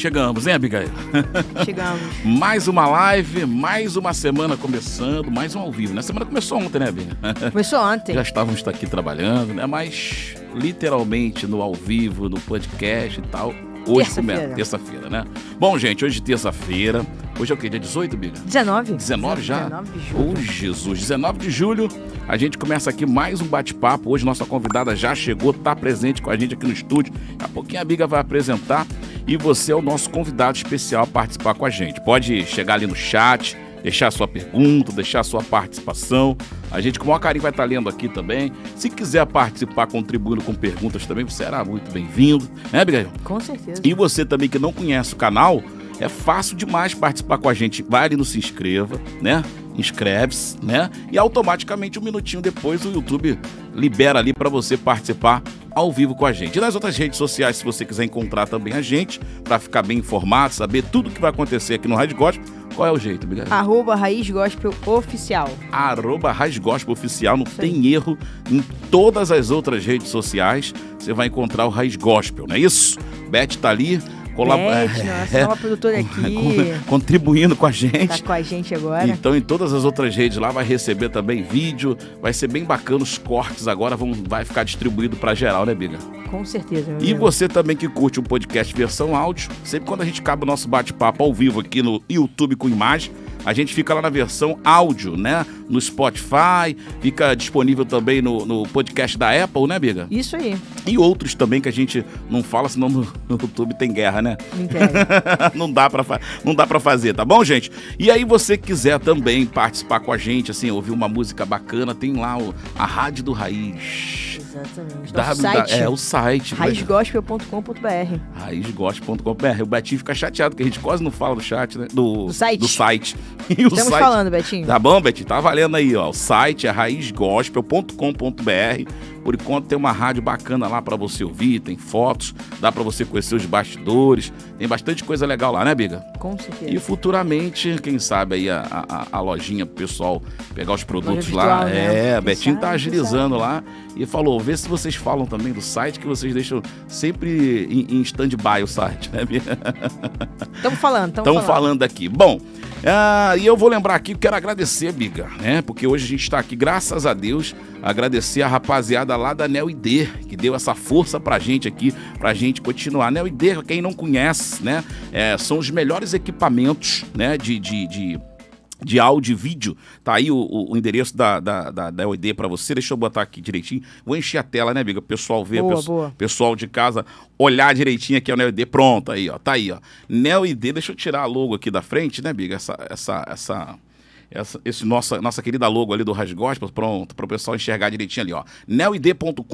Chegamos, hein, Abigail? Chegamos. mais uma live, mais uma semana começando, mais um ao vivo. Na semana começou ontem, né, Abigail? Começou ontem. Já estávamos aqui trabalhando, né? Mas literalmente no ao vivo, no podcast e tal. Hoje começa, terça-feira, né? Bom, gente, hoje terça-feira. Hoje é o quê? Dia 18, Biga? 19. 19 já? 19 de julho. Oh, Jesus. 19 de julho, a gente começa aqui mais um bate-papo. Hoje nossa convidada já chegou, está presente com a gente aqui no estúdio. Daqui a pouquinho a Biga vai apresentar e você é o nosso convidado especial a participar com a gente. Pode chegar ali no chat, deixar a sua pergunta, deixar a sua participação. A gente com o maior carinho vai estar lendo aqui também. Se quiser participar contribuindo com perguntas também, você será muito bem-vindo, né, Abigail? Com certeza. E você também que não conhece o canal, é fácil demais participar com a gente. Vai ali no se inscreva, né? Inscreve-se, né? E automaticamente um minutinho depois o YouTube libera ali para você participar ao vivo com a gente. E nas outras redes sociais, se você quiser encontrar também a gente, para ficar bem informado, saber tudo que vai acontecer aqui no Rádio Gospel, qual é o jeito, Miguel? Arroba Raiz Gospel Oficial. Arroba Raiz Gospel Oficial, não tem erro em todas as outras redes sociais. Você vai encontrar o Raiz Gospel, não é isso? Beth tá ali colabora. Nossa, é, nova produtora aqui. Contribuindo com a gente. Tá com a gente agora. Então, em todas as outras redes lá vai receber também vídeo. Vai ser bem bacana os cortes agora, vão, vai ficar distribuído para geral, né, Biga? Com certeza. E você também que curte o podcast versão áudio, sempre quando a gente acaba o nosso bate-papo ao vivo aqui no YouTube com imagem, a gente fica lá na versão áudio, né? No Spotify, fica disponível também no, no podcast da Apple, né, Biga? Isso aí. E outros também que a gente não fala, senão no, no YouTube tem guerra, né? não dá para não dá para fazer, tá bom, gente? E aí você quiser também participar com a gente, assim, ouvir uma música bacana, tem lá o, a Rádio do Raiz. Exatamente. Site. É, o site. raizgospel.com.br raizgospel.com.br O Betinho fica chateado, porque a gente quase não fala do chat, né? Do, do site. Do site. E Estamos site... falando, Betinho. Tá bom, Betinho? Tá valendo aí, ó. O site é raizgospel.com.br por enquanto tem uma rádio bacana lá para você ouvir, tem fotos, dá para você conhecer os bastidores, tem bastante coisa legal lá, né, Biga? Com certeza. E futuramente, quem sabe aí a, a, a lojinha pro pessoal pegar os produtos lá. Né? É, a Betinho tá agilizando lá e falou: vê se vocês falam também do site, que vocês deixam sempre em, em stand-by o site, né, Biga? Estamos falando, estamos falando. falando aqui. Bom. Ah, e eu vou lembrar aqui, quero agradecer, Biga, né? Porque hoje a gente está aqui, graças a Deus, agradecer a rapaziada lá da Neo ID, que deu essa força pra gente aqui, pra gente continuar. Neo ID, quem não conhece, né? É, são os melhores equipamentos, né? de, de, de de áudio e vídeo. Tá aí o, o endereço da, da, da, da para você. Deixa eu botar aqui direitinho. Vou encher a tela, né, amiga? O pessoal ver, boa, peço, boa. pessoal de casa olhar direitinho aqui é o NeoID. Pronto, aí, ó. Tá aí, ó. NeoID, deixa eu tirar a logo aqui da frente, né, amiga? Essa, essa, essa essa, esse nossa, nossa querida logo ali do Raj Gospel, pronto, para o pessoal enxergar direitinho ali, ó. neoid.com.br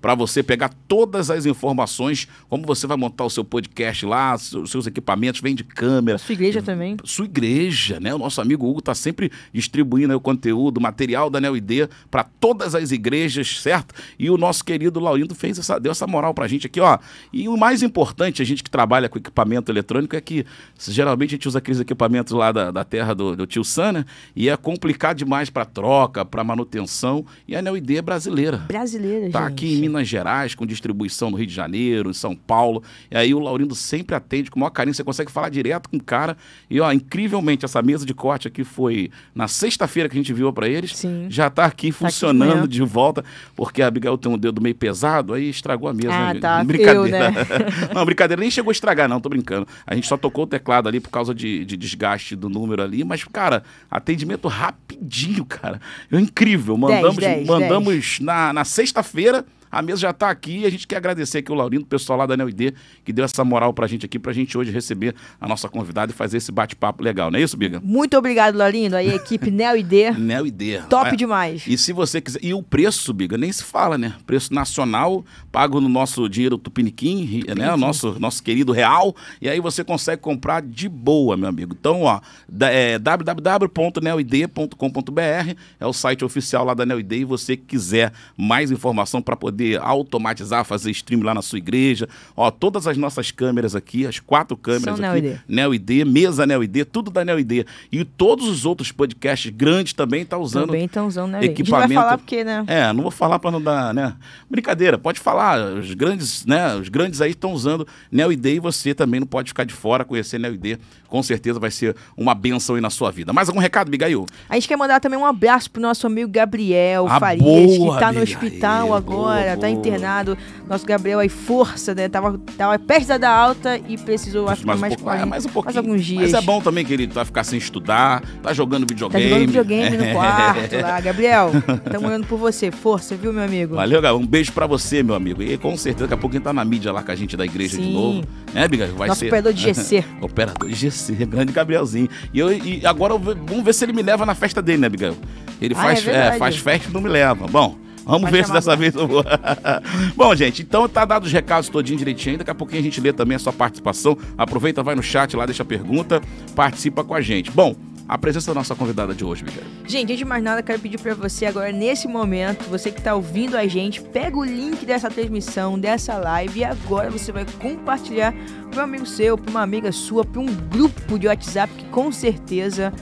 para você pegar todas as informações, como você vai montar o seu podcast lá, os seus equipamentos, vem de câmera. Sua igreja também. Sua igreja, né? O nosso amigo Hugo tá sempre distribuindo o conteúdo, material da NeoID para todas as igrejas, certo? E o nosso querido Laurindo fez essa, deu essa moral pra gente aqui, ó. E o mais importante, a gente que trabalha com equipamento eletrônico, é que geralmente a gente usa aqueles equipamentos lá da, da terra do, do tio Sana, e é complicado demais para troca, para manutenção, e a NeoID é brasileira. Brasileira, Tá gente. aqui em Minas Gerais, com distribuição no Rio de Janeiro, em São Paulo, e aí o Laurindo sempre atende com o maior carinho, você consegue falar direto com o cara, e ó, incrivelmente, essa mesa de corte aqui foi na sexta-feira que a gente viu para eles, Sim. já tá aqui tá funcionando aqui de volta, porque a Abigail tem um dedo meio pesado, aí estragou a mesa. Ah, né? tá, brincadeira. Eu, né? não, brincadeira, nem chegou a estragar, não, tô brincando. A gente só tocou o teclado ali por causa de, de desgaste do número ali, mas, cara, cara, atendimento rapidinho, cara. É incrível. Mandamos, 10, 10, mandamos 10. na, na sexta-feira a mesa já está aqui e a gente quer agradecer aqui o Laurindo, o pessoal lá da NEUD, que deu essa moral para a gente aqui, para a gente hoje receber a nossa convidada e fazer esse bate-papo legal, não é isso, Biga? Muito obrigado, Laurindo. Aí a equipe NEUD. NEUD. Top é. demais. E se você quiser. E o preço, Biga, nem se fala, né? Preço nacional, pago no nosso dinheiro tupiniquim, Tupiniquim. né? O nosso, nosso querido real. E aí você consegue comprar de boa, meu amigo. Então, ó, é, www.neoid.com.br é o site oficial lá da NEUD e você quiser mais informação para poder poder automatizar, fazer stream lá na sua igreja. Ó, todas as nossas câmeras aqui, as quatro câmeras São aqui, NeoID. NeoID, mesa NeoID, tudo da NeoID. E todos os outros podcasts grandes também tá usando Também estão usando, né? A gente não equipamento. vai falar porque, né? É, não vou falar para não dar, né? Brincadeira, pode falar. Os grandes, né? Os grandes aí estão usando NeoID e você também não pode ficar de fora, conhecer NeoID. Com certeza vai ser uma benção aí na sua vida. Mais algum recado, Migail? A gente quer mandar também um abraço pro nosso amigo Gabriel Ah, Farias, boa, que tá no hospital Aí, agora, boa, tá internado. Nosso Gabriel aí, força, né? Tava, tava perto da alta e precisou, acho que mais, mais, um pouco, é, mais um pouquinho. mais alguns dias. Mas é bom também que ele vai ficar sem estudar, tá jogando Tá videogame. jogando videogame no É. quarto lá. Gabriel, estamos olhando por você. Força, viu, meu amigo? Valeu, Gabriel. Um beijo pra você, meu amigo. E com certeza, daqui a pouco ele tá na mídia lá com a gente da igreja de Sim. novo. Né, Biga? Vai Nosso ser... operador de GC. Operador de GC, grande Gabrielzinho. E, eu, e agora eu vamos ver se ele me leva na festa dele, né, Bigail? Ele Ah, faz, é verdade. faz festa e não me leva. Bom, vamos ver se dessa vez eu vou. Bom, gente, então tá dado os recados todinho direitinho. Daqui a pouquinho a gente lê também a sua participação. Aproveita, vai no chat lá, deixa a pergunta, participa com a gente. Bom, a presença da nossa convidada de hoje, Bigail. Gente, antes de mais nada, quero pedir pra você agora, nesse momento, você que tá ouvindo a gente, pega o link dessa transmissão, dessa live, e agora você vai compartilhar para um amigo seu, pra uma amiga sua, pra um grupo de WhatsApp que com certeza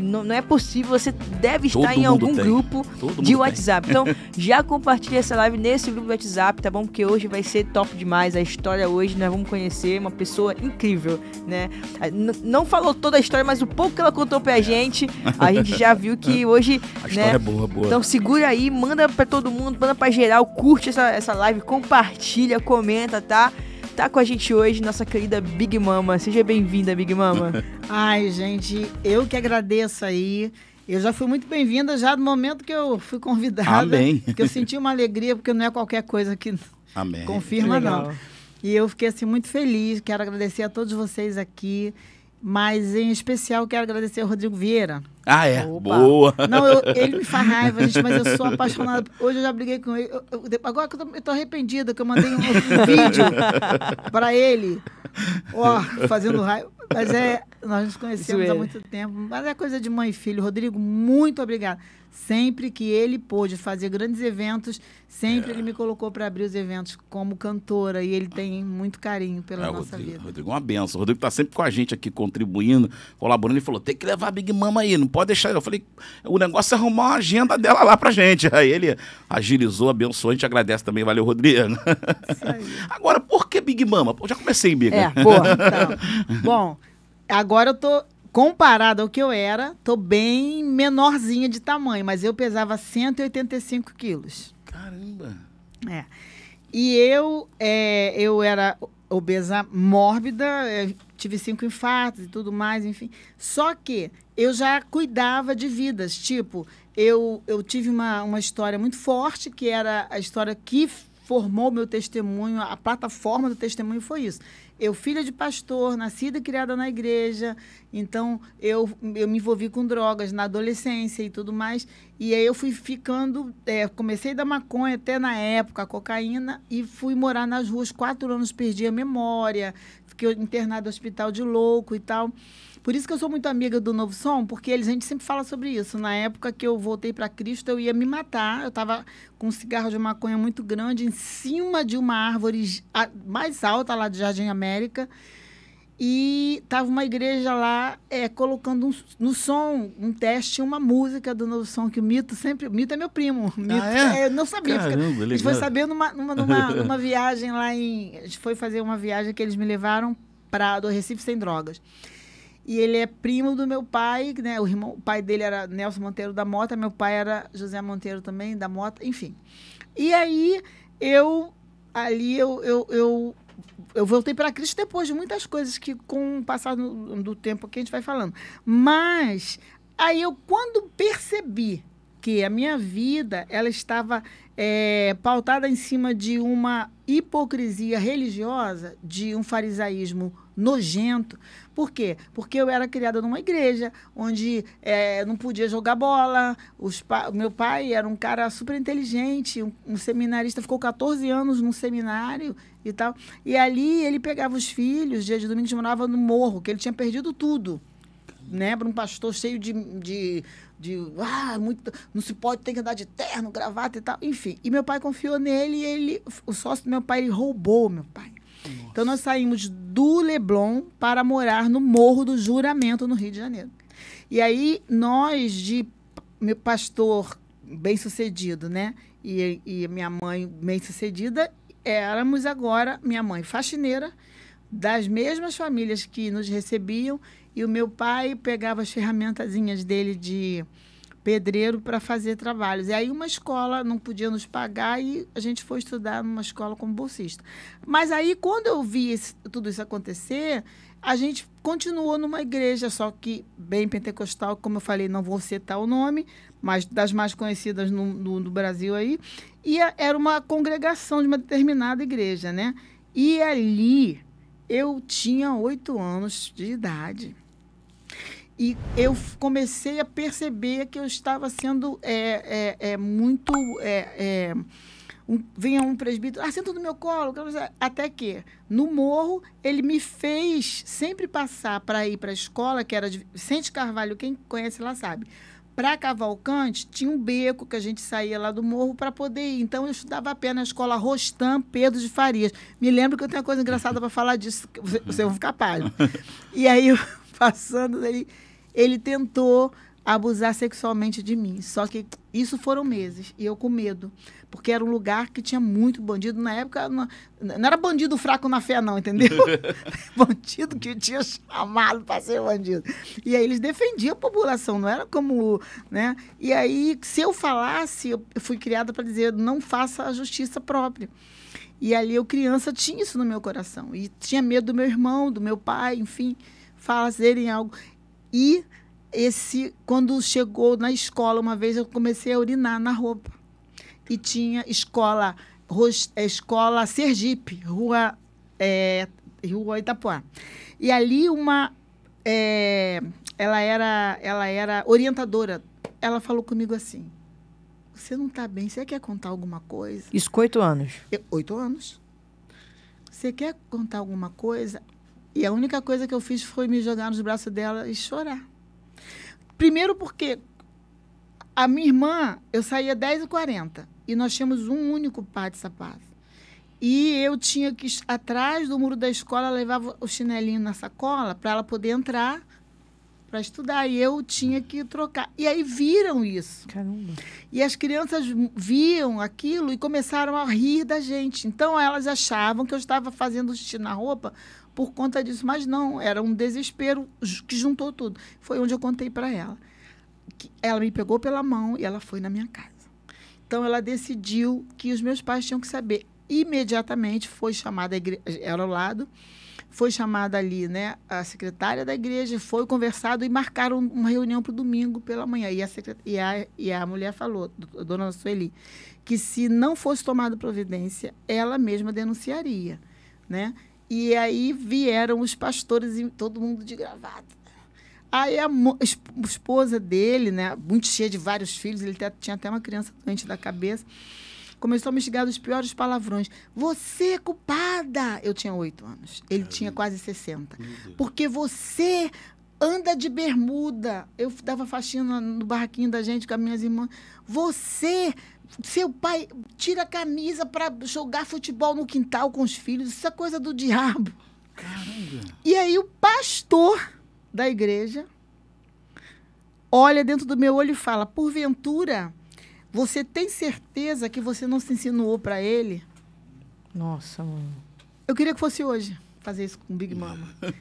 não, não é possível, você deve estar Todo em algum tem. grupo Todo de tem. WhatsApp. Então, já compartilha essa live nesse grupo do WhatsApp, tá bom? Porque hoje vai ser top demais. A história hoje, nós vamos conhecer uma pessoa incrível, né? Ah, n- Não falou toda a história, mas o pouco que ela contou pra gente, a gente já viu que hoje, A história né? é boa, boa. Então segura aí, manda pra todo mundo, manda pra geral, curte essa, essa live, compartilha, comenta, tá? Tá com a gente hoje, nossa querida Big Mama. Seja bem-vinda, Big Mama. Ai, gente, eu que agradeço aí. Eu já fui muito bem-vinda já no momento que eu fui convidada. Amém. Que eu senti uma alegria, porque não é qualquer coisa que Amém. confirma, Legal. não. E eu fiquei assim muito feliz. Quero agradecer a todos vocês aqui. Mas em especial quero agradecer ao Rodrigo Vieira. Ah, é. Opa. Boa. Não, eu- ele me faz raiva, gente, mas eu sou apaixonada. Hoje eu já briguei com ele. Eu- eu- agora que eu tô, arrependida, que eu mandei um, um vídeo pra ele, ó, fazendo raiva. Mas é, nós nos conhecemos há Zoeira. muito tempo. Mas é coisa de mãe e filho. Rodrigo, muito obrigada. Sempre que ele pôde fazer grandes eventos, sempre ele me colocou para abrir os eventos como cantora. E ele tem muito carinho pela É, nossa Rodrigo, vida. Rodrigo é uma benção. O Rodrigo tá sempre com a gente aqui, contribuindo, colaborando. Ele falou: tem que levar a Big Mama aí, não pode deixar. Eu falei: o negócio é arrumar uma agenda dela lá pra gente. Aí ele agilizou, abençoou. A gente agradece também. Valeu, Rodrigo. Agora, por que Big Mama? Pô, já comecei, Big. É, boa. Então, bom, agora eu tô comparado ao que eu era, tô bem menorzinha de tamanho, mas eu pesava 185 quilos. Caramba. É. E eu, é, eu era obesa mórbida, é, tive cinco infartos e tudo mais, enfim. Só que eu já cuidava de vidas. Tipo, eu, eu tive uma, uma história muito forte, que era a história que formou meu testemunho, a plataforma do testemunho foi isso. Eu, filha de pastor, nascida e criada na igreja, então eu, eu me envolvi com drogas na adolescência e tudo mais. E aí eu fui ficando, é, comecei da maconha até na época, a cocaína, e fui morar nas ruas, quatro anos perdi a memória, fiquei internada no hospital de louco e tal. Por isso que eu sou muito amiga do Novo Som, porque eles, a gente sempre fala sobre isso. Na época que eu voltei para Cristo, eu ia me matar. Eu estava com um cigarro de maconha muito grande em cima de uma árvore mais alta lá de Jardim América. E tava uma igreja lá é, colocando um- no som, um teste, uma música do Novo Som, que o Mito sempre. O Mito é meu primo. Mito, é? eu não sabia. fica- Caramba, a gente foi saber numa, numa, numa, numa viagem lá em. A gente foi fazer uma viagem que eles me levaram para do Recife Sem Drogas. E ele é primo do meu pai, né? O, irmão, o pai dele era Nelson Monteiro da Mota, meu pai era José Monteiro também, da Mota, enfim. E aí eu ali eu, eu, eu, eu voltei para Cristo depois de muitas coisas que com o passar do, do tempo que a gente vai falando. Mas aí eu quando percebi que a minha vida ela estava é, pautada em cima de uma hipocrisia religiosa, de um farisaísmo nojento. Por quê? Porque eu era criada numa igreja onde é, não podia jogar bola. Pa- meu pai era um cara super inteligente, um, um seminarista, ficou 14 anos num seminário e tal. E ali ele pegava os filhos, dia de domingo, a morava no morro, que ele tinha perdido tudo. né, para um pastor cheio de, de, de ah, muito, não se pode ter que andar de terno, gravata e tal, enfim. E meu pai confiou nele e ele, o sócio do meu pai, ele roubou meu pai. Nossa. Então nós saímos do Leblon para morar no Morro do Juramento, no Rio de Janeiro. E aí nós, de meu pastor bem sucedido, né? E, e minha mãe bem sucedida, éramos agora, minha mãe faxineira, das mesmas famílias que nos recebiam, e o meu pai pegava as ferramentazinhas dele de pedreiro para fazer trabalhos. E aí uma escola não podia nos pagar e a gente foi estudar numa escola como bolsista. Mas aí quando eu vi esse, tudo isso acontecer, a gente continuou numa igreja, só que bem pentecostal, como eu falei, não vou citar o nome, mas das mais conhecidas no, no, no Brasil aí. E a, era uma congregação de uma determinada igreja, né? E ali eu tinha oito anos de idade. E eu comecei a perceber que eu estava sendo é, é, é muito. É, é, um, vinha um presbítero, ah, senta no meu colo. Até que, no morro, ele me fez sempre passar para ir para a escola, que era de Vicente Carvalho, quem conhece lá sabe para Cavalcante, tinha um beco que a gente saía lá do morro para poder ir. Então, eu estudava a pé na escola Rostam Pedro de Farias. Me lembro que eu tenho uma coisa engraçada para falar disso, você, você vai ficar pálido. E aí, eu, passando, ele, ele tentou abusar sexualmente de mim. Só que isso foram meses e eu com medo, porque era um lugar que tinha muito bandido. Na época, não, não era bandido fraco na fé, não, entendeu? bandido que tinha chamado para ser bandido. E aí eles defendiam a população, não era como. Né? E aí, se eu falasse, eu fui criada para dizer: não faça a justiça própria. E ali eu, criança, tinha isso no meu coração. E tinha medo do meu irmão, do meu pai, enfim, fazerem algo. E esse quando chegou na escola uma vez eu comecei a urinar na roupa. E tinha escola é, escola Sergipe rua é, rua Itapuã. E ali uma é, ela era ela era orientadora. Ela falou comigo assim você não está bem você quer contar alguma coisa? Isso com oito anos. Eu, oito anos? Você quer contar alguma coisa e a única coisa que eu fiz foi me jogar nos braços dela e chorar Primeiro porque a minha irmã, eu saía 10h40 e nós tínhamos um único par de sapato. E eu tinha que, atrás do muro da escola, levava o chinelinho na sacola para ela poder entrar para estudar. E eu tinha que trocar. E aí viram isso. Caramba. E as crianças viam aquilo e começaram a rir da gente. Então elas achavam que eu estava fazendo xixi na roupa por conta disso. Mas não, era um desespero que juntou tudo. Foi onde eu contei para ela. Ela me pegou pela mão e ela foi na minha casa. Então ela decidiu que os meus pais tinham que saber. Imediatamente foi chamada, a igreja, era ao lado, foi chamada ali né, a secretária da igreja, foi conversado e marcaram uma reunião para o domingo pela manhã. E a, e, a, e a mulher falou, a dona Sueli, que se não fosse tomada providência, ela mesma denunciaria. Né? E aí vieram os pastores e todo mundo de gravata. Aí a esposa dele, né, muito cheia de vários filhos, ele tinha até uma criança doente da cabeça, começou a me xingar dos piores palavrões. Você é culpada! Eu tinha oito anos. Ele Caramba. tinha quase 60. Porque você anda de bermuda. Eu dava faxina no barraquinho da gente com as minhas irmãs. Você seu pai tira a camisa para jogar futebol no quintal com os filhos. Isso é coisa do diabo. Caramba. E aí o pastor da igreja olha dentro do meu olho e fala: Porventura, você tem certeza que você não se insinuou para ele? Nossa, mano. Eu queria que fosse hoje fazer isso com Big Mama.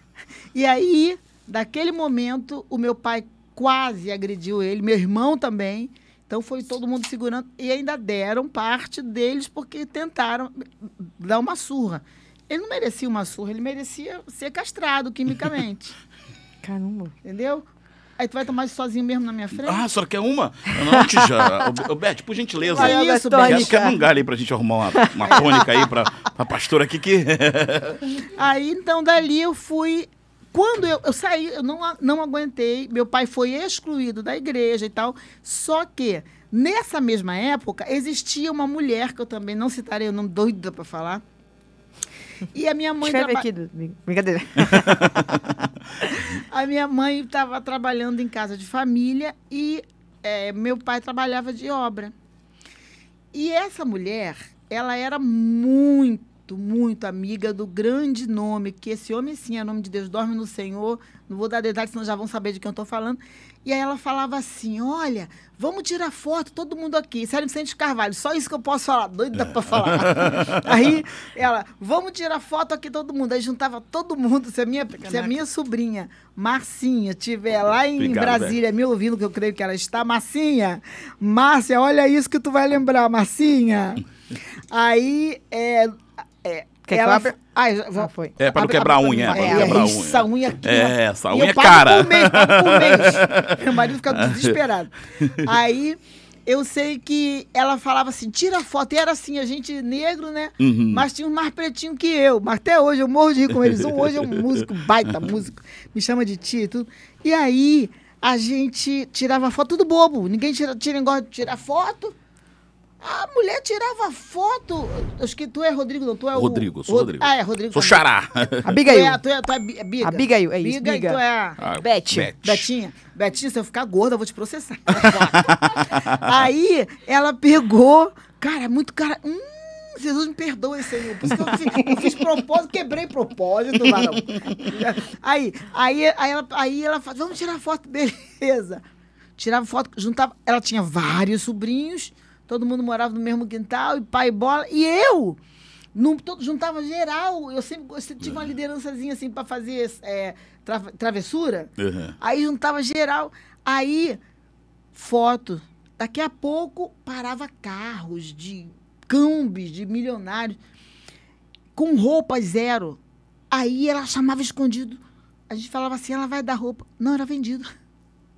e aí, daquele momento, o meu pai quase agrediu ele, meu irmão também. Então foi todo mundo segurando e ainda deram parte deles porque tentaram dar uma surra. Ele não merecia uma surra, ele merecia ser castrado quimicamente. Caramba. Entendeu? Aí tu vai tomar isso sozinho mesmo na minha frente? Ah, a senhora quer uma? Não, Tija. Ô, Beth, por gentileza. Vai isso, Beth. Quero, quero um galho aí pra gente arrumar uma, uma tônica aí pra, pra pastora aqui que... aí, então, dali eu fui quando eu, eu saí, eu não, não aguentei. Meu pai foi excluído da igreja e tal. Só que, nessa mesma época, existia uma mulher, que eu também não citarei o nome doida para falar, E a minha mãe Escreve traba- aqui. do- Brincadeira. A minha mãe estava trabalhando em casa de família e é, meu pai trabalhava de obra. E essa mulher, ela era muito, muito amiga do grande nome, que esse homem sim é nome de Deus, dorme no Senhor. Não vou dar detalhes, senão já vão saber de quem eu estou falando. E aí ela falava assim: olha, vamos tirar foto, todo mundo aqui. Sério Vicente Carvalho, só isso que eu posso falar, doida para falar. aí ela, vamos tirar foto aqui todo mundo. Aí juntava todo mundo. Se a minha, se a minha sobrinha, Marcinha, estiver lá em Obrigado, Brasília me ouvindo, que eu creio que ela está, Marcinha, Márcia, olha isso que tu vai lembrar, Marcinha. Aí, é. É Quer que eu ela. abra? Ai, já- vou- Ah, foi. É, pra não quebrar a abre unha, não É, quebrar a essa unha. unha aqui. É, essa unha eu é cara. Por mês, pago por mês. Meu marido fica desesperado. Aí eu sei que ela falava assim: tira foto. E era assim, a gente negro, né? Uhum. Mas tinha um mais pretinho que eu. Mas até hoje eu morro de rir com eles. Um hoje é um músico, baita músico. Me chama de tia e tudo. E aí a gente tirava foto, tudo bobo. Ninguém tira, tira negócio de tirar foto. A mulher tirava foto. Acho que tu é Rodrigo, não? Tu é o. Rodrigo, sou Ro- Rodrigo. Ah, é Rodrigo. Sou xará. Abigail. Tu é, tu é, tu é Bi- Biga. Abigail, é isso, Biga, Biga. e tu é a... Ah, Beth. Betinha. Betinha, se eu ficar gorda, eu vou te processar. Aí ela pegou. Cara, muito cara. Hum, Jesus me perdoe, Senhor. Por isso que eu fiz, eu fiz propósito, quebrei propósito, varão. Aí, aí, aí, ela, aí ela fala, vamos tirar foto, beleza. Tirava foto, juntava. Ela tinha vários sobrinhos, todo mundo morava no mesmo quintal, e pai e bola. E eu não, todo, juntava geral. Eu sempre, tive uma liderançazinha assim para fazer é, tra- travessura. Uhum. Aí juntava geral. Aí, foto. Daqui a pouco parava carros de cambis, de milionários, com roupa zero. Aí ela chamava escondido. A gente falava assim, ela vai dar roupa. Não, era vendido.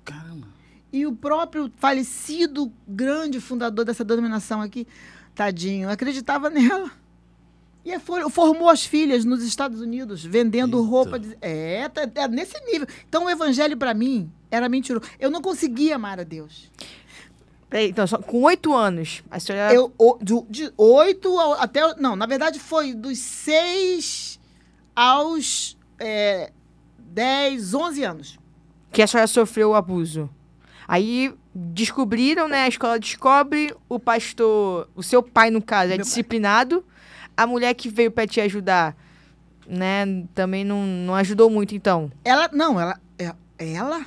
Caramba. E o próprio falecido grande fundador dessa denominação aqui, tadinho, acreditava nela. E foi- formou as filhas nos Estados Unidos, vendendo Eita. roupa. de- é, tá- é nesse nível. Então o evangelho para mim era mentiroso. Eu não conseguia amar a Deus. Peraí, então, só, com oito anos, a senhora. Eu, o- de oito até. Não, na verdade foi dos seis aos é, dez, onze anos. Que a senhora sofreu o abuso. Aí descobriram, né? A escola descobre, o pastor, o seu pai, no caso, é Meu pai. disciplinado. A mulher que veio pra te ajudar, né? Também não, não ajudou muito, então. Ela. Não, ela. é- Ela?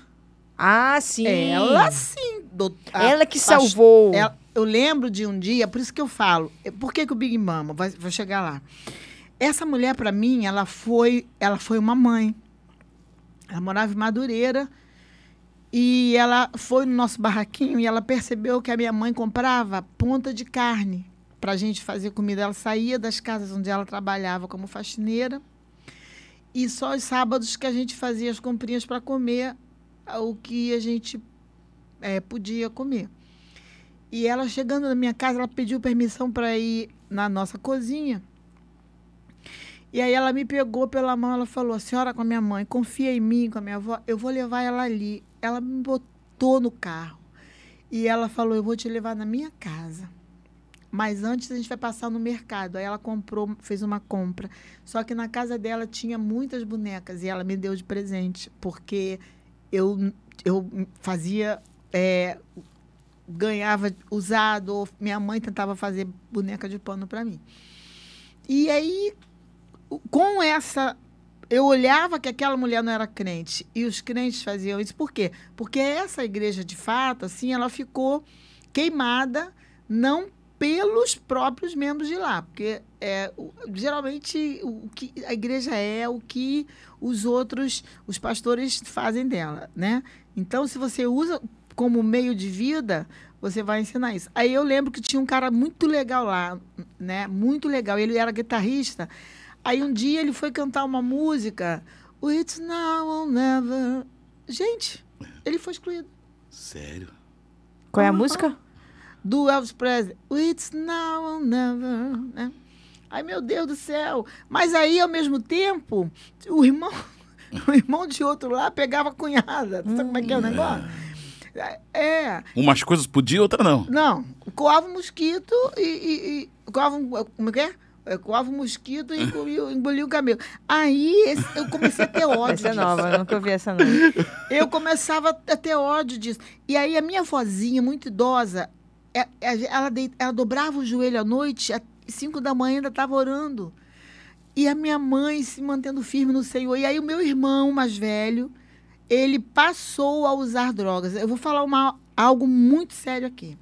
Ah, sim. Ela sim. do- a- Ela que salvou. Ela- eu lembro de um dia, por isso que eu falo. é, Por que, que o Big Mama? Vai, vou chegar lá. Essa mulher, para mim, ela foi, ela foi uma mãe. Ela morava em Madureira. E ela foi no nosso barraquinho e ela percebeu que a minha mãe comprava ponta de carne para a gente fazer comida. Ela saía das casas onde ela trabalhava como faxineira. E só os sábados que a gente fazia as comprinhas para comer o que a gente eh, podia comer. E ela chegando na minha casa, ela pediu permissão para ir na nossa cozinha. E aí ela me pegou pela mão, ela falou: "A senhora com a minha mãe, confia em mim, com a minha avó, eu vou levar ela ali". Ela me botou no carro. E ela falou: "Eu vou te levar na minha casa". Mas antes a gente vai passar no mercado. Aí ela comprou, fez uma compra. Só que na casa dela tinha muitas bonecas e ela me deu de presente, porque eu, eu fazia é, ganhava usado, ou minha mãe tentava fazer boneca de pano para mim. E aí, com essa. Eu olhava que aquela mulher não era crente e os crentes faziam isso. Por quê? Porque essa igreja, de fato, assim, ela ficou queimada, não pelos próprios membros de lá. Porque é, geralmente o que a igreja é o que os outros, os pastores fazem dela, né? Então, se você usa como meio de vida, você vai ensinar isso. Aí eu lembro que tinha um cara muito legal lá, né? Muito legal. Ele era guitarrista. Aí um dia ele foi cantar uma música, o It's Now or Never. Gente, ele foi excluído. Sério? Qual é a música? Do Elvis Presley. It's Now or Never, né? Ai, meu Deus do céu. Mas aí, ao mesmo tempo, o irmão, o irmão de outro lá pegava a cunhada. Tu sabe como é que é o negócio? É. Umas coisas podia, outra não. Não, coava um mosquito e, e, e coava um, como é que é? Eu coava o mosquito e engolia, engolia o camelo. Aí eu comecei a ter ódio Essa é disso. nova, eu nunca ouvi essa não. Eu começava a ter ódio disso. E aí a minha vozinha, muito idosa, é- é- ela, ela dobrava o joelho à noite, às cinco da manhã ainda estava orando. E a minha mãe se mantendo firme no Senhor. E aí o meu irmão mais velho, ele passou a usar drogas. Eu vou falar uma, algo muito sério aqui.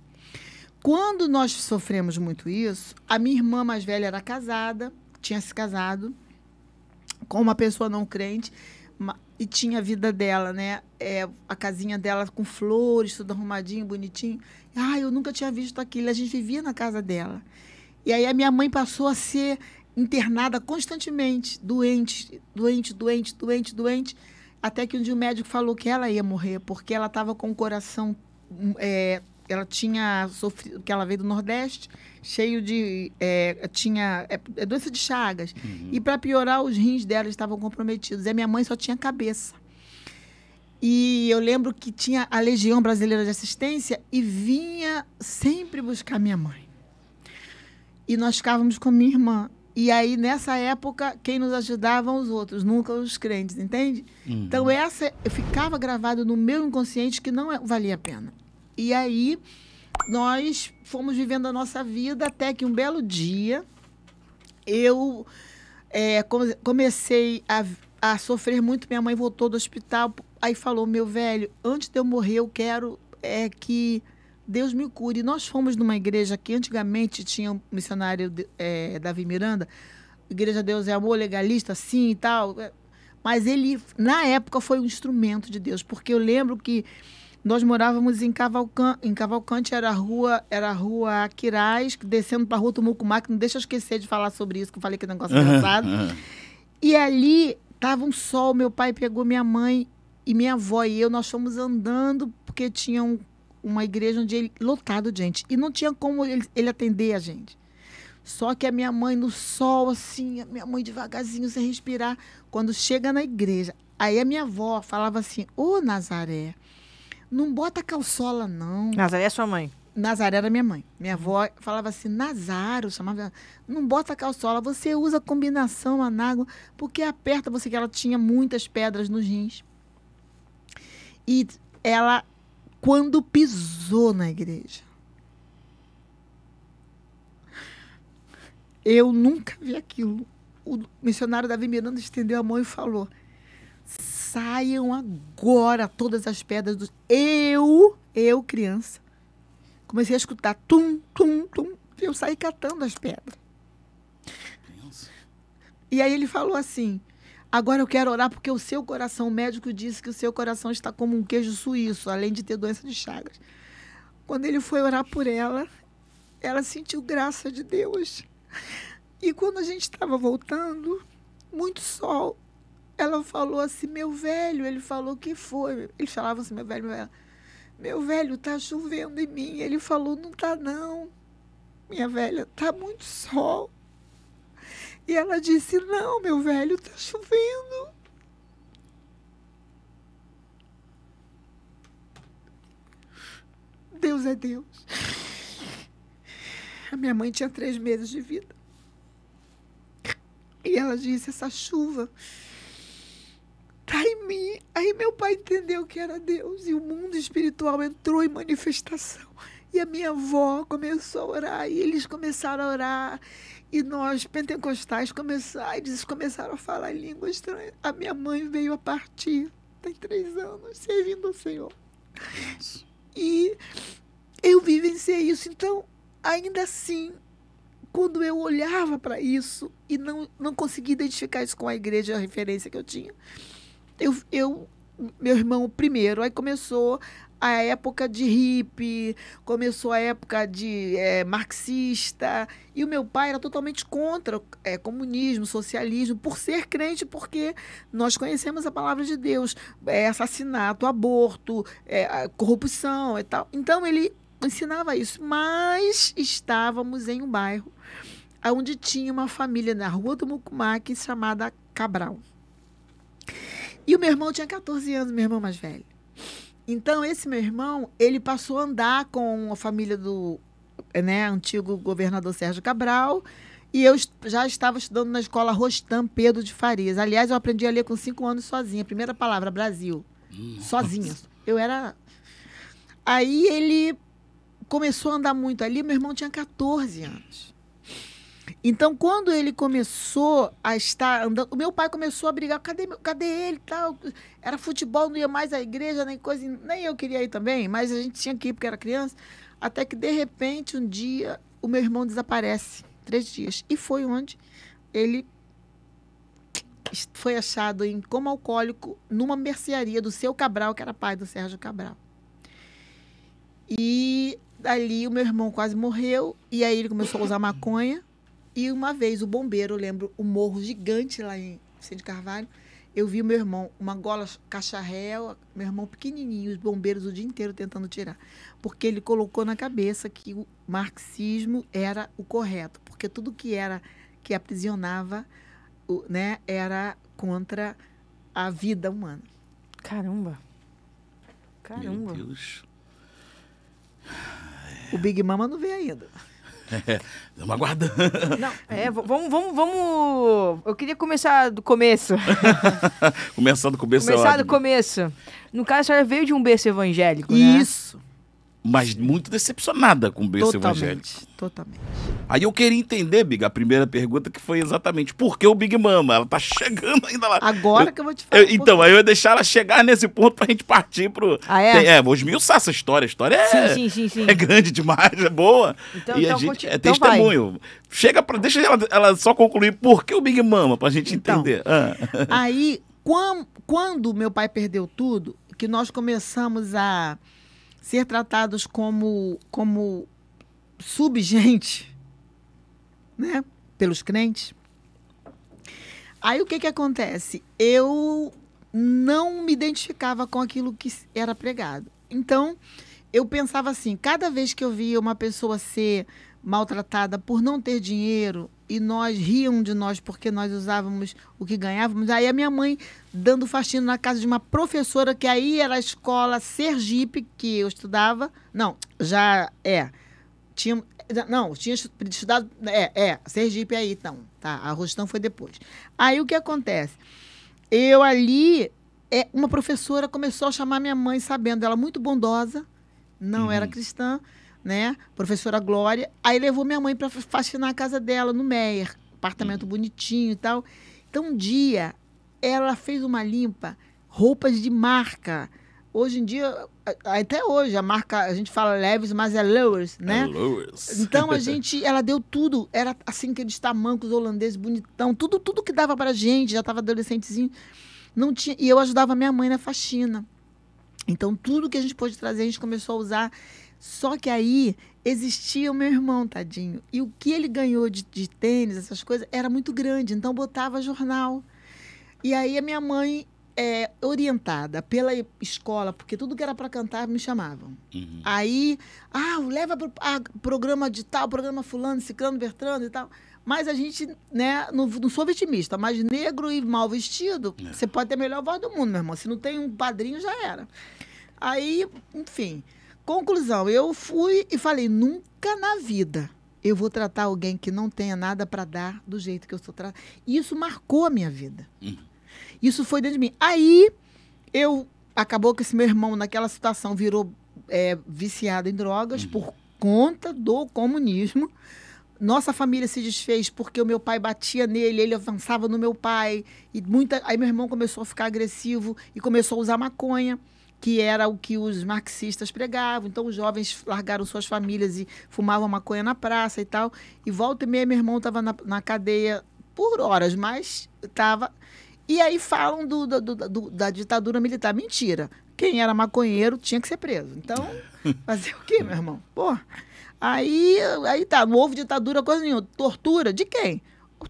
Quando nós sofremos muito isso, a minha irmã mais velha era casada, tinha se casado com uma pessoa não crente e tinha a vida dela, né? É, a casinha dela com flores, tudo arrumadinho, bonitinho. Ah, eu nunca tinha visto aquilo. A gente vivia na casa dela. E aí a minha mãe passou a ser internada constantemente, doente, doente, doente, doente, doente, até que um dia o médico falou que ela ia morrer porque ela estava com o coração, hum, ela tinha sofrido, que ela veio do Nordeste, cheio de, é, tinha é, é doença de Chagas. E para piorar, os rins dela estavam comprometidos. E a minha mãe só tinha cabeça. E eu lembro que tinha a Legião Brasileira de Assistência e vinha sempre buscar minha mãe. E nós ficávamos com minha irmã. E aí, nessa época, quem nos ajudava os outros, nunca os crentes, entende? Uhum. Então, essa ficava gravado no meu inconsciente que não é- valia a pena. E aí, nós fomos vivendo a nossa vida até que um belo dia eu é, come- comecei a, a sofrer muito. Minha mãe voltou do hospital, aí falou: Meu velho, antes de eu morrer, eu quero é, que Deus me cure. E nós fomos numa igreja que antigamente tinha um missionário é, Davi Miranda, Igreja Deus é Amor, legalista, sim e tal. Mas ele, na época, foi um instrumento de Deus, porque eu lembro que nós morávamos em Cavalcante, em Cavalcante era a rua, era a rua Quirais, descendo para a rua Tumucumá, que não deixa eu esquecer de falar sobre isso, que eu falei que é um negócio engraçado. E ali tava um sol, meu pai pegou minha mãe e minha avó e eu, nós fomos andando, porque tinha um- uma igreja onde ele lotado de gente. E não tinha como ele, ele atender a gente. Só que a minha mãe no sol, assim, a minha mãe devagarzinho, sem respirar, quando chega na igreja. Aí a minha avó falava assim: Ô Nazaré, não bota calçola, não. Nazaré é sua mãe. Nazaré era minha mãe. Minha avó falava assim, Nazaro, chamava ela, não bota calçola, você usa combinação anágua, porque aperta você, que ela tinha muitas pedras nos rins. E ela, quando pisou na igreja, eu nunca vi aquilo. O missionário Davi Miranda estendeu a mão e falou, saiam agora todas as pedras dos... Eu, eu, criança, comecei a escutar tum, tum, tum. e Eu saí catando as pedras. E aí ele falou assim: agora eu quero orar porque o seu coração, o médico disse que o seu coração está como um queijo suíço, além de ter doença de Chagas. Quando ele foi orar por ela, ela sentiu graça de Deus. E quando a gente estava voltando, muito sol, ela falou assim: meu velho, ele falou que foi. Ele falava assim: meu velho, meu velho. Meu velho, tá chovendo em mim. Ele falou, não tá não. Minha velha, tá muito sol. E ela disse, não, meu velho, tá chovendo. Deus é Deus. A minha mãe tinha três meses de vida. E ela disse, essa chuva em mim. Aí meu pai entendeu que era Deus e o mundo espiritual entrou em manifestação. E a minha avó começou a orar e eles começaram a orar. E nós, pentecostais, começaram, eles começaram a falar em língua estranha. A minha mãe veio a partir, tem três anos, servindo ao Senhor. E eu vivenciei isso. Então, ainda assim, quando eu olhava para isso e não, não conseguia identificar isso com a igreja, a referência que eu tinha, eu, eu meu irmão primeiro, aí começou a época de hippie, começou a época de é, marxista, e o meu pai era totalmente contra é, comunismo, socialismo, por ser crente, porque nós conhecemos a palavra de Deus, é, assassinato, aborto, é, corrupção e tal. Então ele ensinava isso, mas estávamos em um bairro onde tinha uma família na rua do Mucumac chamada Cabral. E o meu irmão tinha 14 anos, meu irmão mais velho. Então, esse meu irmão, ele passou a andar com a família do né, antigo governador Sérgio Cabral E eu já estava estudando na escola Rostam Pedro de Farias. Aliás, eu aprendi a ler com cinco anos sozinha. Primeira palavra, Brasil. Sozinha. Eu era. Aí ele começou a andar muito ali. Meu irmão tinha 14 anos. Então, quando ele começou a estar andando, o meu pai começou a brigar, cadê, cadê ele tal? Era futebol, não ia mais à igreja, nem coisa, nem eu queria ir também, mas a gente tinha que ir porque era criança. Até que, de repente, um dia, o meu irmão desaparece, três dias. E foi onde ele foi achado em como alcoólico numa mercearia do seu Cabral, que era pai do Sérgio Cabral. E dali o meu irmão quase morreu, e aí ele começou a usar maconha. E uma vez o bombeiro, eu lembro, o morro gigante lá em Vicente Carvalho, eu vi o meu irmão, uma gola cacharréu, meu irmão pequenininho, os bombeiros o dia inteiro tentando tirar. Porque ele colocou na cabeça que o marxismo era o correto, porque tudo que era, que aprisionava, né, era contra a vida humana. Caramba. Meu Caramba. Deus. O Big Mama não veio ainda. Estamos aguardando. Não, é, vamos, vamos, vamos. Eu queria começar do começo. Começando com o começo é começar do ótimo. começo. No caso, a senhora veio de um berço evangélico, né? Isso. Mas muito decepcionada com o berço evangélico. Totalmente. Totalmente. Aí eu queria entender, Big, a primeira pergunta que foi exatamente por que o Big Mama? Ela tá chegando ainda lá. Agora Eu- que eu vou te falar. eu- então, aí eu ia deixar ela chegar nesse ponto pra gente partir pro. Ah, é? Tem- é, vou esmiuçar essa história. A história é, Sim, sim, sim, sim. é grande demais, é boa. Então- e então a gente conti- é então vai. testemunho. Chega pra. Deixa ela, ela só concluir por que o Big Mama, pra gente Então. entender. Ah. Aí, quam- quando meu pai perdeu tudo, que nós começamos a ser tratados como, como subgente, né? Pelos crentes. Aí o que que acontece? Eu não me identificava com aquilo que era pregado. Então, eu pensava assim, cada vez que eu via uma pessoa ser maltratada por não ter dinheiro e nós riam de nós porque nós usávamos o que ganhávamos, aí a minha mãe dando faxina na casa de uma professora que aí era a escola Sergipe que eu estudava. Não, já é. Tinha, não, tinha estu- estudado. É, é, Sergipe aí, então. Tá, a Rostão foi depois. Aí o que acontece? Eu ali, é, uma professora começou a chamar minha mãe, sabendo, ela muito bondosa, não era cristã, né? Professora Glória. Aí levou minha mãe para faxinar a casa dela no Meyer, apartamento bonitinho e tal. Então um dia ela fez uma limpa, roupas de marca. Hoje em dia, até hoje, a marca, a gente fala Leves, mas é Lowers, né? Lewis. Então a gente, ela deu tudo, era assim aqueles tamancos holandeses bonitão, tudo tudo que dava pra gente, já estava adolescentezinho, não tinha, e eu ajudava minha mãe na faxina. Então tudo que a gente pôde trazer a gente começou a usar. Só que aí existia o meu irmão, tadinho, e o que ele ganhou de, de tênis, essas coisas, era muito grande, então botava jornal. E aí a minha mãe é, orientada pela escola, porque tudo que era para cantar me chamavam. Uhum. Aí, ah, leva pro ah, programa de tal, programa fulano, ciclano, bertrando e tal. Mas a gente, né, não, não sou vitimista, mas negro e mal vestido, você pode ter a melhor voz do mundo, meu irmão. Se não tem um padrinho, já era. Aí, enfim, conclusão, eu fui e falei, nunca na vida eu vou tratar alguém que não tenha nada para dar do jeito que eu sou tratada. E isso marcou a minha vida. Uhum. Isso foi dentro de mim. Aí, eu acabou que esse meu irmão, naquela situação, virou é, viciado em drogas por conta do comunismo. Nossa família se desfez porque o meu pai batia nele, ele avançava no meu pai. E muita, aí meu irmão começou a ficar agressivo e começou a usar maconha, que era o que os marxistas pregavam. Então os jovens largaram suas famílias e fumavam maconha na praça e tal. E volta e meia meu irmão estava na, na cadeia por horas, mas estava. E aí falam do, do- do- da ditadura militar. Mentira. Quem era maconheiro tinha que ser preso. Então, fazer o quê, meu irmão? Pô. Aí, aí tá, não houve ditadura, coisa nenhuma. Tortura de quem?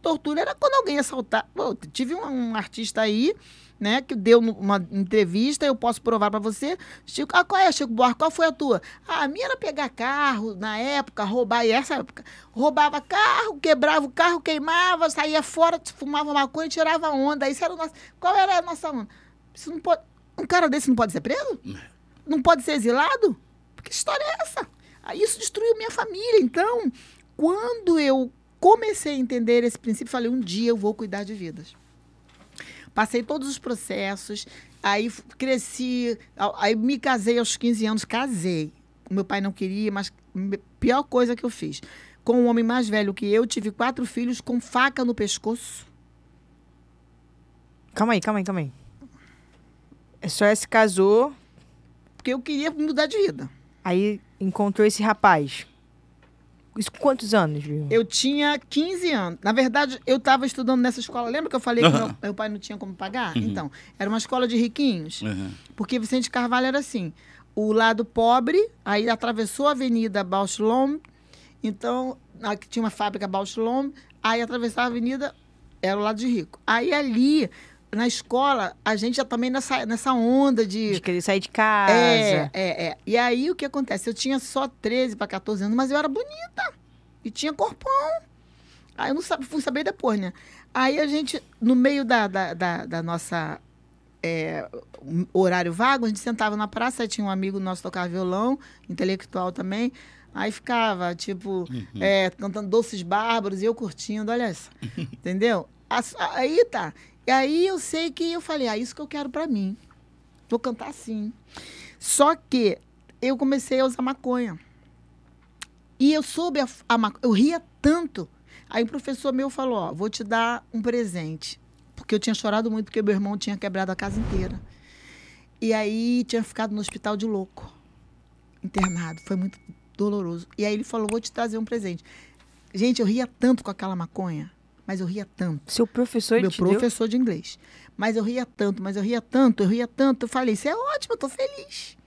Tortura era quando alguém assaltar. Pô, tive um, um artista aí, né, que deu uma entrevista, eu posso provar pra você. Chico, ah, qual é, Chico Buarque? Qual foi a tua? Ah, a minha era pegar carro na época, roubar, e essa época. Roubava carro, quebrava o carro, queimava, saía fora, fumava maconha e tirava onda. Isso era o nosso. Qual era a nossa onda? Isso não pode. Um cara desse não pode ser preso? Não pode ser exilado? Que história é essa? Aí isso destruiu minha família. Então, quando eu comecei a entender esse princípio, falei, um dia eu vou cuidar de vidas. Passei todos os processos, aí cresci, aí me casei aos 15 anos, casei. O meu pai não queria, mas pior coisa que eu fiz. Com um homem mais velho que eu, tive quatro filhos com faca no pescoço. Calma aí, calma aí, calma aí. A senhora se casou, Porque eu queria mudar de vida. aí encontrou esse rapaz. Isso com quantos anos, viu? Eu tinha 15 anos. Na verdade, eu estava estudando nessa escola. Lembra que eu falei que meu, meu pai não tinha como pagar? Então, era uma escola de riquinhos. Uhum. Porque Vicente Carvalho era assim. O lado pobre, aí atravessou a Avenida Bauschlom. Então, aqui tinha uma fábrica Bauschlom. Aí atravessava a avenida, era o lado de rico. Aí ali, na escola, a gente já também nessa, nessa onda de... De querer sair de casa. É, é, é. E aí o que acontece? Eu tinha só 13 para 14 anos, mas eu era bonita. E tinha corpão. Aí eu não sabe, fui saber depois, né? Aí a gente, no meio da, da, da, da nossa é, um horário vago, a gente sentava na praça, aí tinha um amigo nosso que tocava violão, intelectual também. Aí ficava, tipo, é, cantando Doces Bárbaros e eu curtindo, olha isso. Entendeu? Aí tá. E aí eu sei que eu falei, ah, isso que eu quero pra mim. Vou cantar assim. Só que eu comecei a usar maconha. E eu soube a, a maconha. Eu ria tanto. Aí o professor meu falou: Ó, vou te dar um presente. Porque eu tinha chorado muito, porque meu irmão tinha quebrado a casa inteira. E aí tinha ficado no hospital de louco, internado. Foi muito doloroso. E aí ele falou: vou te trazer um presente. Gente, eu ria tanto com aquela maconha, mas eu ria tanto Seu professor meu te deu? professor de inglês. Mas eu ria tanto, mas eu ria tanto, eu ria tanto. Eu falei, isso é ótimo, eu tô feliz.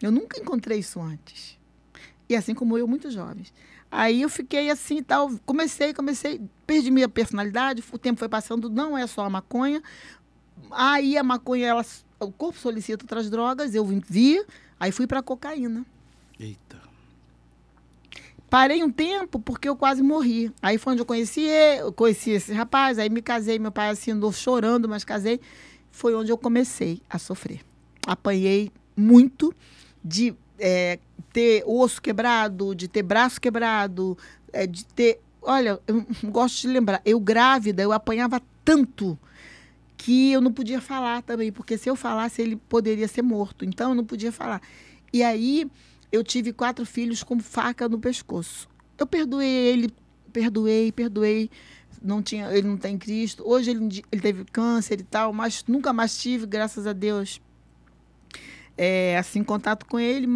Eu nunca encontrei isso antes. E assim como eu, muitos jovens. Aí eu fiquei assim e tal. Comecei, comecei, perdi minha personalidade, o tempo foi passando, não é só a maconha. Aí a maconha, ela, o corpo solicita outras drogas, eu vi, aí fui para cocaína. Eita. Parei um tempo porque eu quase morri. Aí foi onde eu conheci eu conheci esse rapaz, aí me casei, meu pai assim andou chorando, mas casei. Foi onde eu comecei a sofrer. Apanhei muito de é, ter osso quebrado, de ter braço quebrado, é, de ter. Olha, eu gosto de lembrar, eu grávida, eu apanhava tanto que eu não podia falar também, porque se eu falasse ele poderia ser morto. Então eu não podia falar. E aí eu tive quatro filhos com faca no pescoço. Eu perdoei ele, perdoei, perdoei. Não tinha, ele não tem Cristo. Hoje ele, ele teve câncer e tal, mas nunca mais tive, graças a Deus, é, assim, contato com ele,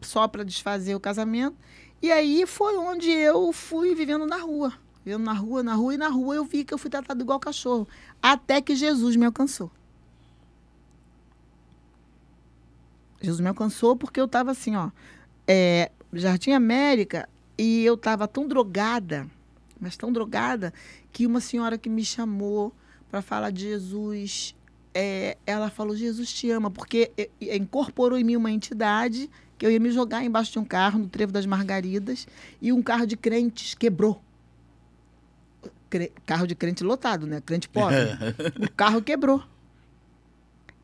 só para desfazer o casamento. E aí foi onde eu fui vivendo na rua. Vivendo na rua, na rua, e na rua eu vi que eu fui tratado igual cachorro. Até que Jesus me alcançou. Jesus me alcançou porque eu estava assim, ó, é, Jardim América, e eu estava tão drogada, mas tão drogada, que uma senhora que me chamou para falar de Jesus, é, ela falou, Jesus te ama, porque é, incorporou em mim uma entidade que eu ia me jogar embaixo de um carro, no Trevo das Margaridas, e um carro de crentes quebrou. Carro de crente lotado, né? Crente pobre. o carro quebrou.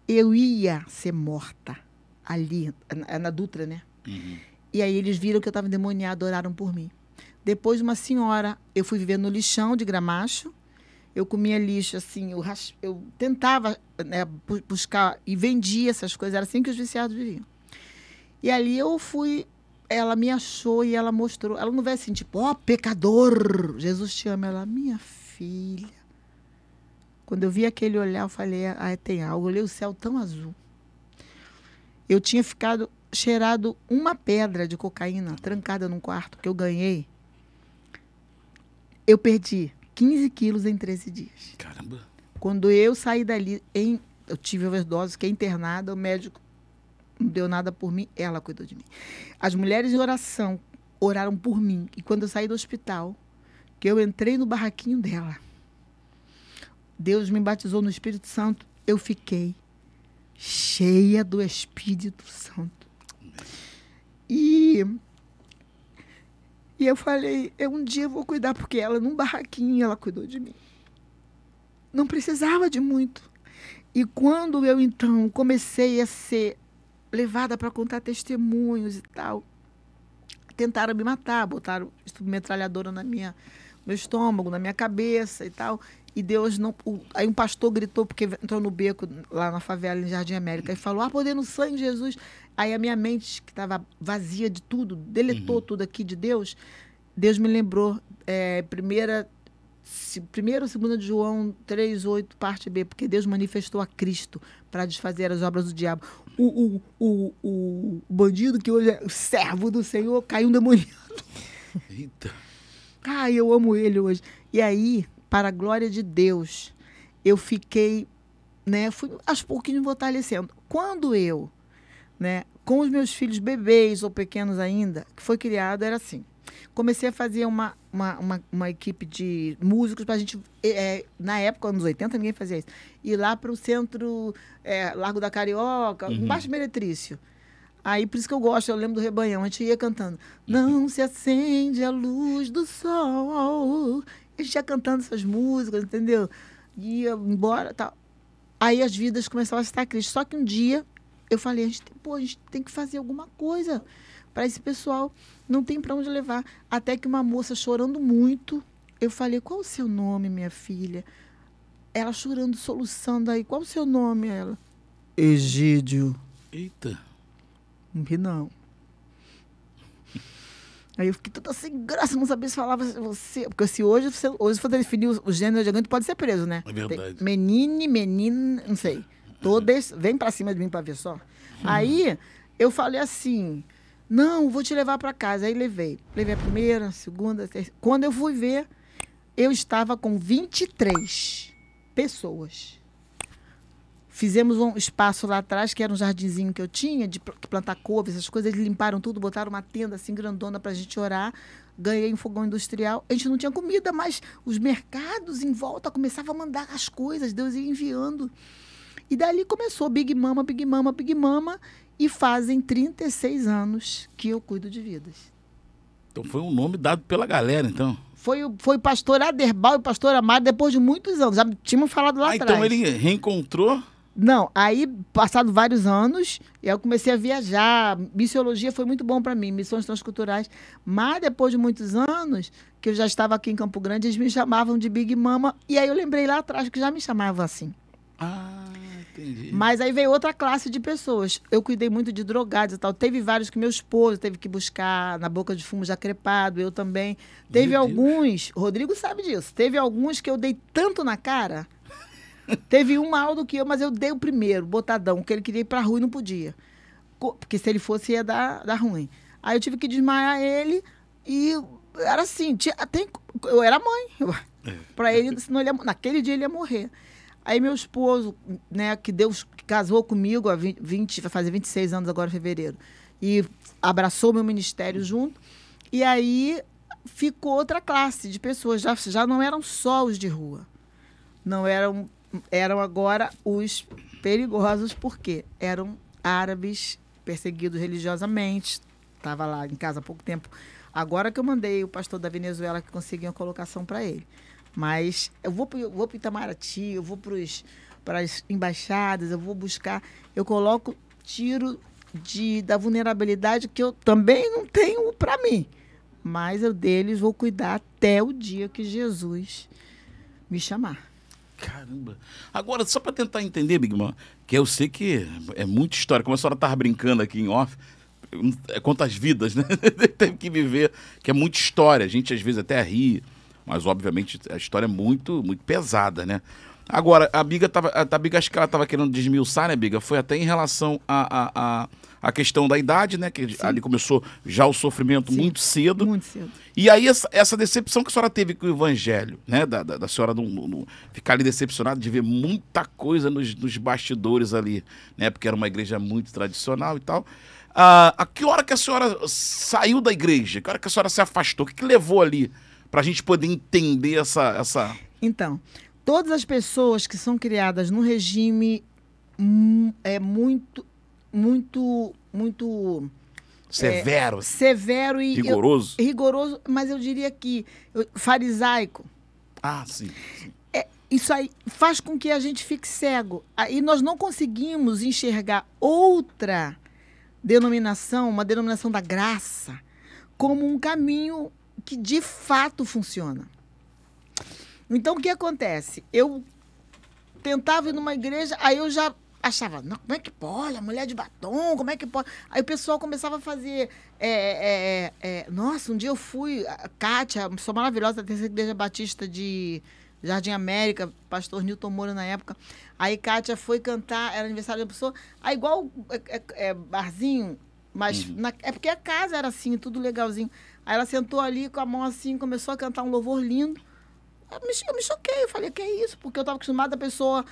Eu ia ser morta ali, na, na Dutra, né? Uhum. E aí eles viram que eu estava endemoniada, oraram por mim. Depois, uma senhora, eu fui viver no lixão de Gramacho. Eu comia lixo, assim, eu, ras- eu tentava né, bu- buscar e vendia essas coisas. Era assim que os viciados viviam. E ali eu fui, ela me achou e ela mostrou. Ela não vai assim, tipo, ó, pecador, Jesus te ama. Ela, minha filha. Quando eu vi aquele olhar, eu falei, ah, tem algo. Eu olhei o céu tão azul. Eu tinha ficado cheirado uma pedra de cocaína trancada num quarto que eu ganhei. Eu perdi 15 quilos em 13 dias. Caramba. Quando eu saí dali, em, eu tive overdose, fiquei internada, o médico não deu nada por mim, ela cuidou de mim. As mulheres de oração oraram por mim. E quando eu saí do hospital, que eu entrei no barraquinho dela, Deus me batizou no Espírito Santo, eu fiquei cheia do Espírito Santo. E, e eu falei, eu um dia vou cuidar, porque ela, num barraquinho, ela cuidou de mim. Não precisava de muito. E quando eu, então, comecei a ser levada para contar testemunhos e tal, tentaram me matar, botaram metralhadora na minha, meu estômago, na minha cabeça e tal. E Deus não. o- aí um pastor gritou, porque entrou no beco lá na favela, em Jardim América, e falou: Ah, poder no sangue de Jesus. Aí a minha mente, que estava vazia de tudo, deletou tudo aqui de Deus. Deus me lembrou, é, primeira, se- primeiro ou segunda de João 3, 8, parte B, porque Deus manifestou a Cristo para desfazer as obras do diabo. O, o, o, o bandido que hoje é o servo do Senhor caiu um demoniado. Eita. Ai, eu amo ele hoje. E aí, para a glória de Deus, eu fiquei, né, fui aos pouquinhos fortalecendo. Quando eu, né, com os meus filhos bebês ou pequenos ainda, que foi criado, era assim. Comecei a fazer uma, uma, uma, uma equipe de músicos para a gente, é, na época, anos 80, ninguém fazia isso, ir lá para o centro, é, Largo da Carioca, embaixo do Meretrício. Aí, por isso que eu gosto, eu lembro do Rebanhão, a gente ia cantando. Não se acende a luz do sol. A gente ia cantando essas músicas, entendeu? Ia embora tal. Aí as vidas começavam a estar Cristo. Só que um dia eu falei, a gente, tem- pô, a gente tem que fazer alguma coisa para esse pessoal. Não tem para onde levar. Até que uma moça chorando muito, eu falei, qual o seu nome, minha filha? Ela chorando, soluçando aí, qual o seu nome? Ela, Egídio. Eita. Não vi, não. Aí eu fiquei toda sem graça, não sabia se falava você. Porque se hoje, você, hoje for definir o, o gênero de alguém, tu pode ser preso, né? É verdade. Tem menine, menina, não sei. Todas, vem pra cima de mim pra ver só. Aí eu falei assim: não, vou te levar pra casa. Aí levei. Levei a primeira, a segunda, a terceira. Quando eu fui ver, eu estava com 23 pessoas. Fizemos um espaço lá atrás, que era um jardinzinho que eu tinha, de pl- plantar couve, essas coisas. Eles limparam tudo, botaram uma tenda assim grandona pra gente orar. Ganhei um fogão industrial. A gente não tinha comida, mas os mercados em volta começavam a mandar as coisas, Deus ia enviando. E dali começou Big Mama, Big Mama, Big Mama. E fazem 36 anos que eu cuido de vidas. Então foi um nome dado pela galera, então. Foi, o- foi o pastor Aderbal e o pastor Amado depois de muitos anos. Já tínhamos falado lá ah, atrás. então ele reencontrou. Não, aí, passado vários anos, eu comecei a viajar. Missiologia foi muito bom para mim, missões transculturais. Mas depois de muitos anos, que eu já estava aqui em Campo Grande, eles me chamavam de Big Mama. E aí eu lembrei lá atrás que já me chamavam assim. Ah, entendi. Mas aí veio outra classe de pessoas. Eu cuidei muito de drogados e tal. Teve vários que meu esposo teve que buscar na boca de fumo já crepado, eu também. Teve Meu Deus. alguns, o Rodrigo sabe disso. Teve alguns que eu dei tanto na cara. Teve um mal do que eu, mas eu dei o primeiro, botadão, que ele queria ir pra rua e não podia. Porque se ele fosse ia dar, dar ruim. Aí eu tive que desmaiar ele e era assim, tinha, tem, eu era mãe. Pra ele, senão ele ia, naquele dia ele ia morrer. Aí meu esposo, né, que Deus que casou comigo há 20, 20, vai fazer 26 anos agora em fevereiro, e abraçou meu ministério junto. E aí ficou outra classe de pessoas, já, já não eram só os de rua. Não eram, eram agora os perigosos, porque eram árabes perseguidos religiosamente. Estava lá em casa há pouco tempo. Agora que eu mandei o pastor da Venezuela que conseguiu uma colocação para ele. Mas eu vou para o Itamaraty, eu vou para as embaixadas, eu vou buscar, eu coloco tiro de, da vulnerabilidade que eu também não tenho para mim. Mas eu deles vou cuidar até o dia que Jesus me chamar. Caramba. Agora, só para tentar entender, Big Man, que eu sei que é muita história. Como a senhora estava brincando aqui em off, é quantas vidas, né? Teve que viver, que é muita história. A gente às vezes até ri, mas obviamente a história é muito, muito pesada, né? Agora, a Biga tava. A Biga, acho que ela estava querendo desmiuçar, né, Biga? Foi até em relação à a, a, a, questão da idade, né? Que ali começou já o sofrimento Sim. muito cedo. Muito cedo. E aí, essa, essa decepção que a senhora teve com o evangelho, né? Da, da, da senhora não, não- não ficar ali decepcionada de ver muita coisa nos, nos bastidores ali, né? Porque era uma igreja muito tradicional e tal. Ah, a que hora que a senhora saiu da igreja? Que hora que a senhora se afastou? O que, que levou ali pra gente poder entender essa. essa... Então, todas as pessoas que são criadas num regime é muito, muito, muito Severo, severo e eu- rigoroso? rigoroso, mas eu diria que eu- farisaico. Ah, sim. Isso aí faz com que a gente fique cego. Aí nós não conseguimos enxergar outra denominação, uma denominação da graça, como um caminho que de fato funciona. Então, o que acontece? Eu tentava ir numa igreja, aí eu já achava, não, como é que pode? A mulher de batom, como é que pode? Aí o pessoal começava a fazer. é, é, é, nossa, um dia eu fui, a Kátia, uma pessoa maravilhosa da terceira igreja batista de Jardim América, pastor Newton Moura na época. Aí Kátia foi cantar, era aniversário da pessoa. Aí, igual é, é, é, barzinho, mas na- é porque a casa era assim, tudo legalzinho. Aí ela sentou ali com a mão assim, começou a cantar um louvor lindo. Eu me, eu me choquei, eu falei, que é isso? Porque eu estava acostumada a pessoa.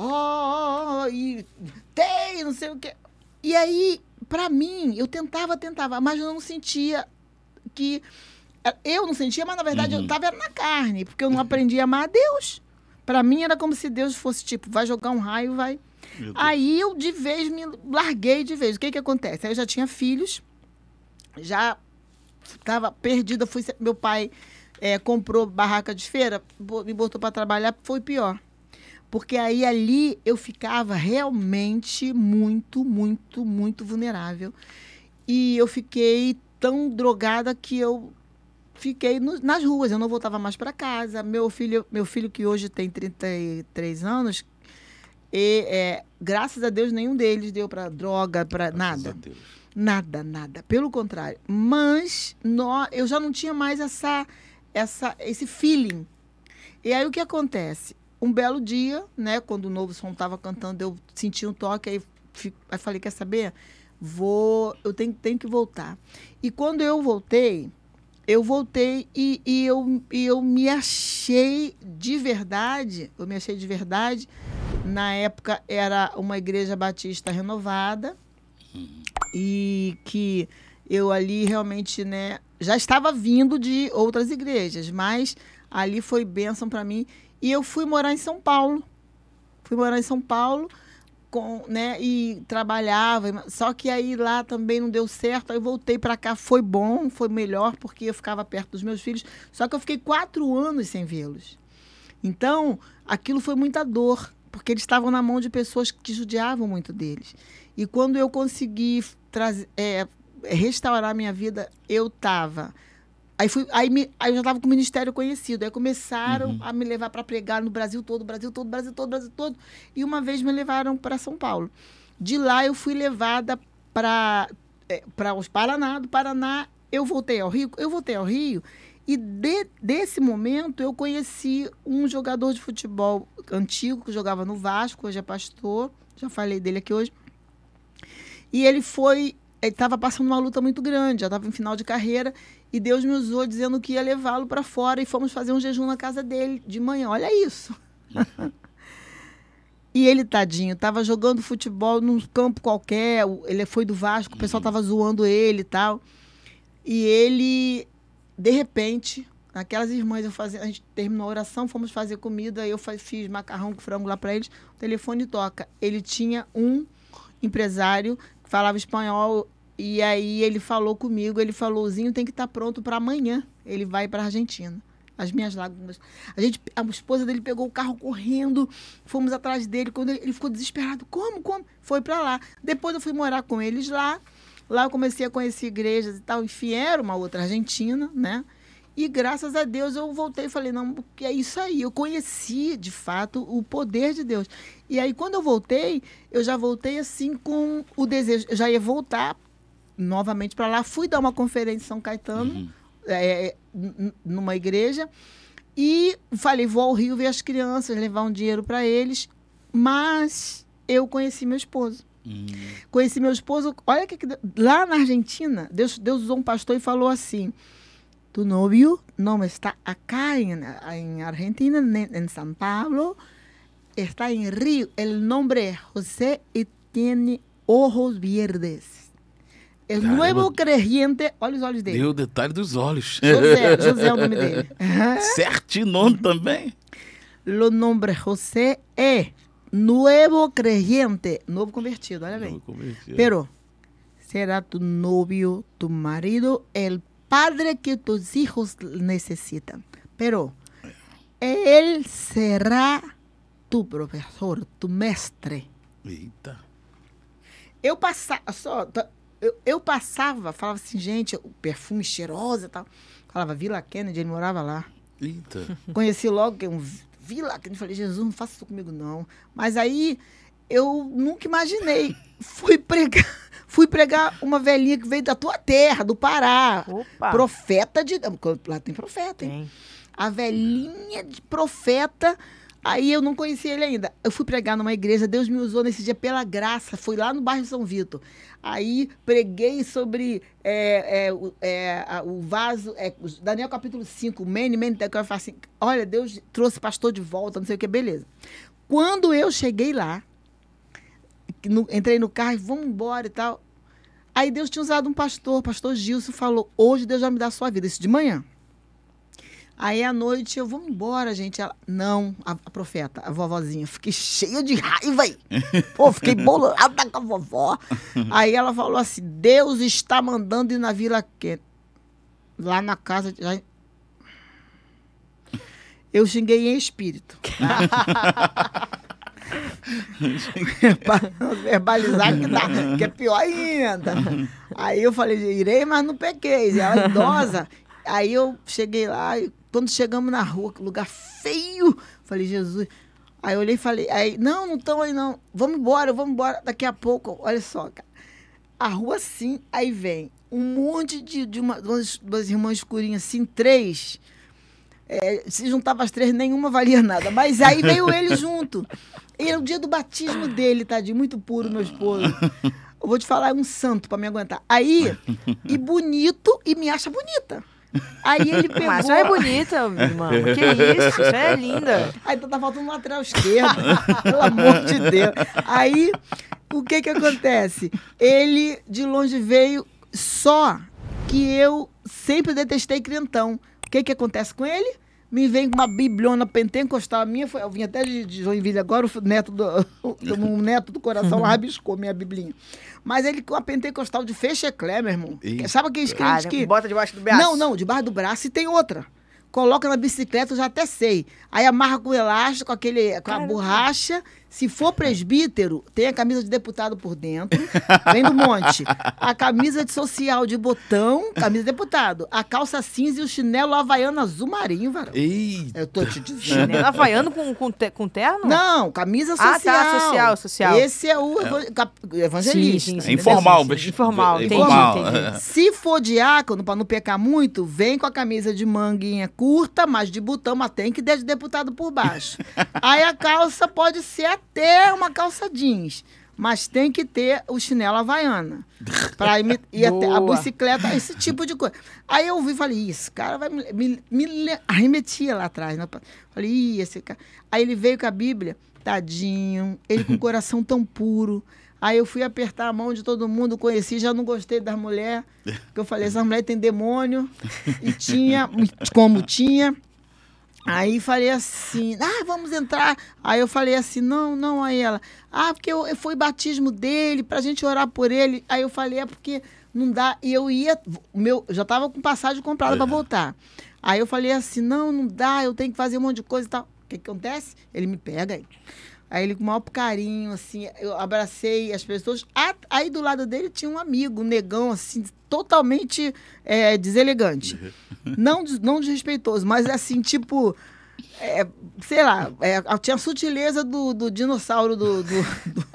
Ó, ó, e tem, não sei o quê. E aí, pra mim, eu tentava, tentava, mas eu não sentia que. Eu não sentia, mas na verdade eu tava na carne, porque eu não aprendi a amar a Deus. Pra mim era como se Deus fosse tipo, vai jogar um raio, vai. Aí eu de vez me larguei de vez. O que que acontece? Aí eu já tinha filhos, já estava perdida. Fui, meu pai eh, comprou barraca de feira, me botou para trabalhar, foi pior. Porque aí ali eu ficava realmente muito, muito, muito vulnerável. E eu fiquei tão drogada que eu fiquei no- nas ruas, eu não voltava mais para casa. Meu filho, meu filho que hoje tem 33 anos, e, é, graças a Deus nenhum deles deu para droga, para nada. a Deus. Nada, nada. Pelo contrário. Mas nó- eu já não tinha mais essa, essa, esse feeling. E aí o que acontece? Um belo dia, né, quando o novo som estava cantando, eu senti um toque, aí, aí falei, quer saber? Vou, eu tenho, tenho que voltar. E quando eu voltei, eu voltei e, e eu, e eu me achei de verdade, eu me achei de verdade. Na época era uma igreja batista renovada e que eu ali realmente, né, já estava vindo de outras igrejas, mas ali foi bênção para mim e eu fui morar em São Paulo. Fui morar em São Paulo com, né, e trabalhava, só que aí lá também não deu certo, aí voltei para cá, foi bom, foi melhor porque eu ficava perto dos meus filhos, só que eu fiquei quatro anos sem vê-los. Então, aquilo foi muita dor, porque eles estavam na mão de pessoas que judiavam muito deles. E quando eu consegui trazer, é, restaurar minha vida, eu estava. Aí, fui, aí, me- aí eu já estava com o ministério conhecido. Aí começaram a me levar para pregar no Brasil todo, Brasil todo, Brasil todo, Brasil todo. E uma vez me levaram para São Paulo. De lá eu fui levada para para os Paraná. Do Paraná eu voltei ao Rio. Eu voltei ao Rio e de- desse momento eu conheci um jogador de futebol antigo que jogava no Vasco, hoje é pastor. Já falei dele aqui hoje. E ele foi, ele estava passando uma luta muito grande, já estava em final de carreira, e Deus me usou dizendo que ia levá-lo para fora e fomos fazer um jejum na casa dele de manhã. Olha isso. e ele, tadinho, estava jogando futebol num campo qualquer, ele foi do Vasco, o pessoal estava zoando ele e tal. E ele, de repente, aquelas irmãs, eu fazia, a gente terminou a oração, fomos fazer comida, eu fa- fiz macarrão com frango lá para eles, o telefone toca. Ele tinha um empresário falava espanhol e aí ele falou comigo, ele falou, Zinho tem que estar pronto para amanhã. Ele vai para a Argentina. As minhas lágrimas. A gente, a esposa dele pegou o carro correndo, fomos atrás dele, quando ele, ele ficou desesperado. Como, como? Foi para lá. Depois eu fui morar com eles lá. Lá eu comecei a conhecer igrejas e tal. Enfim, era uma outra argentina, né? E graças a Deus eu voltei e falei, não, porque é isso aí. Eu conheci, de fato, o poder de Deus. E aí, quando eu voltei, eu já voltei assim com o desejo. Eu já ia voltar novamente para lá. Fui dar uma conferência em São Caetano, é, n- n- numa igreja. E falei, vou ao Rio ver as crianças, levar um dinheiro para eles. Mas eu conheci meu esposo. Hum, Conheci meu esposo. Olha que lá na Argentina, Deus, Deus usou um pastor e falou assim: Tu novio não está acá em, em Argentina, nem em São Paulo, está em Rio. El nombre es José y tiene ojos verdes. El Caramba. nuevo creyente, olha os olhos dele. deu o detalhe dos olhos. José, José é o nome dele. Certo nome também. Lo nombre José é nuevo creyente, novo convertido, olha bem. Não converti. Pero será tu novio, tu marido, el padre que tus hijos necesitan. Pero él será tu professor, tu mestre. Eita. Eu passava, só, eu, eu passava, falava assim, gente, o perfume cheiroso e tal. Falava Vila Kennedy, ele morava lá. Eita. Conheci logo que um vi lá, que eu falei, Jesus, não faça isso comigo não. Mas aí eu nunca imaginei. Fui pregar, fui pregar uma velhinha que veio da tua terra, do Pará. Opa. Profeta de. Lá tem profeta, hein? Tem. A velhinha de profeta. Aí eu não conhecia ele ainda. Eu fui pregar numa igreja, Deus me usou nesse dia pela graça. Foi lá no bairro São Vitor. Aí preguei sobre é, é, o- é, o vaso, é, Daniel capítulo 5, Mene, Mene, eu falo assim, olha, Deus trouxe pastor de volta, não sei o que, beleza. Quando eu cheguei lá, no- entrei no carro e vamos embora e tal, aí Deus tinha usado um pastor, o pastor Gilson falou, hoje Deus vai me dar a sua vida, isso de manhã. Aí à noite eu vou embora, gente. Ela, não, a, a profeta, a vovozinha. Fiquei cheia de raiva aí. Pô, fiquei bolada com a vovó. Aí ela falou assim: Deus está mandando ir na Vila Quente. Lá na casa. já- Eu xinguei em espírito. Verbalizar que, dá, que é pior ainda. Aí eu falei, irei, mas não pequei. E Ela idosa. Aí eu cheguei lá, e quando chegamos na rua, que lugar feio, falei, Jesus. Aí eu olhei e falei, aí, não, não estão aí não. Vamos embora, vamos embora. Daqui a pouco, olha só, cara. A rua assim, aí vem um monte de, de uma, duas, duas irmãs escurinhas, assim, três. É, se juntava as três, nenhuma valia nada. Mas aí veio ele junto. Era o dia do batismo dele, tadinho, muito puro, meu esposo. Eu vou te falar, é um santo pra me aguentar. Aí, e bonito, e me acha bonita. Aí ele pegou. Mas é bonita, mano. Que isso? Você é linda. Aí tá faltando um lateral esquerdo. pelo amor de Deus. Aí, o que que acontece? Ele, de longe, veio só que eu sempre detestei crentão. O que que acontece com ele? Me vem com uma bibliona pentecostal. A minha foi, eu vim até de, de Joinville agora, o neto do, do- um neto do coração lá rabiscou minha biblinha. Mas ele com a pentecostal de fecheclé, meu irmão. Eita. Sabe aqueles crentes Ah, que... bota debaixo do braço. Não, não, debaixo do braço e tem outra. Coloca na bicicleta, eu já até sei. Aí amarra com elástico, aquele, com a borracha. Se for presbítero, tem a camisa de deputado por dentro. Vem do monte. A camisa de social de botão, camisa de deputado. A calça cinza e o chinelo havaiano azul marinho, varão. Eita. Eu tô te dizendo. Chinelo havaiano com, com, te- com terno? Não, camisa Ah, social. tá, social, social. Esse é o cap- evangelista. Sim, sim, É informal, sim, mas- sim. Informal, é entendi, informal. entendi. Se for diácono, para não pecar muito, vem com a camisa de manguinha curta, mas de botão, mas tem que ter de deputado por baixo. Aí a calça pode ser até uma calça jeans, mas tem que ter o chinelo havaiana. Pra e até a bicicleta, esse tipo de coisa. Aí eu vi e falei, "Ih, esse cara vai me, me, me arremetia lá atrás. Né? Falei, Ih, esse cara. Aí ele veio com a Bíblia, tadinho, ele com o coração tão puro. Aí eu fui apertar a mão de todo mundo, conheci, já não gostei das mulheres, porque eu falei, essa mulher tem demônio, e tinha, como tinha. Aí falei assim, ah, vamos entrar. Aí eu falei assim, não, não, aí ela, ah, porque eu, foi batismo dele, pra gente orar por ele. Aí eu falei, é porque não dá. E eu ia, meu, eu já tava com passagem comprada pra voltar. Aí eu falei assim, não, não dá, eu tenho que fazer um monte de coisa e tal. O que, que acontece? Ele me pega aí. Aí ele com o maior carinho, assim, eu abracei as pessoas. Aí do lado dele tinha um amigo, um negão, assim, totalmente é, deselegante. Não, des- não desrespeitoso, mas assim, tipo, é, sei lá, é, tinha a sutileza do, do dinossauro do, do- do-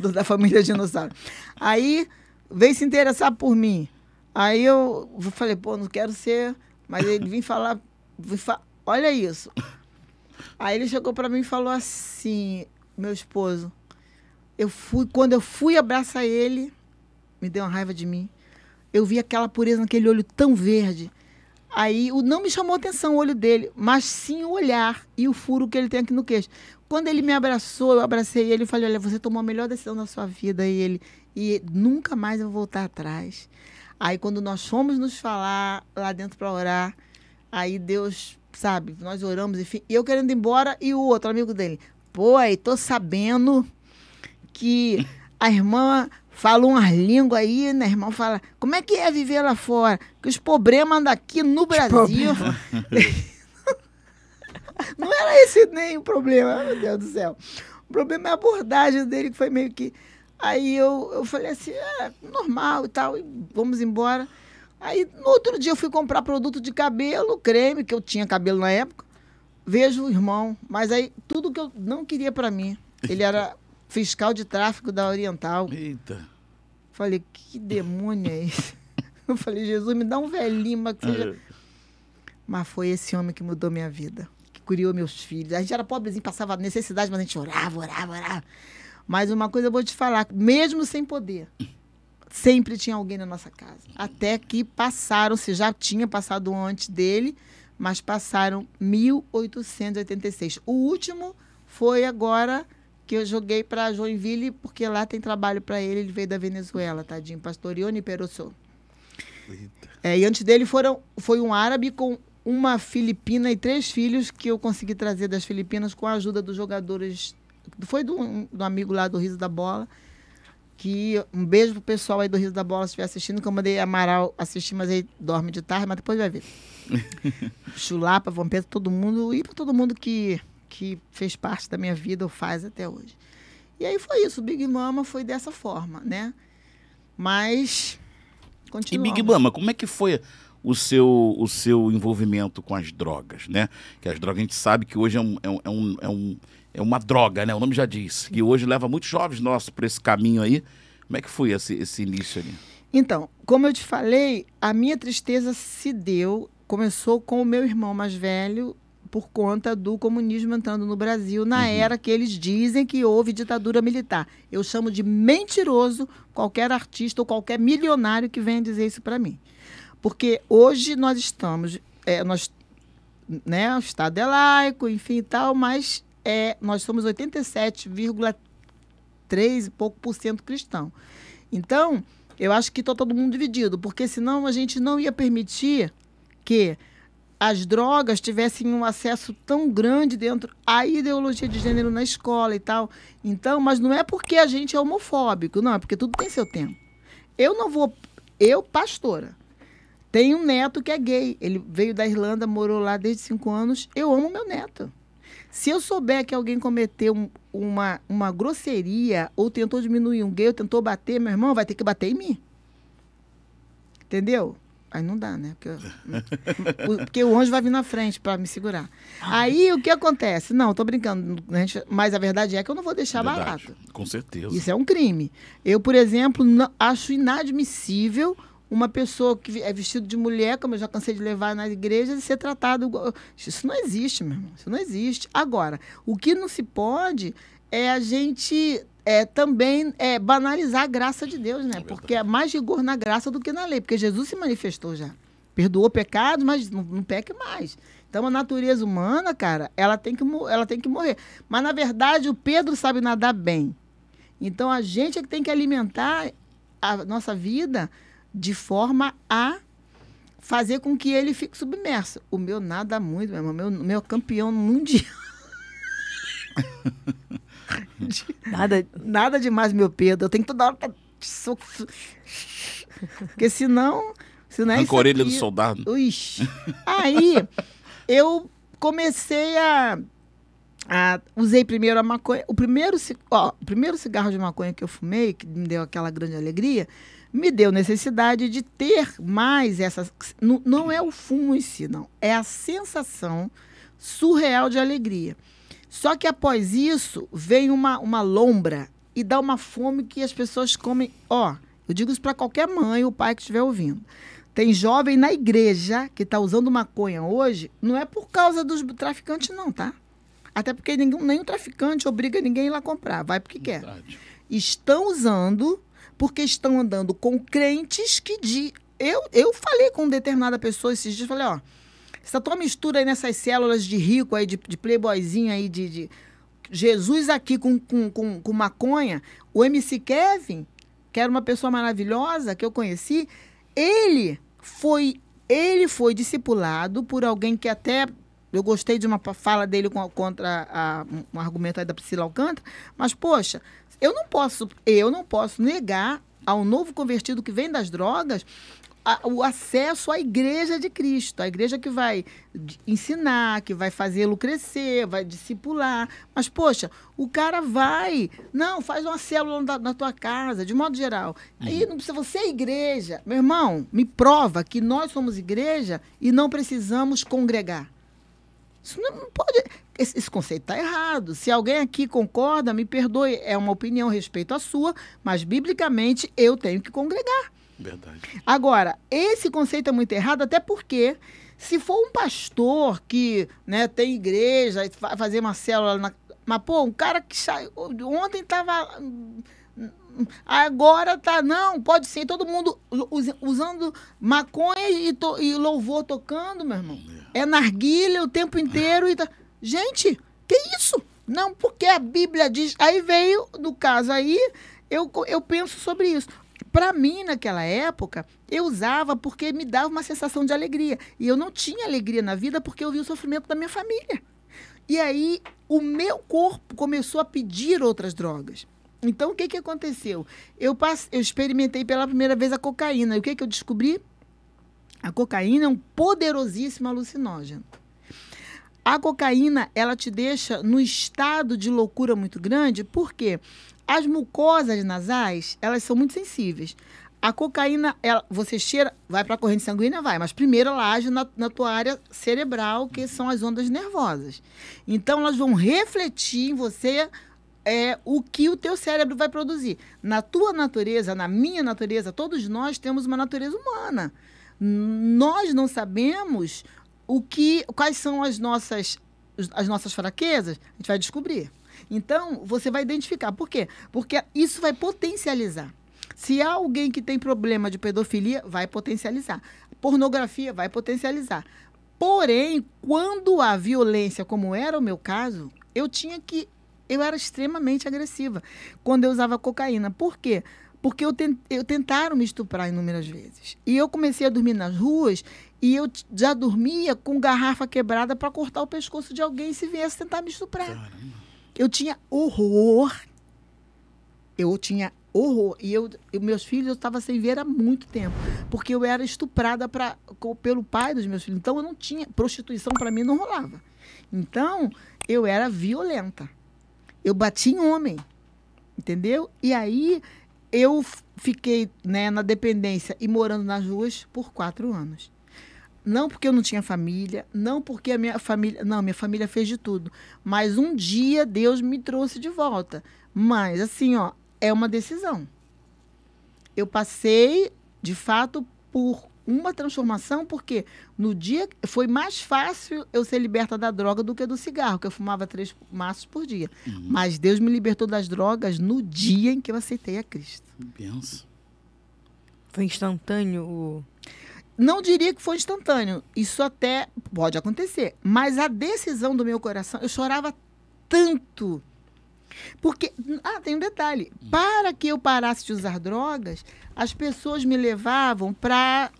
do- da família dinossauro. Aí veio se interessar por mim. Aí eu falei, pô, não quero ser. Mas ele vim falar, vim fa- olha isso. Aí ele chegou para mim e falou assim, meu esposo, eu fui, quando eu fui abraçar ele, me deu uma raiva de mim. Eu vi aquela pureza naquele olho tão verde. Aí o, não me chamou atenção o olho dele, mas sim o olhar e o furo que ele tem aqui no queixo. Quando ele me abraçou, eu abracei ele e falei: Olha, você tomou a melhor decisão da sua vida. E ele, e nunca mais eu vou voltar atrás. Aí quando nós fomos nos falar lá dentro para orar, aí Deus, sabe, nós oramos, enfim, eu querendo ir embora e o outro amigo dele, pô, aí tô sabendo que a irmã falou umas línguas aí, né? A irmã fala, como é que é viver lá fora? Que os problemas daqui no Brasil. Não era esse nem o problema, meu Deus do céu. O problema é a abordagem dele, que foi meio que. Aí eu, eu falei assim, é normal e tal, e vamos embora. Aí, no outro dia, eu fui comprar produto de cabelo, creme, que eu tinha cabelo na época. Vejo o irmão, mas aí tudo que eu não queria para mim. Ele era fiscal de tráfico da Oriental. Eita. Falei, que demônio é esse? Eu falei, Jesus, me dá um velhinho, mas que seja... É. Mas foi esse homem que mudou minha vida, que criou meus filhos. A gente era pobrezinho, passava necessidade, mas a gente orava, orava, orava. Mas uma coisa eu vou te falar, mesmo sem poder, sempre tinha alguém na nossa casa. Até que passaram, se já tinha passado antes dele, mas passaram 1886. O último foi agora que eu joguei para Joinville, porque lá tem trabalho para ele, ele veio da Venezuela, tadinho, pastor Ione Perosso. É, e antes dele foram, foi um árabe com uma filipina e três filhos que eu consegui trazer das Filipinas com a ajuda dos jogadores. Foi do, um, do amigo lá do Riso da Bola. Que um beijo pro pessoal aí do Riso da Bola se estiver assistindo, que eu mandei Amaral assistir, mas aí dorme de tarde, mas depois vai ver. Chulapa, Vampeta, todo mundo, e para todo mundo que, que fez parte da minha vida ou faz até hoje. E aí foi isso, o Big Mama foi dessa forma, né? Mas E. Big Mama, como é que foi o seu, o seu envolvimento com as drogas, né? Que as drogas a gente sabe que hoje é, um, é, um, é, um, é, um- é uma droga, né? O nome já diz. Que hoje leva muitos jovens nossos para esse caminho aí. Como é que foi esse, esse início ali? Então, como eu te falei, a minha tristeza se deu, começou com o meu irmão mais velho, por conta do comunismo entrando no Brasil, na era que eles dizem que houve ditadura militar. Eu chamo de mentiroso qualquer artista ou qualquer milionário que venha dizer isso para mim. Porque hoje nós estamos, é, nós, né, o Estado é laico, enfim e tal, mas é, nós somos 87,3 e pouco por cento cristão. Então, eu acho que está todo mundo dividido, porque senão a gente não ia permitir que as drogas tivessem um acesso tão grande dentro à ideologia de gênero na escola e tal. Então, mas não é porque a gente é homofóbico, não, é porque tudo tem seu tempo. Eu não vou. Eu, pastora, tenho um neto que é gay. Ele veio da Irlanda, morou lá desde cinco anos. Eu amo meu neto. Se eu souber que alguém cometeu um- uma, uma grosseria ou tentou diminuir um gay ou tentou bater, meu irmão, vai ter que bater em mim. Entendeu? Aí não dá, né? Porque, eu- o- porque o anjo vai vir na frente para me segurar. Aí o que acontece? Não, tô brincando. mas a verdade é que eu não vou deixar Verdade. barato. Com certeza. Isso é um crime. Eu, por exemplo, não- acho inadmissível uma pessoa que é vestido de mulher, como eu já cansei de levar nas igrejas, e ser tratado igual. Isso não existe, meu irmão. Isso não existe. Agora, o que não se pode é a gente é, também é, banalizar a graça de Deus, né? Porque é mais rigor na graça do que na lei. Porque Jesus se manifestou já. Perdoou pecados, mas não, não peque mais. Então, a natureza humana, cara, ela tem, que, ela tem que morrer. Mas, na verdade, o Pedro sabe nadar bem. Então a gente é que tem que alimentar a nossa vida de forma a fazer com que ele fique submerso. O meu nada muito, meu irmão, meu, meu campeão mundial. Nada. Nada demais, meu Pedro. Eu tenho que toda hora. Porque senão. senão é orelha do soldado. Ixi. Aí eu comecei a, a- usei primeiro a maconha. O primeiro, ó, o primeiro cigarro de maconha que eu fumei, que me deu aquela grande alegria, me deu necessidade de ter mais essas. Não, não é o fumo em si, não. É a sensação surreal de alegria. Só que após isso, vem uma, uma lombra e dá uma fome que as pessoas comem. Ó, eu digo isso para qualquer mãe ou pai que estiver ouvindo. Tem jovem na igreja que está usando maconha hoje, não é por causa dos traficantes, não, tá? Até porque ninguém, nenhum traficante obriga ninguém a ir lá comprar, vai porque quer. Verdade. Estão usando porque estão andando com crentes que de. Eu, eu falei com determinada pessoa esses dias, falei, ó, essa tua mistura aí nessas células de rico aí, de, de playboyzinho aí, de, de Jesus aqui com, com, com, com maconha, o MC Kevin, que era uma pessoa maravilhosa que eu conheci, ele foi ele foi discipulado por alguém que até eu gostei de uma fala dele contra a- um argumento aí da Priscila Alcântara, mas poxa, eu não posso eu não posso negar ao novo convertido que vem das drogas a, o acesso à igreja de Cristo, a igreja que vai ensinar, que vai fazê-lo crescer, vai discipular. Mas, poxa, o cara vai, não, faz uma célula na, na tua casa, de modo geral. Uhum. Aí não precisa, você é igreja. Meu irmão, me prova que nós somos igreja e não precisamos congregar. Isso não pode. Esse, esse conceito está errado. Se alguém aqui concorda, me perdoe, é uma opinião respeito à sua, mas biblicamente eu tenho que congregar. Verdade. Agora, esse conceito é muito errado, até porque se for um pastor que né, tem igreja, vai fazer uma célula na. Mas, pô, um cara que saiu. Ontem estava. Agora tá. Não, pode ser todo mundo usando maconha e, to, e louvor tocando, meu irmão. É, é narguilha o tempo inteiro e tá. Gente, que isso? Não, porque a Bíblia diz. Aí veio, no caso aí, eu, eu penso sobre isso. Para mim, naquela época, eu usava porque me dava uma sensação de alegria. E eu não tinha alegria na vida porque eu vi o sofrimento da minha família. E aí, o meu corpo começou a pedir outras drogas. Então, o que, que aconteceu? Eu, passe... eu experimentei pela primeira vez a cocaína. E o que, que eu descobri? A cocaína é um poderosíssimo alucinógeno. A cocaína, ela te deixa no estado de loucura muito grande? Porque as mucosas nasais, elas são muito sensíveis. A cocaína, ela, você cheira, vai para a corrente sanguínea, vai, mas primeiro ela age na, na tua área cerebral, que são as ondas nervosas. Então, elas vão refletir em você é, o que o teu cérebro vai produzir. Na tua natureza, na minha natureza, todos nós temos uma natureza humana. Nós não sabemos o que, quais são as nossas, as nossas fraquezas, a gente vai descobrir. Então, você vai identificar. Por quê? Porque isso vai potencializar. Se há alguém que tem problema de pedofilia, vai potencializar. Pornografia vai potencializar. Porém, quando há violência, como era o meu caso, eu tinha que. Eu era extremamente agressiva quando eu usava cocaína. Por quê? Porque eu, tent, eu tentaram me estuprar inúmeras vezes. E eu comecei a dormir nas ruas e eu já dormia com garrafa quebrada para cortar o pescoço de alguém se viesse tentar me estuprar. Caramba. Eu tinha horror. Eu tinha horror. E eu, eu meus filhos eu estava sem ver há muito tempo. Porque eu era estuprada pra, pelo pai dos meus filhos. Então eu não tinha. Prostituição para mim não rolava. Então eu era violenta. Eu bati em homem. Entendeu? E aí eu fiquei né, na dependência e morando nas ruas por quatro anos. Não porque eu não tinha família, não porque a minha família. Não, minha família fez de tudo. Mas um dia Deus me trouxe de volta. Mas, assim, ó, é uma decisão. Eu passei, de fato, por uma transformação, porque no dia foi mais fácil eu ser liberta da droga do que do cigarro, que eu fumava três maços por dia. Uhum. Mas Deus me libertou das drogas no dia em que eu aceitei a Cristo. Pensa. Foi instantâneo o não diria que foi instantâneo. Isso até pode acontecer. Mas a decisão do meu coração, eu chorava tanto. Porque, ah, tem um detalhe. Para que eu parasse de usar drogas, as pessoas me levavam para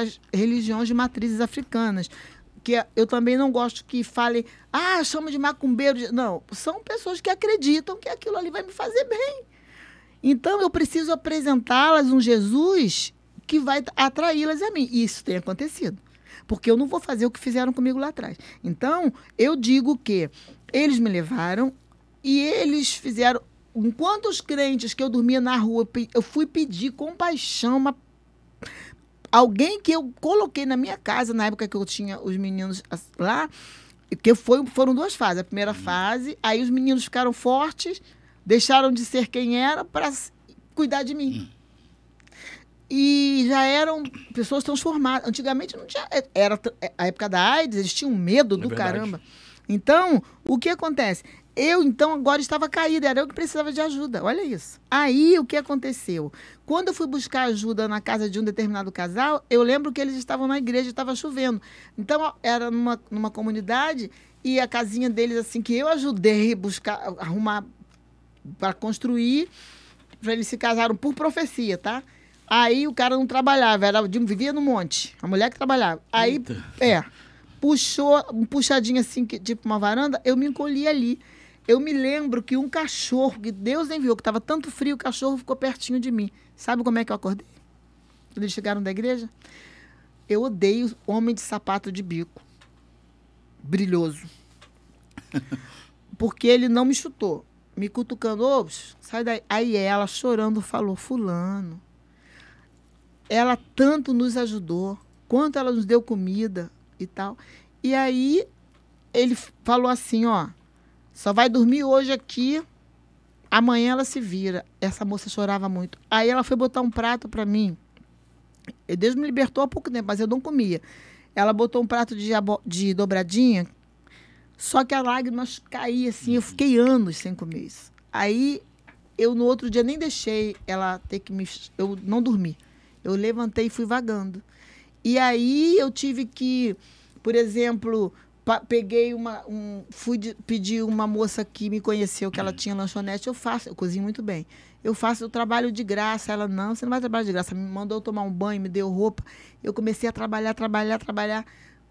as religiões de matrizes africanas. Que eu também não gosto que falem, ah, chama de macumbeiro. Não, são pessoas que acreditam que aquilo ali vai me fazer bem. Então eu preciso apresentá-las um Jesus que vai atraí-las a mim. E isso tem acontecido. Porque eu não vou fazer o que fizeram comigo lá atrás. Então, eu digo que eles me levaram e eles fizeram. Enquanto os crentes que eu dormia na rua, eu fui pedir compaixão, uma, alguém que eu coloquei na minha casa, na época que eu tinha os meninos lá, que foi, foram duas fases. A primeira fase, aí os meninos ficaram fortes, deixaram de ser quem era para cuidar de mim e já eram pessoas transformadas. Antigamente não tinha. Era a época da AIDS, eles tinham medo é do caramba. Então, o que acontece? Eu, então, agora estava caída, era eu que precisava de ajuda. Olha isso. Aí, o que aconteceu? Quando eu fui buscar ajuda na casa de um determinado casal, eu lembro que eles estavam na igreja, estava chovendo. Então, era numa, numa comunidade e a casinha deles, assim, que eu ajudei a buscar, arrumar para construir, para eles se casaram por profecia, tá? Aí o cara não trabalhava, era, vivia no monte. A mulher que trabalhava. Aí, Eita. é, puxou, um puxadinho assim, tipo uma varanda, eu me encolhi ali. Eu me lembro que um cachorro, que Deus enviou, que estava tanto frio, o cachorro ficou pertinho de mim. Sabe como é que eu acordei? quando eles chegaram da igreja. Eu odeio homem de sapato de bico. Brilhoso. Porque ele não me chutou. Me cutucando, ô, sai daí. Aí ela, chorando, falou: Fulano, ela tanto nos ajudou, quanto ela nos deu comida e tal. E aí ele falou assim: ó, só vai dormir hoje aqui, amanhã ela se vira. Essa moça chorava muito. Aí ela foi botar um prato para mim. Deus me libertou há pouco tempo, mas eu não comia. Ela botou um prato de, de dobradinha, só que a lágrima caía assim. Eu fiquei anos sem comer isso. Aí eu no outro dia nem deixei ela ter que me. Eu não dormi. Eu levantei e fui vagando. E aí eu tive que, por exemplo, peguei uma. Um, fui de, pedir uma moça que me conheceu, que ela tinha lanchonete. Eu faço, eu cozinho muito bem. Eu faço o trabalho de graça. Ela, não, você não vai trabalhar de graça. Me mandou tomar um banho, me deu roupa. Eu comecei a trabalhar, trabalhar, trabalhar.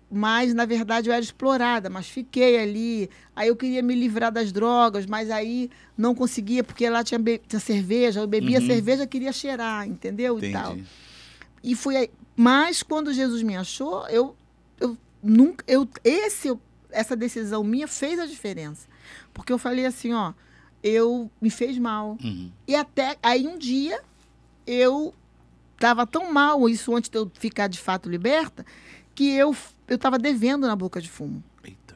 Mas, na verdade, eu era explorada, mas fiquei ali. Aí eu queria me livrar das drogas, mas aí não conseguia, porque lá tinha, tinha cerveja. Eu bebia uhum. cerveja, queria cheirar, entendeu? Entendi. E tal. E fui aí. Mas quando Jesus me achou, eu nunca. Eu, esse, essa decisão minha fez a diferença. Porque eu falei assim, ó, eu me fez mal. Uhum. E até aí um dia eu estava tão mal, isso antes de eu ficar de fato liberta, que eu eu estava devendo na boca de fumo. Eita.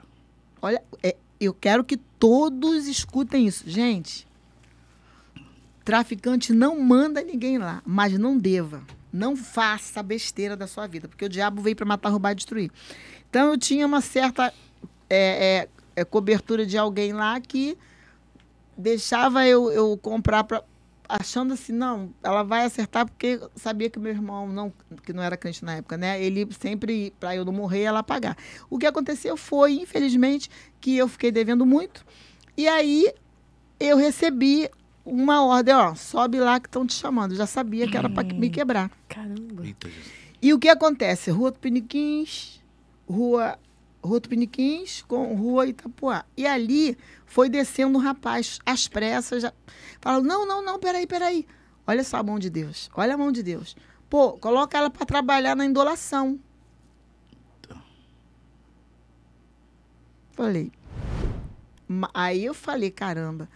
Olha, é, eu quero que todos escutem isso. Gente, traficante não manda ninguém lá, mas não deva. Não faça besteira da sua vida, porque o diabo veio para matar, roubar e destruir. Então eu tinha uma certa é, é, é, cobertura de alguém lá que deixava eu, eu comprar pra, achando assim, não, ela vai acertar porque sabia que meu irmão, não, que não era crente na época, né? Ele sempre, para eu não morrer, ela pagar. O que aconteceu foi, infelizmente, que eu fiquei devendo muito. E aí eu recebi uma ordem, ó, sobe lá que estão te chamando. Eu já sabia que era para me hum. quebrar. Caramba. E o que acontece? Rua Tupiniquins, Rua Rua Tupiniquins com Rua Itapuá. E ali foi descendo um rapaz, às pressas, já... falou, não, não, não, peraí, peraí. Olha só a mão de Deus, olha a mão de Deus. Pô, coloca ela para trabalhar na indolação. Falei. Aí eu falei, caramba.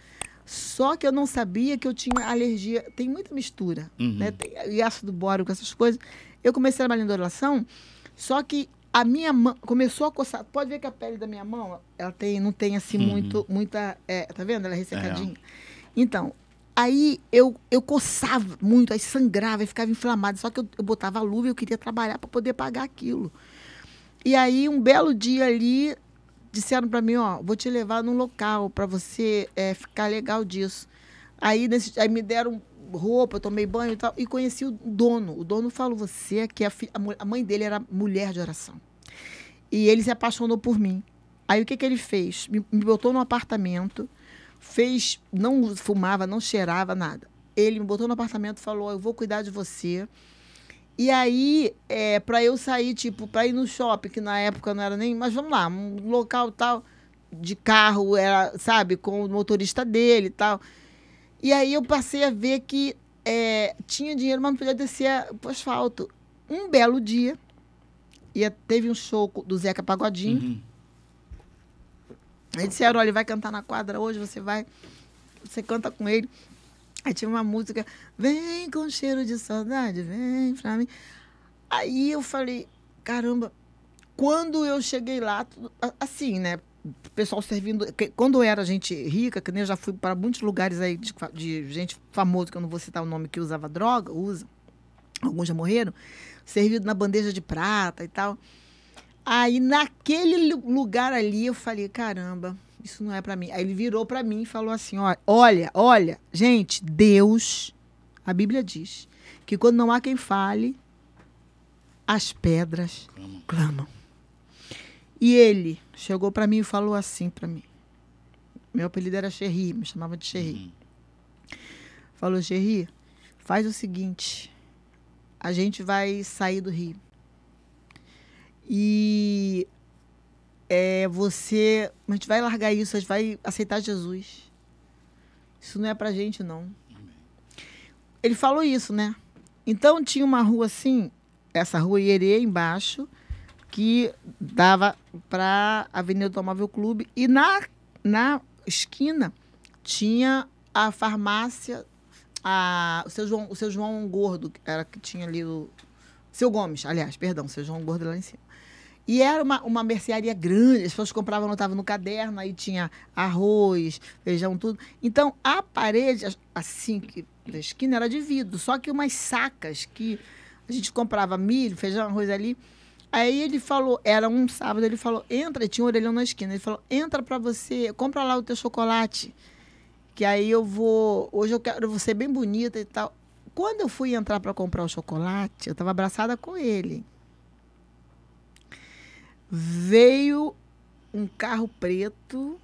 Só que eu não sabia que eu tinha alergia. Tem muita mistura, uhum. né? Tem ácido bórico, essas coisas. Eu comecei a trabalhar em indolação, só que a minha mão começou a coçar. Pode ver que a pele da minha mão, ela tem, não tem assim uhum. muito, muita, é, tá vendo? Ela é ressecadinha. É. Então, aí eu, eu coçava muito, aí sangrava, e ficava inflamado. Só que eu, eu botava a luva e eu queria trabalhar para poder pagar aquilo. E aí, um belo dia ali, disseram para mim, ó, vou te levar num local para você é, ficar legal disso. Aí, nesse, aí me deram roupa, tomei banho e tal, e conheci o dono. O dono falou, você é que a, a mãe dele era mulher de oração. E ele se apaixonou por mim. Aí o que, que ele fez? Me, me botou no apartamento, fez, não fumava, não cheirava, nada. Ele me botou no apartamento e falou: Eu vou cuidar de você. E aí, é, para eu sair, tipo, para ir no shopping, que na época não era nem, mas vamos lá, um local tal, de carro, era, sabe, com o motorista dele e tal. E aí eu passei a ver que é, tinha dinheiro, mas não podia descer o asfalto. Um belo dia, ia, teve um show do Zeca Pagodinho. Uhum. Aí disseram, olha, ele vai cantar na quadra hoje, você vai, você canta com ele. Aí tinha uma música, vem com cheiro de saudade, vem pra mim. Aí eu falei, caramba, quando eu cheguei lá, assim, né? O pessoal servindo. Quando eu era gente rica, que nem eu já fui para muitos lugares aí de, de gente famosa, que eu não vou citar o nome, que usava droga, usa, alguns já morreram servido na bandeja de prata e tal. Aí naquele lugar ali eu falei, caramba, isso não é para mim. Aí ele virou para mim e falou assim: olha, olha, gente, Deus, a Bíblia diz que quando não há quem fale, as pedras clamam. clamam. E ele chegou para mim e falou assim para mim. Meu apelido era Xerri, me chamava de Xerri. Uhum. Falou, Xerri, faz o seguinte, a gente vai sair do Rio. E é, você. A gente vai largar isso, a gente vai aceitar Jesus. Isso não é pra gente, não. Ele falou isso, né? Então tinha uma rua assim, essa rua Ierê embaixo, que dava para a Avenida do Automóvel Clube. E na, na esquina tinha a farmácia, a, o, seu João, o seu João Gordo, que era que tinha ali o. Seu Gomes, aliás, perdão, o seu João Gordo lá em cima. E era uma, uma mercearia grande, as pessoas compravam, anotavam no caderno, aí tinha arroz, feijão, tudo. Então, a parede, assim, que, da esquina era de vidro, só que umas sacas que a gente comprava milho, feijão, arroz ali. Aí ele falou, era um sábado, ele falou, entra, tinha um orelhão na esquina, ele falou, entra para você, compra lá o teu chocolate, que aí eu vou, hoje eu quero você bem bonita e tal. Quando eu fui entrar para comprar o chocolate, eu estava abraçada com ele veio um carro preto,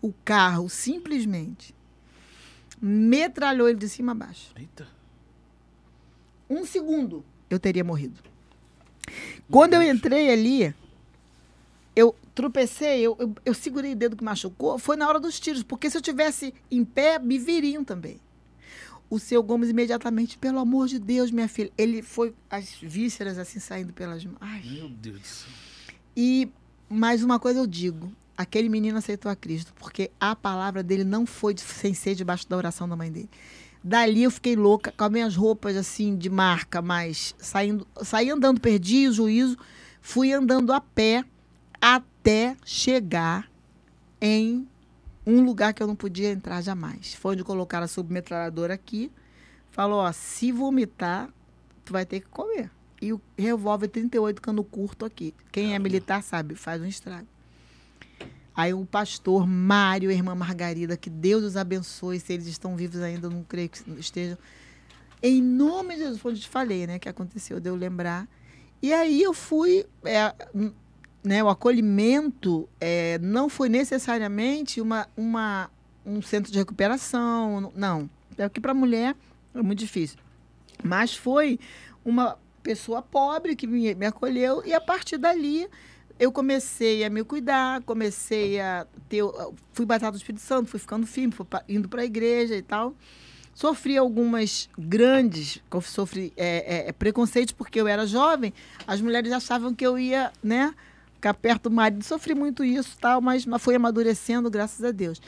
o carro simplesmente metralhou ele de cima a baixo. Eita. Um segundo, eu teria morrido. Quando eu entrei ali, eu tropecei, eu, eu, eu, segurei o dedo que machucou, foi na hora dos tiros, porque se eu tivesse em pé, me viriam também. O seu Gomes imediatamente, pelo amor de Deus, minha filha, ele foi as vísceras assim saindo pelas mãos. Meu Deus do céu. E mais uma coisa eu digo: aquele menino aceitou a Cristo, porque a palavra dele não foi sem ser debaixo da oração da mãe dele. Dali eu fiquei louca, com as minhas roupas assim de marca, mas saindo, saí andando, perdi o juízo, fui andando a pé até chegar em um lugar que eu não podia entrar jamais. Foi onde colocaram a submetralhadora aqui. Falou, ó, se vomitar, tu vai ter que comer. E o revólver 38 cano curto aqui. Quem é militar sabe, faz um estrago. Aí o pastor Mário a irmã Margarida, que Deus os abençoe, se eles estão vivos ainda, eu não creio que estejam. Em nome de Jesus, foi onde eu te falei, né, que aconteceu, de eu lembrar. E aí eu fui, é, né, o acolhimento é, não foi necessariamente uma, uma, um centro de recuperação, não. É que para mulher é muito difícil. Mas foi uma pessoa pobre que me, me acolheu e a partir dali eu comecei a me cuidar, comecei a ter. Fui batata do Espírito Santo, fui ficando firme, fui indo para a igreja e tal. Sofri algumas grandes, sofri é, é, preconceitos porque eu era jovem. As mulheres achavam que eu ia, né, ficar perto do marido. Sofri muito isso, tal, mas, mas amadurecendo, graças a Deus.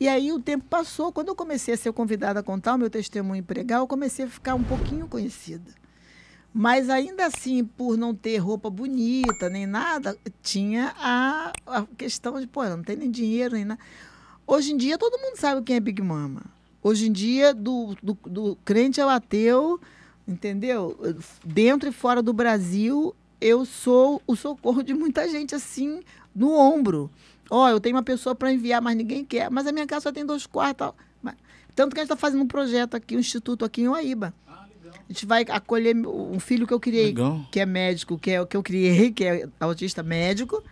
E aí o tempo passou. Quando eu comecei a ser convidada a contar o meu testemunho pregar, eu comecei a ficar um pouquinho conhecida. Mas ainda assim, por não ter roupa bonita nem nada, tinha a, a questão de, pô, não tem nem dinheiro nem nada. Hoje em dia, todo mundo sabe quem é Big Mama. Hoje em dia, do, do, do crente ao ateu, entendeu? Dentro e fora do Brasil, eu sou o socorro de muita gente assim, no ombro. Ó, oh, eu tenho uma pessoa para enviar, mas ninguém quer. Mas a minha casa só tem dois quartos. Tanto que a gente está fazendo um projeto aqui, um instituto aqui em Oaíba a gente vai acolher um filho que eu criei, Legal. que é médico, que é o que eu criei, que é autista médico,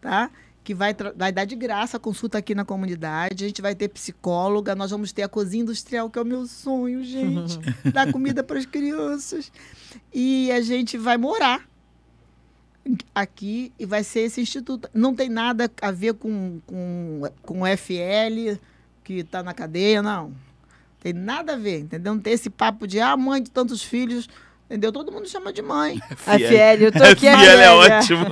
tá? Que vai, vai dar de graça a consulta aqui na comunidade. A gente vai ter psicóloga, nós vamos ter a cozinha industrial, que é o meu sonho, gente. dar comida para as crianças. E a gente vai morar aqui e vai ser esse instituto. Não tem nada a ver com, com, com o FL, que está na cadeia, não. Tem nada a ver, entendeu? Não tem esse papo de, ah, mãe de tantos filhos. Entendeu? Todo mundo chama de mãe. A Fiel, eu tô aqui. A Fiel é ótimo.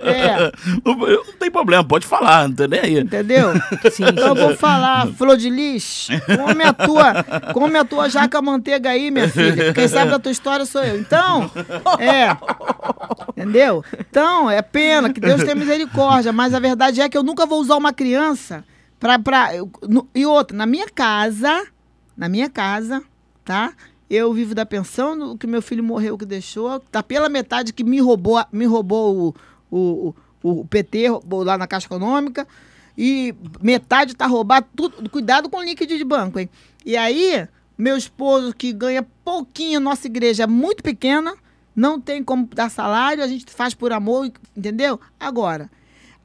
É. Não tem problema, pode falar, não tem nem aí. Entendeu? Sim, então eu vou falar, flor de lis, come a tua, come a tua jaca manteiga aí, minha filha. Quem sabe da tua história sou eu. Então, é. Entendeu? Então, é pena que Deus tenha misericórdia, mas a verdade é que eu nunca vou usar uma criança pra. pra eu, no, e outra, na minha casa na minha casa, tá? Eu vivo da pensão, que meu filho morreu, que deixou, tá pela metade que me roubou, me roubou o, o, o, PT lá na Caixa Econômica, e metade tá roubado, tudo, cuidado com o líquido de banco, hein? E aí, meu esposo que ganha pouquinho, nossa igreja é muito pequena, não tem como dar salário, a gente faz por amor, entendeu? Agora,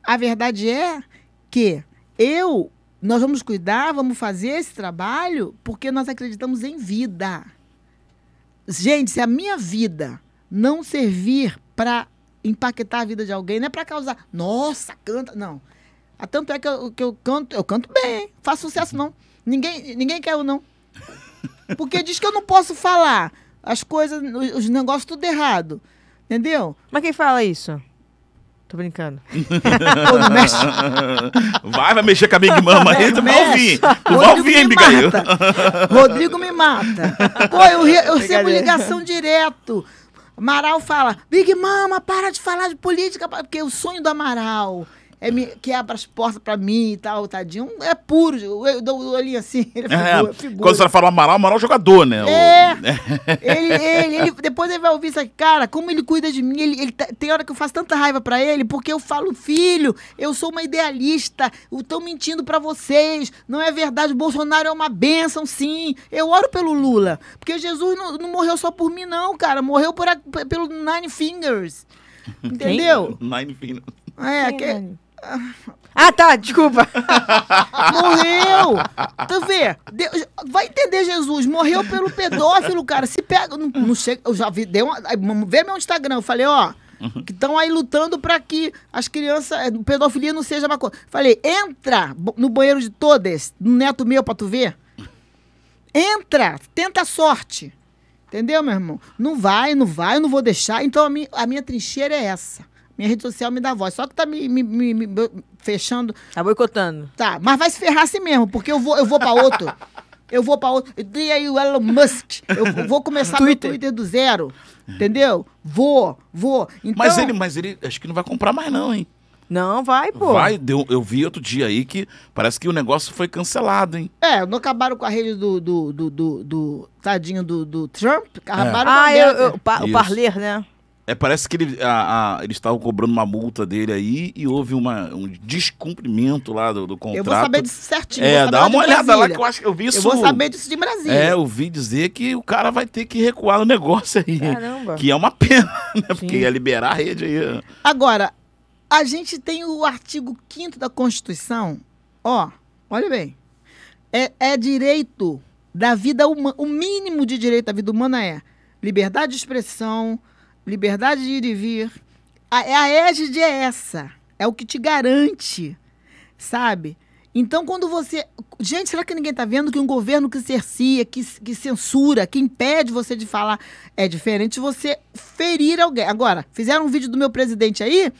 a verdade é que eu nós vamos cuidar, vamos fazer esse trabalho porque nós acreditamos em vida. Gente, se a minha vida não servir para impactar a vida de alguém, não é para causar, nossa, canta, não. Ah, tanto é que eu, que eu canto, eu canto bem, faço sucesso não. Ninguém, ninguém quer eu não. Porque diz que eu não posso falar. as coisas, os, os negócios tudo errado. Entendeu? Mas quem fala isso? Tô brincando. Pô, não mexe. Vai, vai mexer com a Big Mama aí, tu vai ouvir. Tu vai ouvir, hein. Rodrigo me mata. Pô, eu, eu recebo ligação direto. Amaral fala, Big Mama, para de falar de política, porque o sonho do Amaral é me, que abre as portas pra mim e tal, tadinho. É puro, eu, dou o olhinho assim, ele é É, figura, figura. quando você fala Amaral, Amaral é jogador, né? É. Ele, ele, ele- depois ele vai ouvir isso aqui, cara, como ele cuida de mim, ele, ele tá- tem hora que eu faço tanta raiva pra ele, porque eu falo, filho, eu sou uma idealista, estão mentindo pra vocês, não é verdade, o Bolsonaro é uma bênção, sim, eu oro pelo Lula, porque Jesus não, não morreu só por mim, não, cara, morreu por, pelo Nine Fingers, entendeu? Nine Fingers. É, que, Ah, tá, desculpa. Morreu! Tu vê, Deus- vai entender Jesus, morreu pelo pedófilo, cara. Se pega, não, não chega, eu já vi, deu uma, ver meu Instagram, eu falei, ó, que estão aí lutando pra que as crianças, eh, pedofilia não seja uma coisa. Falei, entra no banheiro de todas, no neto meu pra tu ver. Entra, tenta a sorte. Entendeu, meu irmão? Não vai, não vai, eu não vou deixar. Então a minha, a minha trincheira é essa. Minha rede social me dá voz. Só que tá me, me- me- me fechando Tá boicotando. Tá, mas vai se ferrar assim mesmo, porque eu vou, eu vou pra outro. Eu vou pra outro. E aí o Elon Musk. Eu vou começar Twitter. meu Twitter do zero. Entendeu? Vou, vou. Então, Mas ele, mas ele, acho que não vai comprar mais não, hein? Não, vai, pô. Vai, deu, eu vi outro dia aí que parece que o negócio foi cancelado, hein? É, não acabaram com a rede do, do, do, do, do- tadinho do, do Trump. Acabaram com a Ah, eu, eu, o parler, né? É, parece que ele, a- a- eles estavam cobrando uma multa dele aí e houve uma, um descumprimento lá do, do contrato. Eu vou saber disso certinho. É, dá lá uma olhada lá Brasília. que eu acho que eu vi isso. Eu vou saber disso de Brasília. É, eu vi dizer que o cara vai ter que recuar no negócio aí. Caramba. Que é uma pena, né? Porque Sim. ia liberar a rede aí. Agora, a gente tem o artigo 5 da Constituição. Ó, olha bem. É, é direito da vida humana. O mínimo de direito da vida humana é liberdade de expressão, liberdade de ir e vir. A, é a égide é essa. É o que te garante, sabe? Então, quando você. Gente, será que ninguém está vendo que um governo que cercia, que, que censura, que impede você de falar é diferente de você ferir alguém? Agora, fizeram um vídeo do meu presidente aí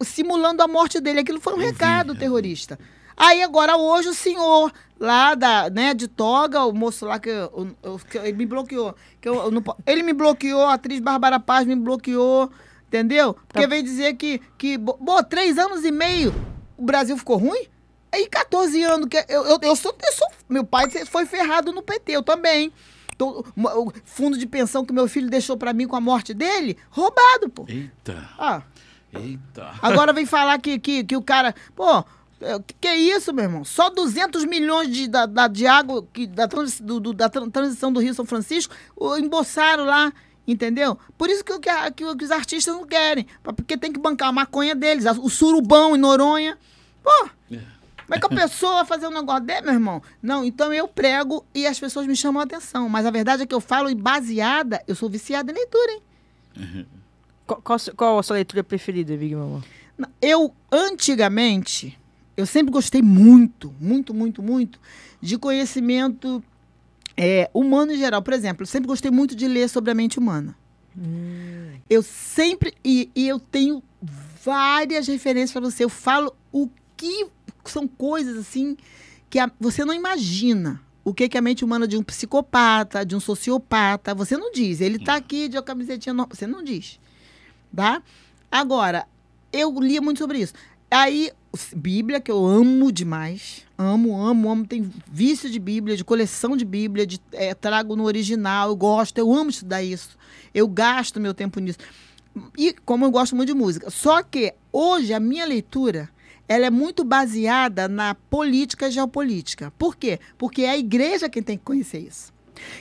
simulando a morte dele. Aquilo foi um Eu vi, recado vi. terrorista. Aí agora hoje o senhor lá da, né, de toga, o moço lá que, eu- eu- que ele me bloqueou. Que eu, eu não ele me bloqueou, a atriz Bárbara Paz me bloqueou, entendeu? Porque Tá. vem dizer que, que bo- bo, três anos e meio o Brasil ficou ruim? Aí 14 anos, que eu, eu, eu sou, eu sou- Meu pai foi ferrado no PT, eu também. Tô- o fundo de pensão que meu filho deixou pra mim com a morte dele, roubado, pô. Eita, Ah, eita. Agora vem falar que, que, que o cara. Pô, que, que é isso, meu irmão? Só 200 milhões de, da, da- de água que, da, transi- do, do- da tran- transição do Rio São Francisco embolsaram lá. Entendeu? Por isso que, que, que os artistas não querem. Porque tem que bancar a maconha deles, a- o surubão em Noronha. Pô, como é que a pessoa vai fazer um negócio dele, meu irmão? Não, então eu prego e as pessoas me chamam a atenção. Mas a verdade é que eu falo e baseada, eu sou viciada em leitura, hein? Qual, qual, a sua- qual a sua leitura preferida, Big Mama? Eu, antigamente, eu sempre gostei muito, muito, muito, muito de conhecimento é, humano em geral. Por exemplo, eu sempre gostei muito de ler sobre a mente humana. Eu sempre. E, e eu tenho várias referências para você. Eu falo o que são coisas assim que a- você não imagina. O que, que a mente humana de um psicopata, de um sociopata. Você não diz. Ele tá aqui de uma camisetinha. No... Você não diz. Tá? Agora, eu lia muito sobre isso. Aí, Bíblia, que eu amo demais. Amo, amo, amo. Tem vício de Bíblia, de coleção de Bíblia, de, eh, trago no original, eu gosto, eu amo estudar isso. Eu gasto meu tempo nisso. E como eu gosto muito de música. Só que hoje a minha leitura ela é muito baseada na política geopolítica. Por quê? Porque é a igreja quem tem que conhecer isso.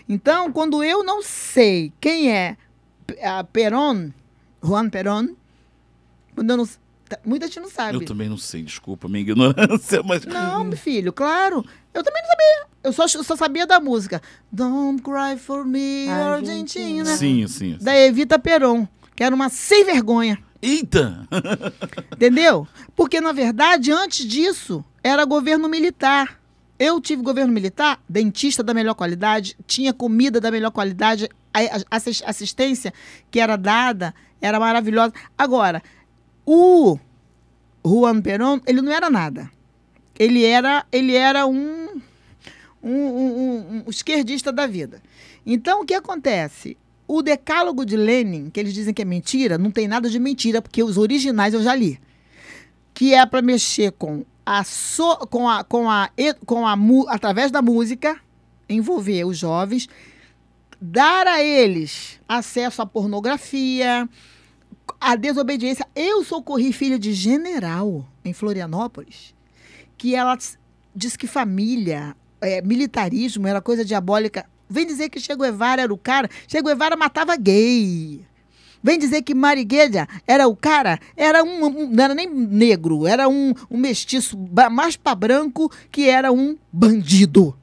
Então, quando eu não sei quem é Perón, Juan Perón, quando eu não, tá- muita gente não sabe. Eu também não sei, desculpa a minha ignorância, mas. Não, meu filho, claro. Eu também não sabia. Eu só, eu só sabia da música. Don't cry for me, Argentina. Argentina. Sim, sim. sim. Da Evita Peron, que era uma sem vergonha. Eita! Entendeu? Porque, na verdade, antes disso, era governo militar. Eu tive governo militar, dentista da melhor qualidade, tinha comida da melhor qualidade, a assis- assistência que era dada era maravilhosa. Agora, o Juan Perón, ele não era nada. Ele era, ele era um, um, um- um- esquerdista da vida. Então, o que acontece? O decálogo de Lenin, que eles dizem que é mentira, não tem nada de mentira, porque os originais eu já li. Que é para mexer com a, so, com a, com a, com a, através da música, envolver os jovens, dar a eles acesso à pornografia, a desobediência. Eu socorri filha de general em Florianópolis, que ela diz que família, é, militarismo era coisa diabólica. Vem dizer que Che Guevara era o cara. Che Guevara matava gay. Vem dizer que Marigueira era o cara, era um, um- não era nem negro, era um, um mestiço mais para branco que era um bandido.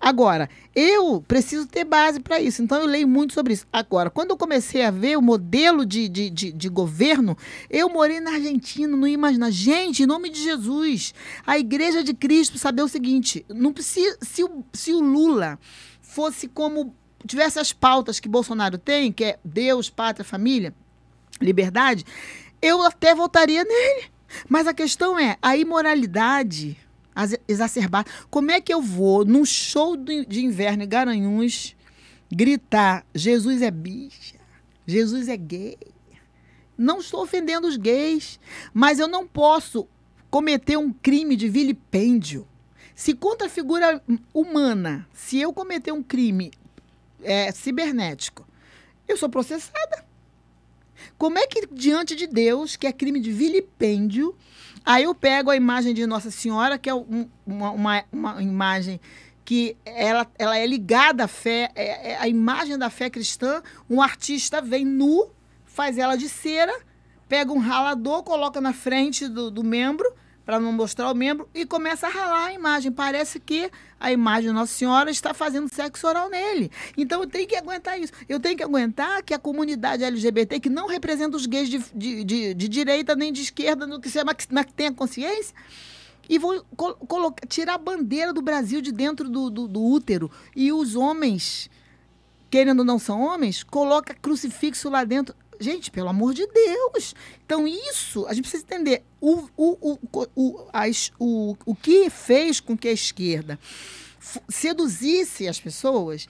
Agora, eu preciso ter base para isso, então eu leio muito sobre isso. Agora, quando eu comecei a ver o modelo de, de, de, de governo, eu morei na Argentina, não ia imaginar. Gente, em nome de Jesus, a Igreja de Cristo saber o seguinte: não precisa, se, o, se o Lula fosse como tivesse as pautas que Bolsonaro tem, que é Deus, pátria, família, liberdade, eu até votaria nele. Mas a questão é a imoralidade exacerbada. Como é que eu vou num show de de inverno em Garanhuns gritar Jesus é bicha, Jesus é gay? Não estou ofendendo os gays, mas eu não posso cometer um crime de vilipêndio. Se contra a figura humana, se eu cometer um crime é, cibernético, eu sou processada. Como é que, diante de Deus, que é crime de vilipêndio, aí eu pego a imagem de Nossa Senhora, que é um- uma, uma, uma imagem que ela, ela é ligada à fé, é, é a imagem da fé cristã, um artista vem nu, faz ela de cera, pega um ralador, coloca na frente do, do membro, para não mostrar o membro, e começa a ralar a imagem. Parece que a imagem de Nossa Senhora está fazendo sexo oral nele. Então eu tenho que aguentar isso. Eu tenho que aguentar que a comunidade LGBT, que não representa os gays de, de, de, de direita nem de esquerda, no que, se chama, mas que tenha consciência, e vou col- colocar, tirar a bandeira do Brasil de dentro do, do, do útero. E os homens, querendo ou não são homens, coloca crucifixo lá dentro. Gente, pelo amor de Deus. Então, isso, a gente precisa entender. O, o, o, o, as- o, o que fez com que a esquerda seduzisse as pessoas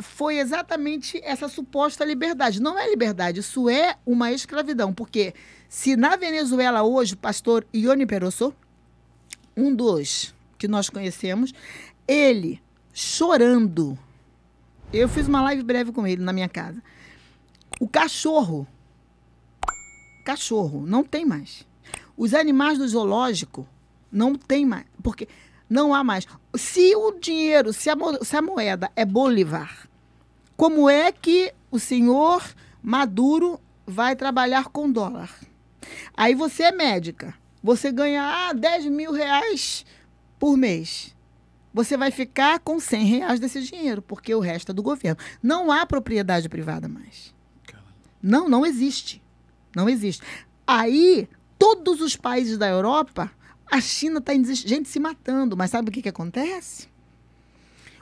foi exatamente essa suposta liberdade. Não é liberdade, isso é uma escravidão. Porque se na Venezuela hoje o pastor Ione Perosso, um dos que nós conhecemos, ele chorando. Eu fiz uma live breve com ele na minha casa. O cachorro, cachorro, não tem mais. Os animais do zoológico não tem mais, porque não há mais. Se o dinheiro, se a, se a moeda é Bolívar, como é que o senhor Maduro vai trabalhar com dólar? Aí você é médica, você ganha ah, 10 mil reais por mês. Você vai ficar com 100 reais desse dinheiro, porque o resto é do governo. Não há propriedade privada mais. Não, não existe. Não existe. Aí, todos os países da Europa, a China está gente se matando. Mas sabe o que, que acontece?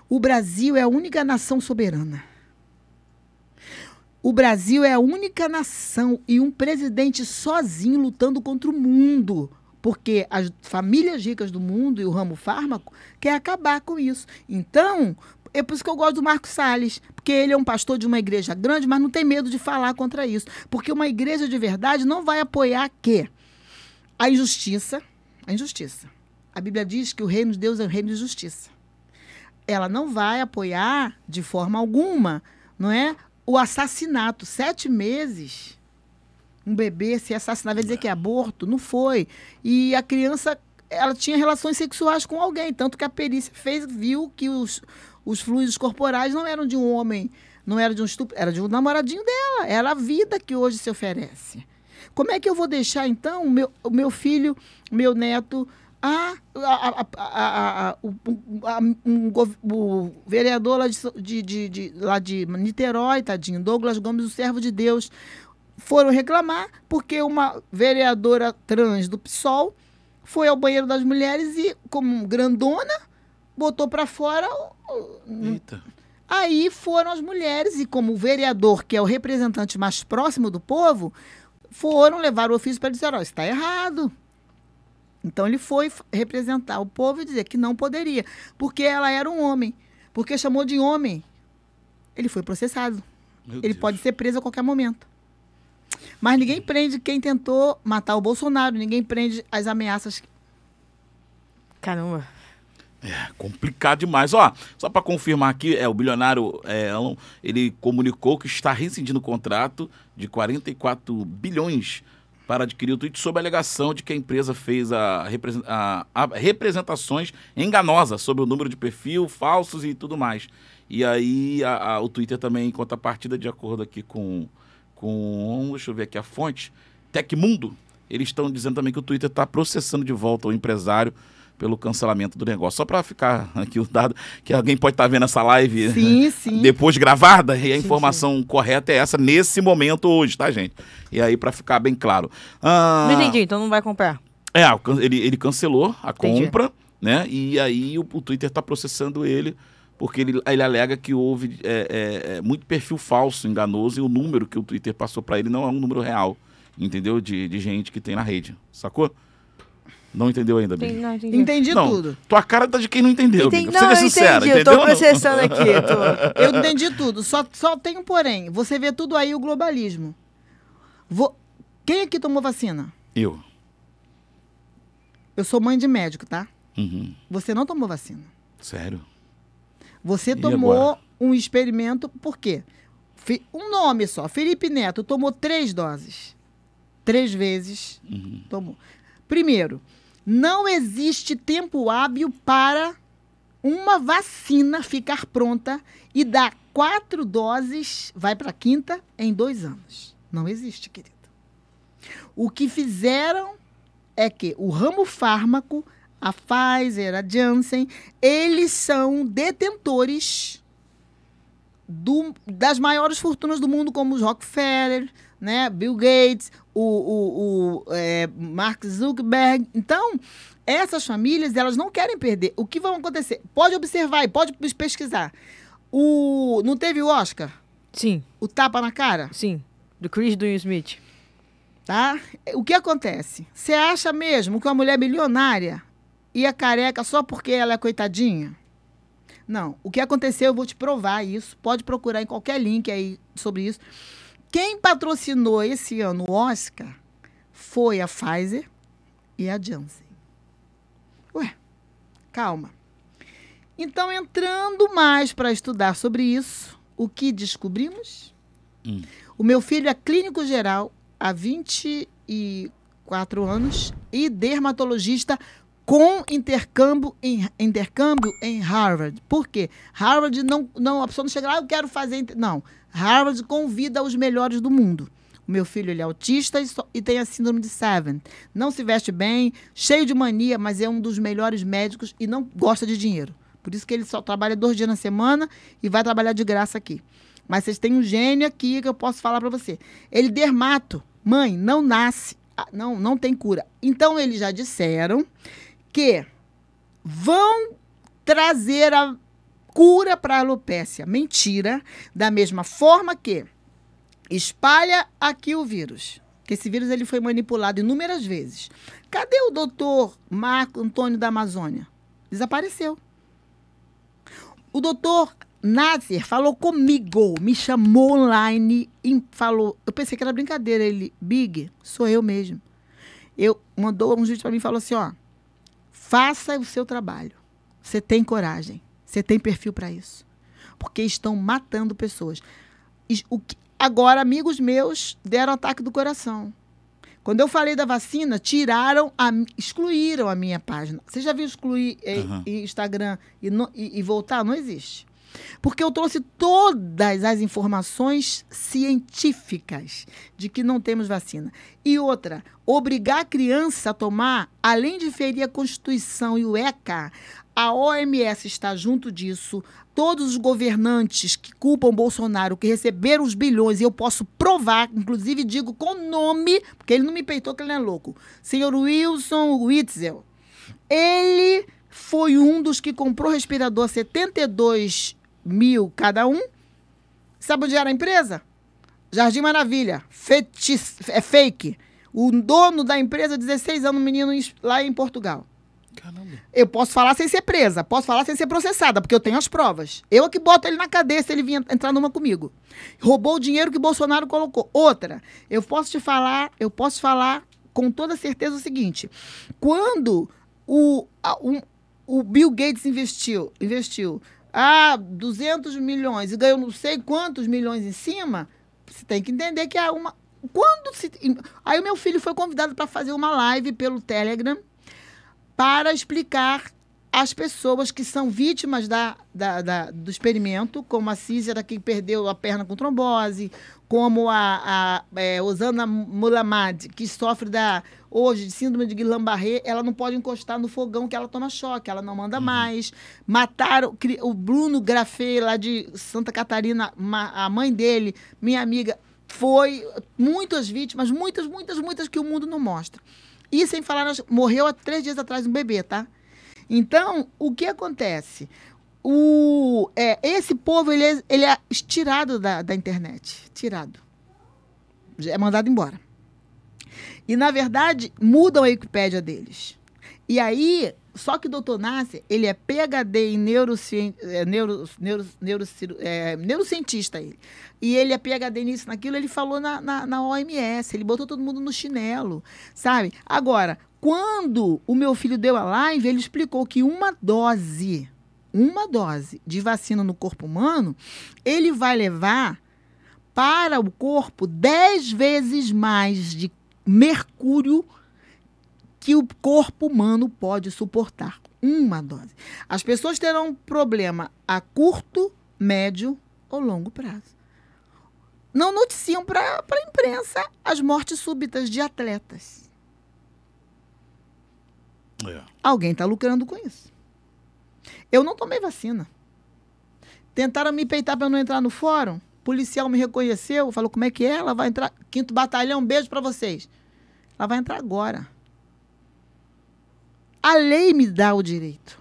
O Brasil é a única nação soberana. O Brasil é a única nação e um presidente sozinho lutando contra o mundo. Porque as famílias ricas do mundo e o ramo fármaco quer acabar com isso. Então, é por isso que eu gosto do Marco Salles, porque ele é um pastor de uma igreja grande, mas não tem medo de falar contra isso. Porque uma igreja de verdade não vai apoiar que a injustiça, a injustiça. A Bíblia diz que o reino de Deus é o reino de justiça. Ela não vai apoiar de forma alguma, não é? O assassinato, sete meses, um bebê ser assassinado, vai dizer que é aborto, não foi. E a criança, ela tinha relações sexuais com alguém, tanto que a perícia fez, viu que os, os fluidos corporais não eram de um homem, não era de um estupro, era de um namoradinho dela, era a vida que hoje se oferece. Como é que eu vou deixar, então, o meu, o meu filho, meu neto, a, a, a, a, o, um, o vereador lá de, de, de- lá de Niterói, tadinho, Douglas Gomes, o servo de Deus, foram reclamar porque uma vereadora trans do PSOL foi ao banheiro das mulheres e, como grandona, botou para fora. o- o- Eita. Aí foram as mulheres, e como o vereador, que é o representante mais próximo do povo, foram levar o ofício para dizer: ó, isso está errado. Então ele foi representar o povo e dizer que não poderia, porque ela era um homem. Porque chamou de homem. Ele foi processado. Meu Ele Deus. pode ser preso a qualquer momento. Mas ninguém prende quem tentou matar o Bolsonaro, ninguém prende as ameaças. Caramba. É complicado demais. Ó, só para confirmar aqui, é o bilionário é, Elon, ele comunicou que está rescindindo o contrato de 44 bilhões para adquirir o Twitter sob a alegação de que a empresa fez a, a- a- representações enganosas sobre o número de perfil, falsos e tudo mais. E aí a- o Twitter também, em contrapartida, de acordo aqui com, com. Deixa eu ver aqui a fonte. Tecmundo, eles estão dizendo também que o Twitter está processando de volta o empresário pelo cancelamento do negócio. Só para ficar aqui o dado, que alguém pode estar vendo essa live Sim, sim. depois gravada, e a Sim, informação correta é essa nesse momento hoje, tá, gente? E aí, para ficar bem claro. Ah, Não entendi, então não vai comprar. É, ele, ele cancelou a Entendi. compra, né? E aí o, o Twitter está processando ele, porque ele, ele alega que houve é, é, é, muito perfil falso, enganoso, e o número que o Twitter passou para ele não é um número real, entendeu? De, de gente que tem na rede, sacou? Não entendeu ainda, Entendi, Bia? não, entendi. Entendi Não, tudo. Tua cara tá de quem não entendeu, Entendi-. Não, Seja eu sincera, entendi, eu tô entendeu? processando aqui. tô- Eu entendi tudo. Só, só tem um porém. Você vê tudo aí o globalismo. Vo- Quem aqui tomou vacina? Eu. Eu sou mãe de médico, tá? Uhum. Você não tomou vacina. Sério? Você E tomou agora? um experimento, por quê? Um nome só. Felipe Neto tomou três doses. Três vezes Uhum. tomou. Primeiro, não existe tempo hábil para uma vacina ficar pronta e dar quatro doses, vai para a quinta, em dois anos. Não existe, querido. O que fizeram é que o ramo fármaco, a Pfizer, a Janssen, eles são detentores do- das maiores fortunas do mundo, como os Rockefeller, né, Bill Gates, o, o, o, é, Mark Zuckerberg. Então, essas famílias, elas não querem perder. O que vai acontecer? Pode observar e pode pesquisar. O, não teve o Oscar? Sim, O tapa na cara? sim. Do Chris do Will Smith. Tá? O que acontece? Você acha mesmo que uma mulher bilionária ia careca só porque ela é coitadinha? Não. O que aconteceu, eu vou te provar isso. Pode procurar em qualquer link aí sobre isso. Quem patrocinou esse ano o Oscar foi a Pfizer e a Janssen. Ué, calma. Então, entrando mais para estudar sobre isso, o que descobrimos? Hum. O meu filho é clínico geral há 24 anos e dermatologista com intercâmbio em, intercâmbio em Harvard. Por quê? Harvard não, não, a pessoa não chega lá, "Ah, eu quero fazer. inter-" Não. Harvard convida os melhores do mundo. O meu filho ele é autista e, só- e tem a síndrome de Seven. Não se veste bem, cheio de mania, mas é um dos melhores médicos e não gosta de dinheiro. Por isso que ele só trabalha dois dias na semana e vai trabalhar de graça aqui. Mas vocês têm um gênio aqui que eu posso falar para você. Ele dermato, mãe, não nasce, ah, não, não tem cura. Então eles já disseram que vão trazer a cura para alopécia. Mentira, da mesma forma que espalha aqui o vírus. Que esse vírus ele foi manipulado inúmeras vezes. Cadê o doutor Marco Antônio da Amazônia? Desapareceu. O doutor Nasser falou comigo, me chamou online e falou. Eu pensei que era brincadeira. Ele, Big, sou eu mesmo. Eu mandou um vídeo para mim e falou assim: ó, faça o seu trabalho. Você tem coragem. Você tem perfil para isso. Porque estão matando pessoas. Que- agora, amigos meus deram ataque do coração. Quando eu falei da vacina, tiraram, a, excluíram a minha página. Você já viu excluir eh, e Instagram e, no- e- e voltar? Não existe. Porque eu trouxe todas as informações científicas de que não temos vacina. E outra, obrigar a criança a tomar, além de ferir a Constituição e o ECA, a OMS está junto disso. Todos os governantes que culpam Bolsonaro, que receberam os bilhões, e eu posso provar, inclusive digo com nome, porque ele não me peitou que ele é louco. Senhor Wilson Witzel. Ele foi um dos que comprou respirador a 72 mil cada um. Sabe onde era a empresa? Jardim Maravilha. Fetis, é fake. O dono da empresa, 16 anos, menino lá em Portugal. Caramba. Eu posso falar sem ser presa, posso falar sem ser processada, porque eu tenho as provas. Eu é que boto ele na cadeia se ele vir entrar numa comigo. Roubou o dinheiro que Bolsonaro colocou. Outra, eu posso te falar, eu posso falar com toda certeza o seguinte: quando o, a- um- o Bill Gates investiu, investiu ah, 200 milhões e ganhou não sei quantos milhões em cima, você tem que entender que há uma. Quando se. Aí o meu filho foi convidado para fazer uma live pelo Telegram para explicar às pessoas que são vítimas da, da- da- do experimento, como a Cícera, que perdeu a perna com trombose, como a, a é, Osana Mulamad, que sofre da, hoje de síndrome de Guillain-Barré, ela não pode encostar no fogão que ela toma choque, ela não manda mais. Mataram o Bruno Grafê, lá de Santa Catarina, ma- a mãe dele, minha amiga, foi muitas vítimas, muitas, muitas, muitas que o mundo não mostra. E sem falar, morreu há três dias atrás um bebê, tá? Então, o que acontece? O, é, esse povo, ele é, ele é tirado da, da internet. Tirado. É mandado embora. E, na verdade, mudam a Wikipédia deles. E aí, só que o doutor Nasser, ele é PHD em é, é, neurocientista. Ele. E ele é PHD nisso, naquilo, ele falou na, na, na OMS, ele botou todo mundo no chinelo, sabe? Agora, quando o meu filho deu a live, ele explicou que uma dose, uma dose de vacina no corpo humano, ele vai levar para o corpo 10 vezes mais de mercúrio que o corpo humano pode suportar. Uma dose. As pessoas terão um problema a curto, médio ou longo prazo. Não noticiam para a imprensa as mortes súbitas de atletas. É. Alguém está lucrando com isso. Eu não tomei vacina. Tentaram me peitar para não entrar no fórum. O policial me reconheceu, falou como é que é, ela vai entrar. Quinto batalhão, beijo para vocês. Ela vai entrar agora. A lei me dá o direito.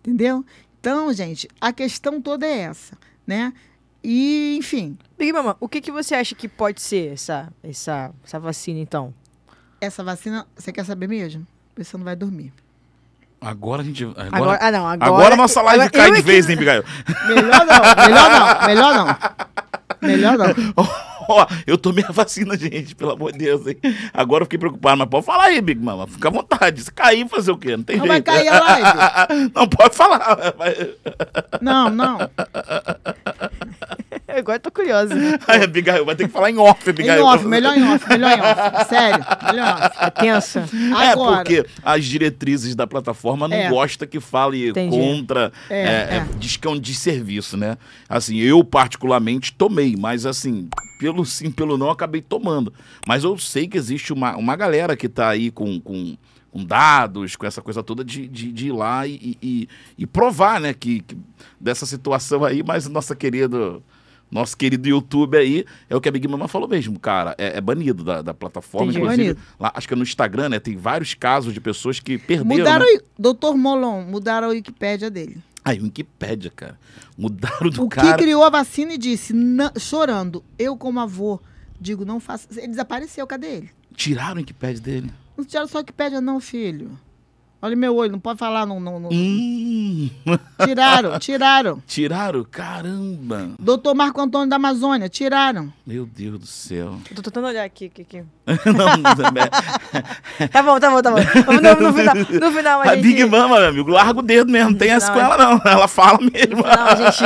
Entendeu? Então, gente, a questão toda é essa, né? E, enfim, Big Mama, o que, que você acha que pode ser essa, essa, essa vacina, então? essa vacina, você quer saber mesmo? Você não vai dormir. Agora a gente. Agora, Agora, agora, ah, não, agora... a nossa live agora cai de é que- vez, hein, Bigail? Melhor não, melhor não, melhor não. Melhor não. Ó, eu tomei a vacina, gente, pelo amor de Deus, hein? Agora eu fiquei preocupado, mas pode falar aí, Big Mama. Fica à vontade. Se cair, fazer o quê? Não tem Não jeito. vai cair a live. Não, pode falar. Vai- Não, Agora eu tô curiosa. Ai, Abigail, vai ter que falar em off, Em Abigail. off, melhor em off, melhor em off. Sério, melhor em off. É tensa. É, Agora, porque as diretrizes da plataforma não É. gosta que fale Entendi. contra, É, é, é, é. diz que é um desserviço, né? Assim, eu particularmente tomei, mas assim, pelo sim, pelo não, acabei tomando. Mas eu sei que existe uma, uma galera que tá aí com, com, com dados, com essa coisa toda de, de, de ir lá e, e, e provar, né, que, que dessa situação aí, mas nossa querida... Nosso querido YouTube aí, é o que a Big Mama falou mesmo, cara. É, é banido da, da plataforma. Entendi. Inclusive, Banido. lá, acho que é no Instagram, né? Tem vários casos de pessoas que perderam. mudaram, né? o- doutor Molon, mudaram a Wikipédia dele. Aí, o Wikipédia, cara. Mudaram do o que cara. criou a vacina e disse, "Não- chorando, eu como avô, digo, não faça. Ele desapareceu, cadê ele? Tiraram o Wikipédia dele. Não tiraram só a Wikipédia, não, filho. Olha meu olho, não pode falar, não. não, não. Hum, Tiraram, tiraram. tiraram? Caramba. Doutor Marco Antônio da Amazônia, tiraram. Meu Deus do céu. Eu tô tentando olhar aqui, aqui, aqui. Não, é- Tá bom, tá bom, tá bom. No, no final, no final a a gente... Big Mama, meu amigo, larga o dedo mesmo. Não tem essa Não, com ela, não. Ela fala mesmo. A gente...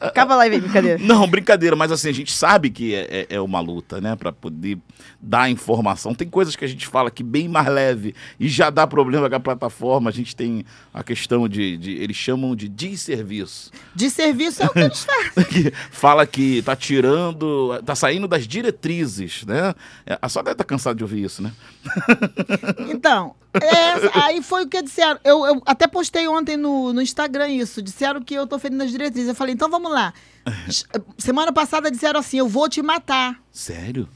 Acaba a live aí, brincadeira. Não, brincadeira, mas assim, a gente sabe que é, é- é uma luta, né? Pra poder dar informação. Tem coisas que a gente fala que bem mais leve e já dá problema com a plataforma. A gente tem a questão de. de- eles chamam de desserviço. De serviço é o que eles fazem. que fala que tá tirando, tá saindo das diretrizes, né? A só deve estar cansado de ouvir isso, né? Então, é, aí foi o que disseram. Eu, eu até postei ontem no, no Instagram isso. Disseram que eu tô ferindo as diretrizes. Eu falei, então vamos lá. Semana passada disseram assim: eu vou te matar. Sério?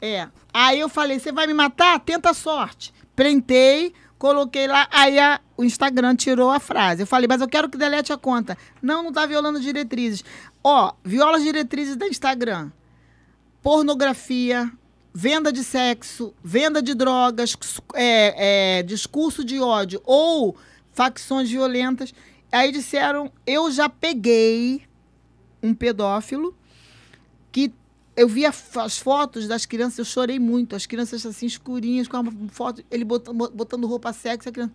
É. Aí eu falei: você vai me matar? Tenta a sorte. Printei, Coloquei lá, aí a- o Instagram tirou a frase. Eu falei, mas eu quero que delete a conta. Não, não tá violando diretrizes. Ó, viola as diretrizes do Instagram. Pornografia, venda de sexo, venda de drogas, é, é, discurso de ódio ou facções violentas. Aí disseram, eu já peguei um pedófilo que eu vi as fotos das crianças, eu chorei muito. As crianças assim, escurinhas, com uma foto, ele botando, botando roupa sexy. a criança-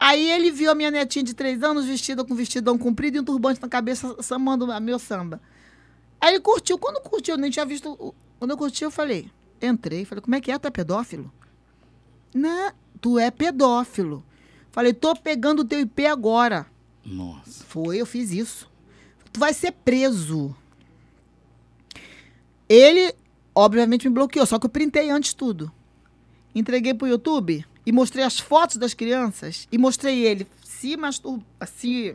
Aí ele viu a minha netinha de três anos vestida com vestidão comprido e um turbante na cabeça, sambando a meu samba. Aí ele curtiu. Quando curtiu, eu nem tinha visto. Quando eu curti, eu falei, entrei, falei, como é que é? Tu é pedófilo? Não, tu é pedófilo. Falei, tô pegando o teu IP agora. Nossa. Foi, eu fiz isso. Tu vai ser preso. Ele, obviamente, me bloqueou, só que eu printei antes tudo. Entreguei pro YouTube e mostrei as fotos das crianças e mostrei ele se mastur... assim,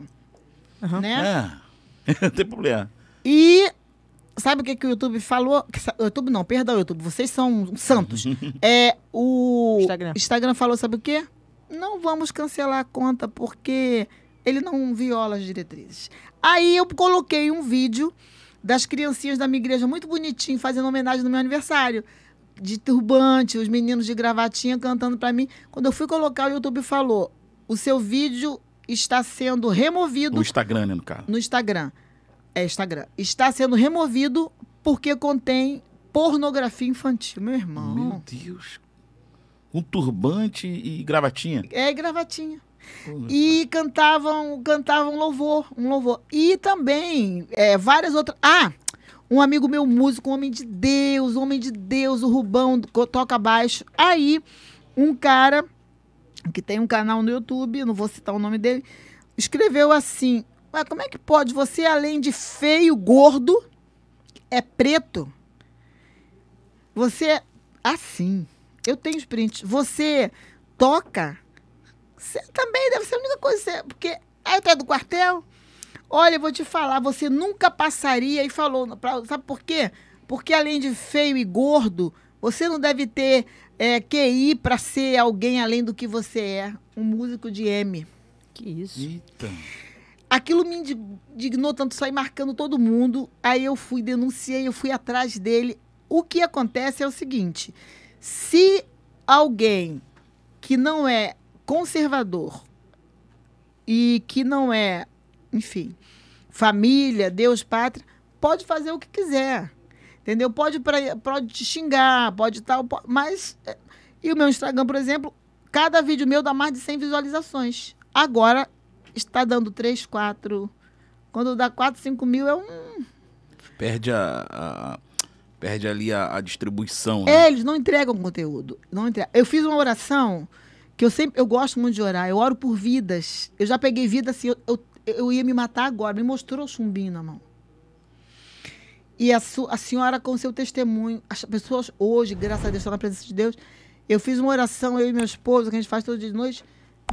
Aham. né? É. Não tem problema. E sabe o que, que o YouTube falou? O YouTube não, perdão, YouTube, vocês são santos. é o Instagram. falou, sabe o quê? Não vamos cancelar a conta porque ele não viola as diretrizes. Aí eu coloquei um vídeo das criancinhas da minha igreja muito bonitinho, fazendo homenagem no meu aniversário. De turbante, os meninos de gravatinha cantando pra mim. Quando eu fui colocar, o YouTube falou: o seu vídeo está sendo removido O Instagram, né, no caso. no Instagram. É Instagram. Está sendo removido porque contém pornografia infantil. Meu irmão. Meu Deus. Um turbante e gravatinha. É gravatinha. E cantavam, cantavam louvor, um louvor. E também é, várias outras. Ah, um amigo meu músico, um homem de Deus, um homem de Deus, o Rubão, toca baixo. Aí, um cara que tem um canal no YouTube, não vou citar o nome dele, escreveu assim: Ué, como é que pode? Você, além de feio, gordo, é preto. Você é assim. Eu tenho os prints. Você toca. Você também deve ser a única coisa. que Você, porque aí é do quartel. Olha, eu vou te falar, você nunca passaria e falou. pra- sabe por quê? Porque além de feio e gordo, você não deve ter é, QI para ser alguém além do que você é. Um músico de M. Que isso. Eita. Aquilo me indignou tanto, sair marcando todo mundo. Aí eu fui, denunciei, eu fui atrás dele. O que acontece é o seguinte: se alguém que não é conservador e que não é, enfim, família, Deus, pátria, pode fazer o que quiser. Entendeu? Pode, pra, pode te xingar, pode tal, mas. é, E o meu Instagram, por exemplo, cada vídeo meu dá mais de 100 visualizações. Agora está dando 3, 4. Quando dá 4, 5 mil é um. Perde a. a- perde ali a, a distribuição. né? É, eles não entregam conteúdo. Não entregam. Eu fiz uma oração que eu sempre. Eu gosto muito de orar. Eu oro por vidas. Eu já peguei vida assim. Eu, eu, eu ia me matar agora. Me mostrou o chumbinho na mão. E a, su- a senhora, com seu testemunho, as pessoas hoje, graças a Deus, estão na presença de Deus. Eu fiz uma oração, eu e meu esposo, que a gente faz todo dia de noite.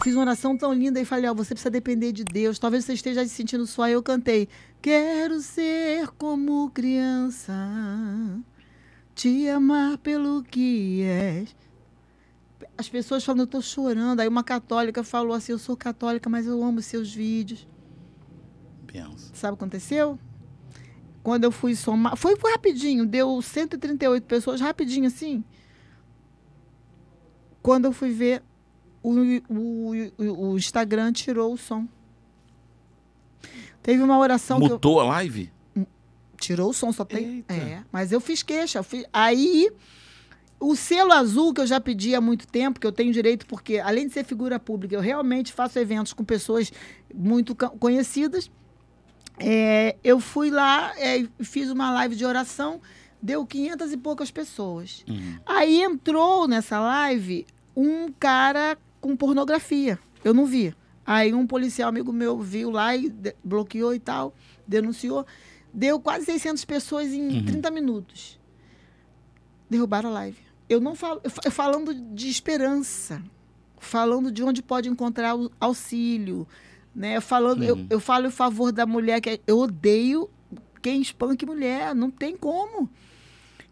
Fiz uma oração tão linda e falei: Ó, você precisa depender de Deus. Talvez você esteja se sentindo só. Eu cantei: Quero ser como criança, te amar pelo que és. As pessoas falam: Eu tô chorando. Aí uma católica falou assim: Eu sou católica, mas eu amo seus vídeos. Pensa. Sabe o que aconteceu? Quando eu fui somar. Foi, foi rapidinho, deu 138 pessoas, rapidinho assim. Quando eu fui ver, o, o, o, o Instagram tirou o som. Teve uma oração que eu. Mutou a live? Tirou o som, só tem. Eita. É, mas eu fiz queixa. eu fiz- Aí, o selo azul que eu já pedi há muito tempo, que eu tenho direito, porque além de ser figura pública, eu realmente faço eventos com pessoas muito conhecidas. É, eu fui lá é, e fiz uma live de oração, deu 500 e poucas pessoas. Uhum. Aí entrou nessa live um cara com pornografia. Eu não vi. Aí um policial amigo meu viu lá e bloqueou e tal, denunciou. Deu quase 600 pessoas em Uhum. 30 minutos. Derrubaram a live. Eu não falo, eu fa- eu falando de esperança, falando de onde pode encontrar o auxílio, né? Falando, eu, Uhum. eu falo em favor da mulher que é- eu odeio quem espanque mulher, não tem como.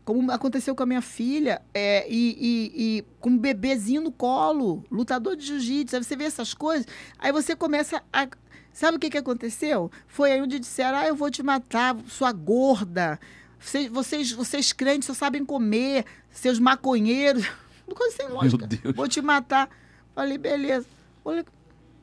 como aconteceu com a minha filha, é, e, e- e com um bebezinho no colo, lutador de jiu-jitsu, aí você vê essas coisas, aí você começa a. Sabe o que, que aconteceu? Foi aí onde disseram: ah, eu vou te matar, sua gorda. Vocês, vocês, vocês crentes só sabem comer, seus maconheiros. Coisa sem lógica. Vou te matar. Falei, beleza. Falei,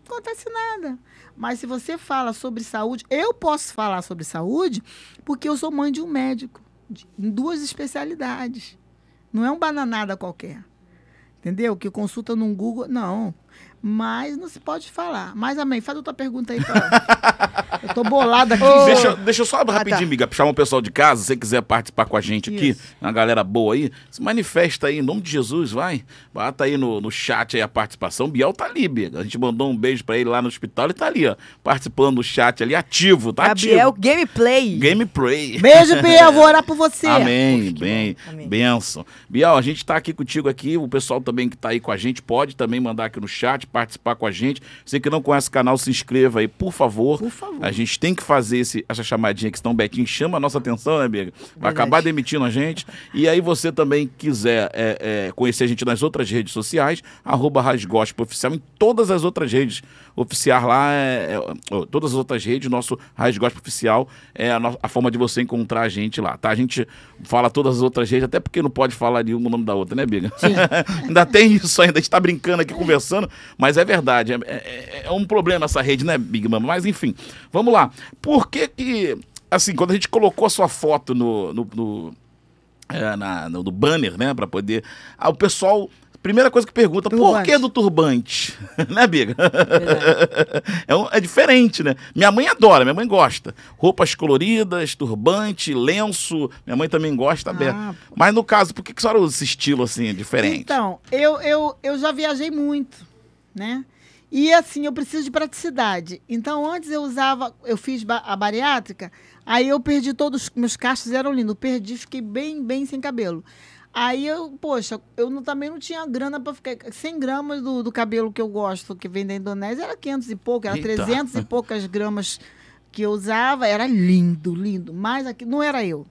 não acontece nada. Mas se você fala sobre saúde, eu posso falar sobre saúde porque eu sou mãe de um médico, de- em duas especialidades. Não é um bananada qualquer. Entendeu? Que consulta num Google. Não. Mas não se pode falar. Mas, amém, faz outra pergunta aí. Pra... eu tô bolada aqui. Ô, Deixa, deixa eu só rapidinho, tá. amiga, chamar o pessoal de casa, se você quiser participar com a gente aqui, Isso. uma galera boa aí, se manifesta aí, em nome de Jesus, vai. Bota aí no, no chat aí a participação. Biel tá ali, Biga. A gente mandou um beijo pra ele lá no hospital, ele tá ali, ó, participando do chat ali, ativo, tá Gabriel ativo. Gameplay. Gameplay. Beijo, Biel. Vou orar por você. Amém, que bem. Amém. benção. Biel, a gente tá aqui contigo aqui, o pessoal também que tá aí com a gente pode também mandar aqui no chat, participar com a gente. Você que não conhece o canal, se inscreva aí, por favor. Por favor. A gente tem que fazer esse, essa chamadinha aqui, senão o Betinho chama a nossa atenção, né, Biga? Vai acabar demitindo a gente. E aí você também quiser é, é, conhecer a gente nas outras redes sociais, arroba Rasgospe Oficial, em todas as outras redes oficiais lá, é, é, todas as outras redes, nosso Rasgospe Oficial é a, no- a forma de você encontrar a gente lá, tá? A gente fala todas as outras redes, até porque não pode falar nenhum o nome da outra, né, Biga? ainda tem isso ainda, a gente tá brincando aqui, conversando, mas é verdade, é, é- é um problema essa rede, né, Big Mama? Mas enfim, vamos lá. Por que que, assim, quando a gente colocou a sua foto no, no- no- é, na- no, no banner, né, pra poder... Ah, o pessoal... Primeira coisa que pergunta, por Turbante. que do turbante? né, Biga? É, um- é diferente, né? Minha mãe adora, minha mãe gosta. Roupas coloridas, turbante, lenço. Minha mãe também gosta, Ah. Mas no caso, por que, que a senhora usa esse estilo assim, diferente? Então, eu, eu, eu já viajei muito, né? E assim, eu preciso de praticidade. Então, antes eu usava, eu fiz a bariátrica, aí eu perdi todos, meus cachos eram lindos, perdi, fiquei bem, bem sem cabelo. Aí eu, poxa, eu não- também não tinha grana para ficar. 100 gramas do, do cabelo que eu gosto, que vem da Indonésia, era 500 e pouco, era Eita. 300 e poucas gramas que eu usava, era lindo, lindo. Mas aqui não era eu.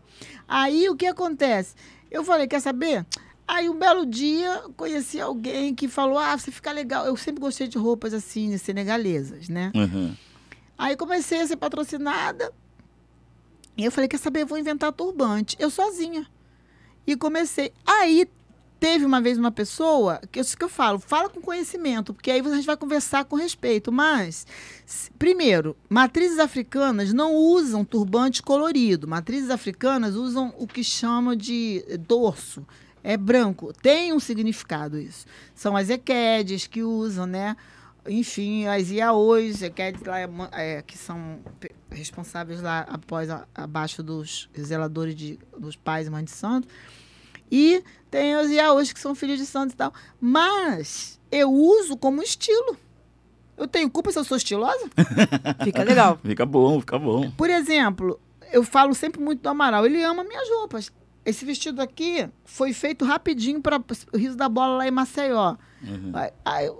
Aí o que acontece? Eu falei, quer saber? Aí um belo dia conheci alguém que falou: Ah, você fica legal. Eu sempre gostei de roupas assim, senegalesas, né? Uhum. Aí comecei a ser patrocinada. E eu falei, quer saber, eu vou inventar turbante. Eu sozinha. E comecei. Aí teve uma vez uma pessoa, que isso que eu falo, fala com conhecimento, porque aí a gente vai conversar com respeito. Mas, primeiro, matrizes africanas não usam turbante colorido. Matrizes africanas usam o que chamam de dorso. É branco. Tem um significado isso. São as equedes que usam, né? Enfim, as IAOs, equedes lá, é é, que são responsáveis lá após, a- abaixo dos zeladores de, dos pais e mães de santo. E tem os IAOs que são filhos de santo e tal. Mas eu uso como estilo. Eu tenho culpa se eu sou estilosa? Fica legal. Fica bom, fica bom. Por exemplo, eu falo sempre muito do Amaral. Ele ama minhas roupas. Esse vestido aqui foi feito rapidinho para o Riso da Bola lá em Maceió. Aí- aí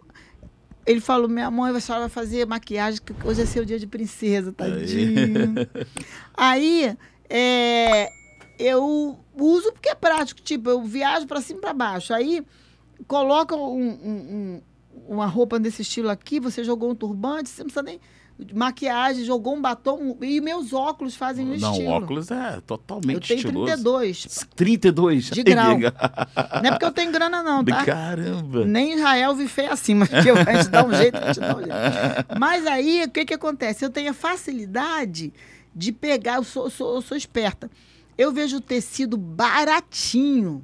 ele falou: Minha mãe, a senhora vai fazer maquiagem, que hoje é seu dia de princesa, tadinho. Aí, é, eu uso porque é prático. Tipo, eu viajo para cima e para baixo. Aí, coloca um- um- um- uma roupa desse estilo aqui, você jogou um turbante, você não precisa nem. Maquiagem, jogou um batom. E meus óculos fazem o Não, estilo. óculos é eu totalmente tenho estiloso. 32. 32. De grau. Não é porque eu tenho grana, não, tá? Caramba. Nem Israel feio assim, mas que eu, a gente dá um jeito, a gente dá um jeito. Mas aí, o que que acontece? Eu tenho a facilidade de pegar, eu sou, eu sou, eu sou esperta. Eu vejo o tecido baratinho.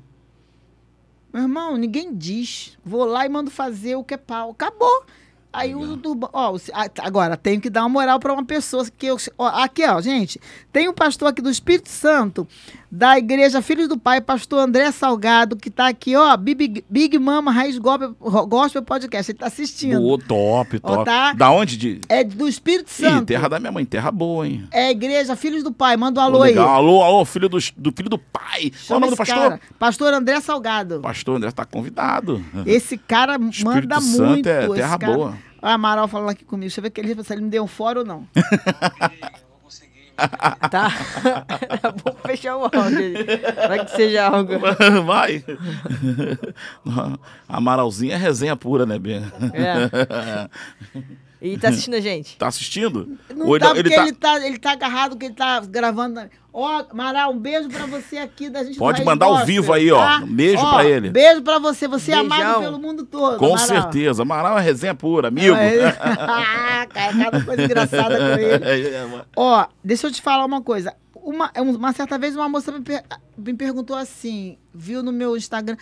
Meu irmão, ninguém diz. Vou lá e mando fazer o que é pau. Acabou. Aí Legal. uso turbante. Ó, agora, tenho que dar uma moral para uma pessoa que eu. ó, aqui, ó, gente. Tem um pastor aqui do Espírito Santo, da Igreja Filhos do Pai, pastor André Salgado, que tá aqui, ó, Big, Big Mama Raiz Gospel, Gospel Podcast. Ele tá assistindo. Boa, top, Ó, top. tá? Da onde? De... É do Espírito Ih, Santo. terra da minha mãe, terra boa, hein? É Igreja Filhos do Pai. Manda um alô aí. Alô, alô, filho do, do filho do pai. Qual é o nome do pastor? cara. Pastor André Salgado. Pastor André tá convidado. Esse cara Espírito manda Santo muito. é esse terra cara. boa. Ó, a Amaral falando aqui comigo. Deixa eu ver que ele, se ele me deu um fora ou não. Eu vou conseguir Tá? É bom fechar o áudio aí. Vai que seja algo. Vai. Amaralzinho é resenha pura, né, Ben? É. E tá assistindo a gente? Tá assistindo? Não Ou tá, ele porque tá- ele tá, ele tá agarrado, que ele tá gravando. Ó, Amaral, um beijo pra você aqui da gente do Pode mandar ao vivo aí, ó. Um beijo Ó, pra ele. Beijo pra você, você é Beijão. amado pelo mundo todo. Com Amaral. certeza. Amaral é resenha pura, amigo. É, Ah, cara, cada coisa engraçada com ele. É. Ó, deixa eu te falar uma coisa. Uma, uma certa vez uma moça me, per- me perguntou assim, viu no meu Instagram,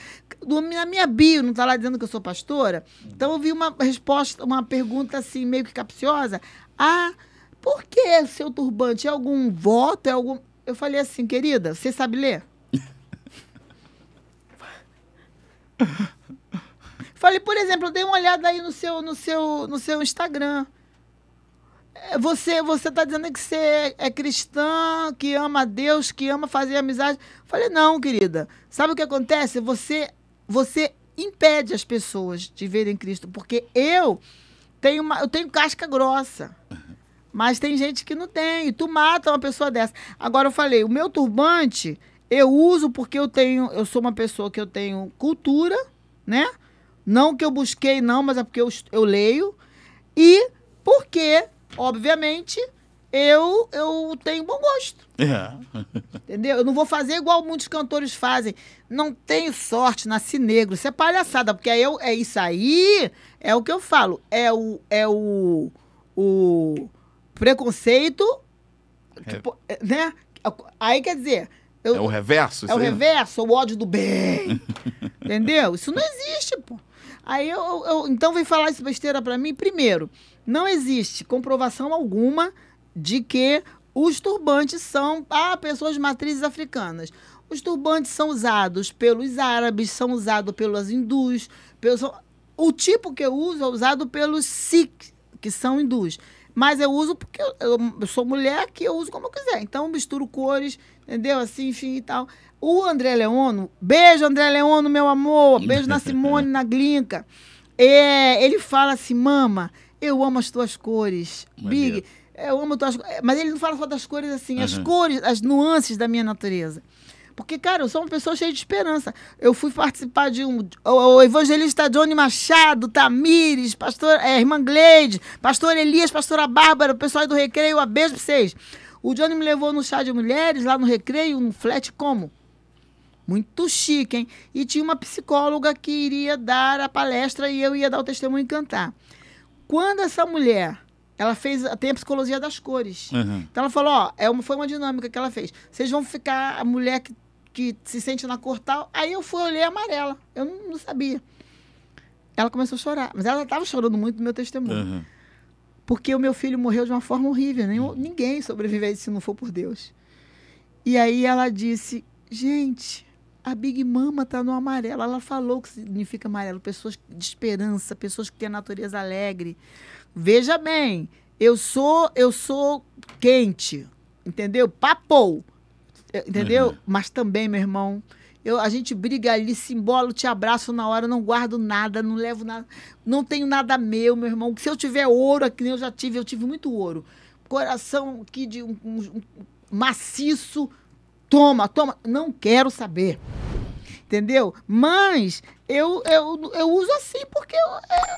no- na minha bio, não tá lá dizendo que eu sou pastora? Então eu vi uma resposta, uma pergunta assim, meio que capciosa. Ah, por que seu turbante? É algum voto? É algum. Eu falei assim, querida, você sabe ler? Falei, por exemplo, eu dei uma olhada aí no seu, no seu, no seu Instagram. É, Você, você tá dizendo que você é cristã, que ama a Deus, que ama fazer amizade. Falei, não, querida. Sabe o que acontece? Você, você impede as pessoas de verem Cristo, porque eu tenho uma, eu tenho casca grossa. Mas tem gente que não tem. E tu mata uma pessoa dessa. Agora eu falei, o meu turbante eu uso porque eu tenho, eu sou uma pessoa que eu tenho cultura, né? Não que eu busquei não, mas é porque eu, eu leio e porque, obviamente, eu eu tenho bom gosto. É. Entendeu? Eu não vou fazer igual muitos cantores fazem. Não tenho sorte, nasci negro. Isso é palhaçada, porque aí eu, é isso aí, é o que eu falo. É o, é o, o preconceito, É. tipo, é, né? Aí quer dizer, eu, É o reverso? é o aí? reverso, o ódio do bem. Entendeu? Isso não existe, pô. Aí eu, eu- então vem falar isso besteira pra mim. Primeiro, não existe comprovação alguma de que os turbantes são ah, pessoas de matrizes africanas. Os turbantes são usados pelos árabes, são usados pelos hindus, pelos, o tipo que eu uso é usado pelos sikhs, que são hindus. Mas eu uso porque eu, eu- sou mulher que eu uso como eu quiser. Então eu misturo cores, entendeu? Assim, enfim e tal. O André Leono, beijo André Leono, meu amor, beijo na Simone, na Glinca. É, ele fala assim, mama, eu amo as tuas cores. Maneiro. Big, eu amo tuas cores. Mas ele não fala só das cores assim, as Aham. cores, as nuances da minha natureza. Porque, cara, eu sou uma pessoa cheia de esperança. Eu fui participar de um. O, o evangelista Johnny Machado, Tamires, pastor, é, irmã Gleide, pastor Elias, pastora Bárbara, o pessoal aí do Recreio, a beijo pra vocês. O Johnny me levou no chá de mulheres, lá no Recreio, um flat como? Muito chique, hein? E tinha uma psicóloga que iria dar a palestra e eu ia dar o testemunho e cantar. Quando essa mulher, ela fez, tem a psicologia das cores. Uhum. Então ela falou, ó, é uma, foi uma dinâmica que ela fez. Vocês vão ficar a mulher que, que se sente na cor tal. Aí eu fui olhar amarela. Eu não, não sabia. Ela começou a chorar. Mas ela estava chorando muito no meu testemunho. Uhum. Porque o meu filho morreu de uma forma horrível. Nem, ninguém sobrevive a isso se não for por Deus. E aí ela disse, gente, a Big Mama tá no amarelo. Ela falou o que significa amarelo. Pessoas de esperança, pessoas que têm a natureza alegre. Veja bem, eu sou, eu sou quente, entendeu? Papou, entendeu? Uhum. Mas também, meu irmão, eu, a gente briga ali, se embolo, te abraço na hora, não guardo nada, não levo nada, não tenho nada meu, meu irmão. Se eu tiver ouro, aqui nem eu já tive, eu tive muito ouro. Coração aqui de um, um- um maciço, toma, toma, não quero saber. Entendeu? Mas eu, eu, eu uso assim porque eu, é,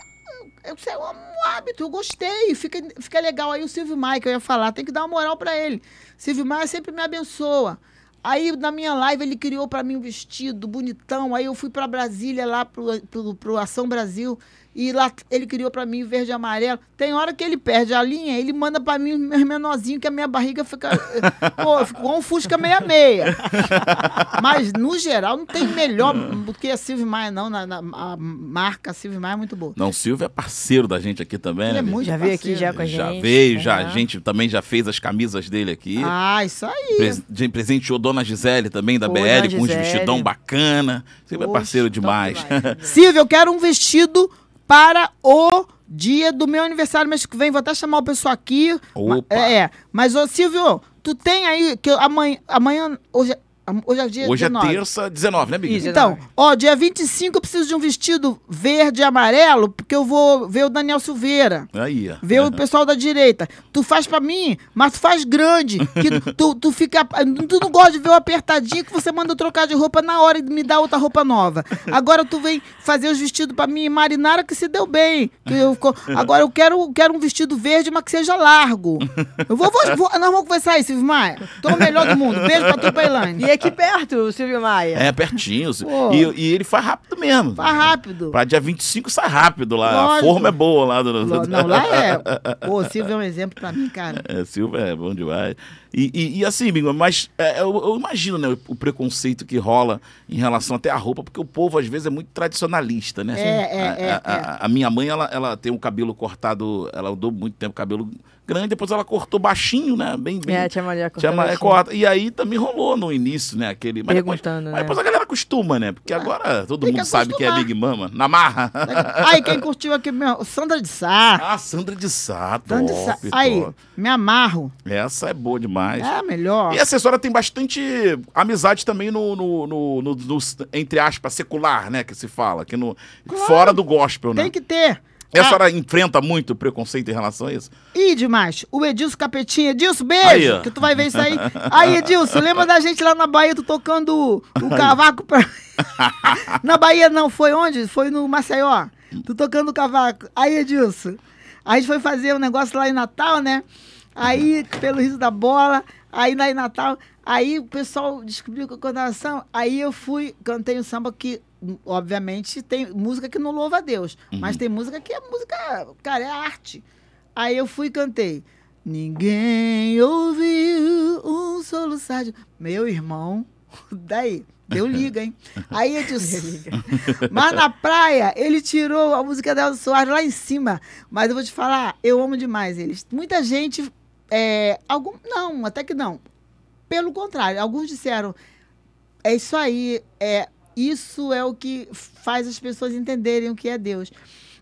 eu, sei, é um hábito, eu gostei, fica, fica legal. Aí o Silvio Maia, que eu ia falar, tem que dar uma moral pra ele. Silvio Maia sempre me abençoa. Aí na minha live ele criou pra mim um vestido bonitão. Aí eu fui pra Brasília, lá pro, pro, pro Ação Brasil. E lá ele criou pra mim verde e amarelo. Tem hora que ele perde a linha, ele manda pra mim meus menorzinho, que a minha barriga fica. Pô, ficou um Fusca meia-meia. Mas, no geral, não tem melhor do que a Silvio Maia, não. Na, na- a marca Silvio Maia é muito boa. Não, o Silvio é parceiro da gente aqui também, Ele né? é muito Já veio aqui já com a gente. Já veio, já, a gente também já fez as camisas dele aqui. Ah, isso aí. De- presenteou Dona Gisele também, da Oi, BL, com uns vestidão bacana. Sempre é Oxe, parceiro top demais. Silvio, eu quero um vestido para o dia do meu aniversário mês que vem. Vou até chamar o pessoal aqui. Opa. Ma- É, mas, ô Silvio, tu tem aí, que amanhã, amanhã, hoje, é- Hoje é dia Hoje 19. é terça, 19, né, Big? Isso. Então, ó, dia 25 eu preciso de um vestido verde e amarelo, porque eu vou ver o Daniel Silveira. Aí, ó. Ver o pessoal da direita. Tu faz pra mim, mas tu faz grande. Que tu, tu fica. Tu não gosta de ver o apertadinho que você manda eu trocar de roupa na hora e me dá outra roupa nova. Agora tu vem fazer os vestidos pra mim, Marinara, que se deu bem. Que eu, agora eu quero, quero um vestido verde, mas que seja largo. Eu vou, vou, vou nós vamos conversar aí, Silvio Maia. Tô o melhor do mundo. Beijo pra tu, pra Elaine. E aqui perto, Silvio Maia. É pertinho. E, e ele faz rápido mesmo. Faz rápido. Pra dia 25 sai rápido lá. A Lógico. forma é boa lá do. Não, lá é. Pô, o Silvio é um exemplo pra mim, cara. É, Silva é bom demais. E, e, e assim, Bingo, mas é, eu, eu imagino né, o, o preconceito que rola em relação até à roupa, porque o povo às vezes é muito tradicionalista, né? É, é, a, é, a- a- a minha mãe, ela, ela tem um cabelo cortado, ela andou muito tempo cabelo grande, depois ela cortou baixinho, né? Bem, bem, É, tia Maria Tia Ma- é, corta. E aí também rolou no início, né? Aquele. Mas depois, Perguntando, mas né? depois a galera acostuma, né? Porque agora todo Tem que mundo sabe que é. Big Mama. Na marra. Aí, quem curtiu aqui mesmo? Sandra de Sá. ah, Sandra de Sá, top, Sandra de Sá. Aí, top. me amarro. Essa é boa demais. É melhor. E a assessora tem bastante amizade também no, no, no- no- no- entre aspas, secular, né? Que se fala, que no, Claro. fora do gospel, né? Tem que ter. A Ah, senhora enfrenta muito preconceito em relação a isso? Ih, demais. O Edilson Capetinha. Edilson, beijo. Aí, que tu vai ver isso aí. Aí, Edilson, lembra da gente lá na Bahia, tu tocando o cavaco pra... na Bahia não, foi onde? Foi no Maceió. Tu tocando o cavaco. Aí, Edilson, a gente foi fazer um negócio lá em Natal, né? Aí, pelo riso da bola, aí lá em Natal, aí o pessoal descobriu que eu samba. Aí eu fui, cantei um samba que, obviamente, tem música que não louva a Deus, mas tem música que é música, cara, é arte. Aí eu fui e cantei. Ninguém ouviu um soluçar de... Meu irmão, daí, deu liga, hein? Aí eu disse... Mas na praia, ele tirou a música da Elza Soares lá em cima. Mas eu vou te falar, eu amo demais eles. Muita gente... É, algum, não, até que não. Pelo contrário, alguns disseram... É isso aí, é, isso é o que faz as pessoas entenderem o que é Deus.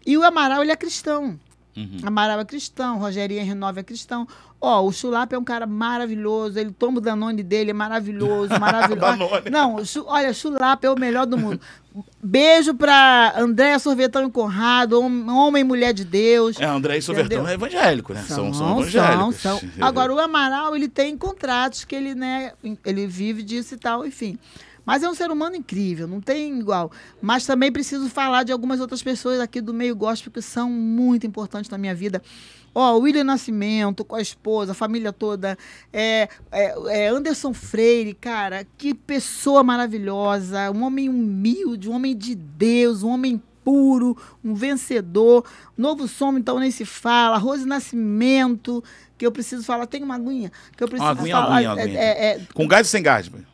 E o Amaral, ele é cristão. Uhum. Amaral é cristão, Rogerinho Renove é cristão. Ó, o Chulapa é um cara maravilhoso, ele toma o Danone dele, é maravilhoso, maravilhoso. Não, olha, Chulapa é o melhor do mundo. Beijo pra Andréa Sorvetão e Conrado, hom- homem e mulher de Deus. É, André e Entendeu? é evangélico, né? São, são, são, evangélicos. são. Agora, o Amaral, ele tem contratos que ele, né, ele vive disso e tal, enfim. Mas é um ser humano incrível, não tem igual. Mas também preciso falar de algumas outras pessoas aqui do meio gospel que são muito importantes na minha vida. Ó, o William Nascimento, com a esposa, a família toda. É, é, é Anderson Freire, cara, que pessoa maravilhosa. Um homem humilde, um homem de Deus, um homem puro, um vencedor. Novo som, então, nem se fala. Rose Nascimento, que eu preciso falar. Tem uma aguinha que eu preciso Uma aguinha, falar. aguinha, aguinha. É, é, Com gás ou sem gás? velho?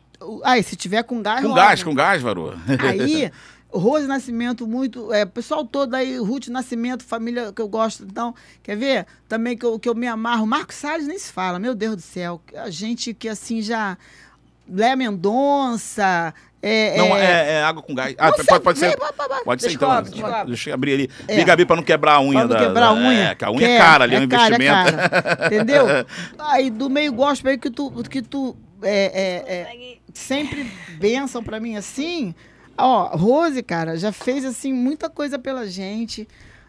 Aí, se tiver com gás, Com gás, com gás, varô. Aí, Rose Nascimento, muito. É, o pessoal todo aí, Ruth Nascimento, família que eu gosto. Então, quer ver? Também que eu, que eu me amarro. Marcos Salles nem se fala, meu Deus do céu. A gente que assim já. Léa Mendonça. É, Não, é, é, é água com gás. Ah, pode, pode ser. Pode ser então. eu- Deixa, eu- abrir ali. É. Bem pra não quebrar a unha Pra não da. quebrar a unha. É, que a unha é cara ali, é um cara, é investimento. cara. Entendeu? Aí do meio gospel aí que tu, que tu é, é, é, sempre benção pra mim assim. Ó, Rose, cara, já fez assim muita coisa pela gente.